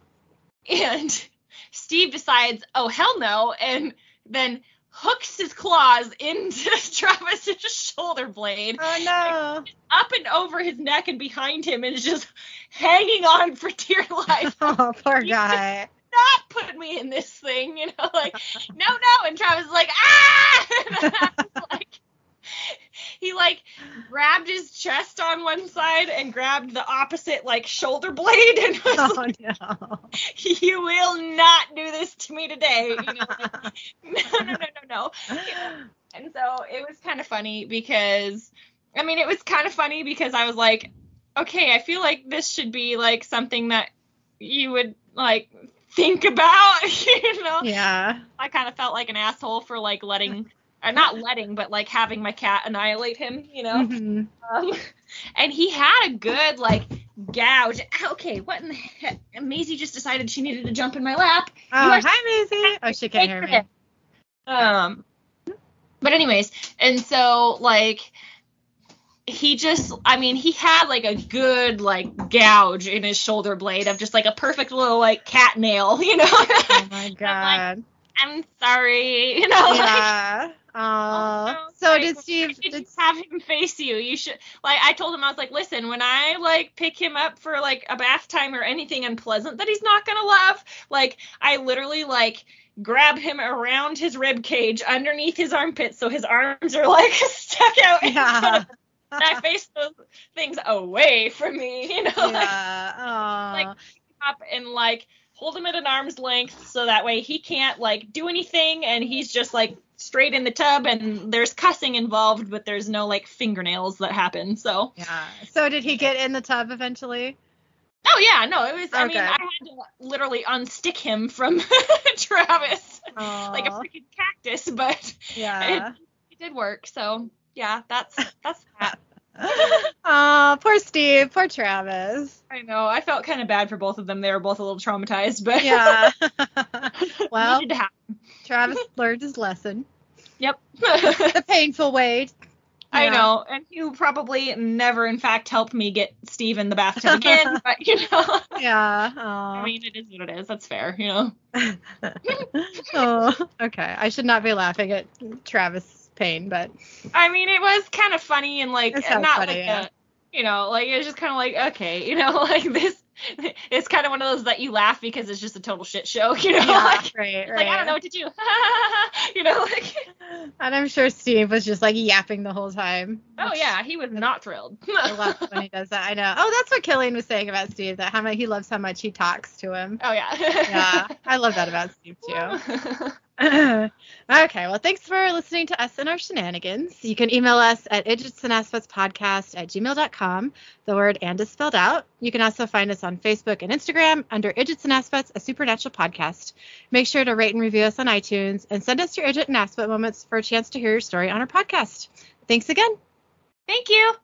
and (laughs) Steve decides, oh hell no, and then hooks his claws into (laughs) Travis's shoulder blade Oh no. up and over his neck and behind him and is just hanging on for dear (laughs) life. Oh, poor guy. Not put me in this thing, you know, like no, no. And Travis is like, ah, (laughs) and I was like, he like grabbed his chest on one side and grabbed the opposite like shoulder blade and (laughs) was Oh like, no. you will not do this to me today. You (laughs) know, (laughs) no, no, no, no, no. And so it was kind of funny because, I mean, it was kind of funny because I was like, okay, I feel like this should be like something that you would like think about, you know? Yeah. I kind of felt like an asshole for like letting, or not letting, but like having my cat annihilate him, you know? hmm Um, and he had a good like gouge. Okay, what in the heck? Maisie just decided she needed to jump in my lap. Oh, are- hi, Maisie. (laughs) Oh, she can't hear me. Um, but anyways, and so like he just, I mean, he had like a good like gouge in his shoulder blade of just like a perfect little like cat nail, (laughs) you know. Oh my (laughs) god. I'm sorry, (laughs) you know. Like, Yeah. (laughs) Oh. So like, did Steve? did you Did, have him face you? You should like I told him I was like, listen, when I like pick him up for like a bath time or anything unpleasant that he's not gonna love, like I literally like grab him around his rib cage underneath his armpit so his arms are like (laughs) stuck out yeah. and I face those things away from me, you know, like yeah. Oh. like- up and like hold him at an arm's length so that way he can't like do anything and he's just like straight in the tub and there's cussing involved but there's no like fingernails that happen so yeah. So did he get in the tub eventually? oh yeah no it was okay. i mean i had to literally unstick him from (laughs) travis Oh. like a freaking cactus but yeah. it did work so yeah that's that's that (laughs) oh, poor Steve. Poor Travis. i know i felt kind of bad for both of them they were both a little traumatized but Yeah. (laughs) well. Travis (laughs) learned his lesson. yep The painful way. I know, and you probably never, in fact, helped me get Steve in the bathtub again. but you know, Yeah. I Oh. mean, it is what it is. That's fair, you know. oh. Okay. I should not be laughing at Travis' pain, but I mean, it was kind of funny and like not funny, like yeah. a, you know, like it's just kind of like okay, you know, (laughs) like this. It's kind of one of those that you laugh because it's just a total shit show, (laughs) you know. yeah, Like, right, right. like I don't know what to do, (laughs) you know. Like, And I'm sure Steve was just like yapping the whole time. oh yeah, he was not thrilled. I love when he does that. I know. Oh, that's what Killian was saying about Steve. That how much he loves how much he talks to him. oh yeah. Yeah, I love that about Steve too. (clears throat) okay, well, thanks for listening to us and our shenanigans. You can email us at idgetsandaspetspodcast at gmail.com. The word and is spelled out. You can also find us on Facebook and Instagram under Idgits and Aspets, a supernatural podcast. Make sure to rate and review us on iTunes and send us your Idget and Aspet moments for a chance to hear your story on our podcast. Thanks again. Thank you.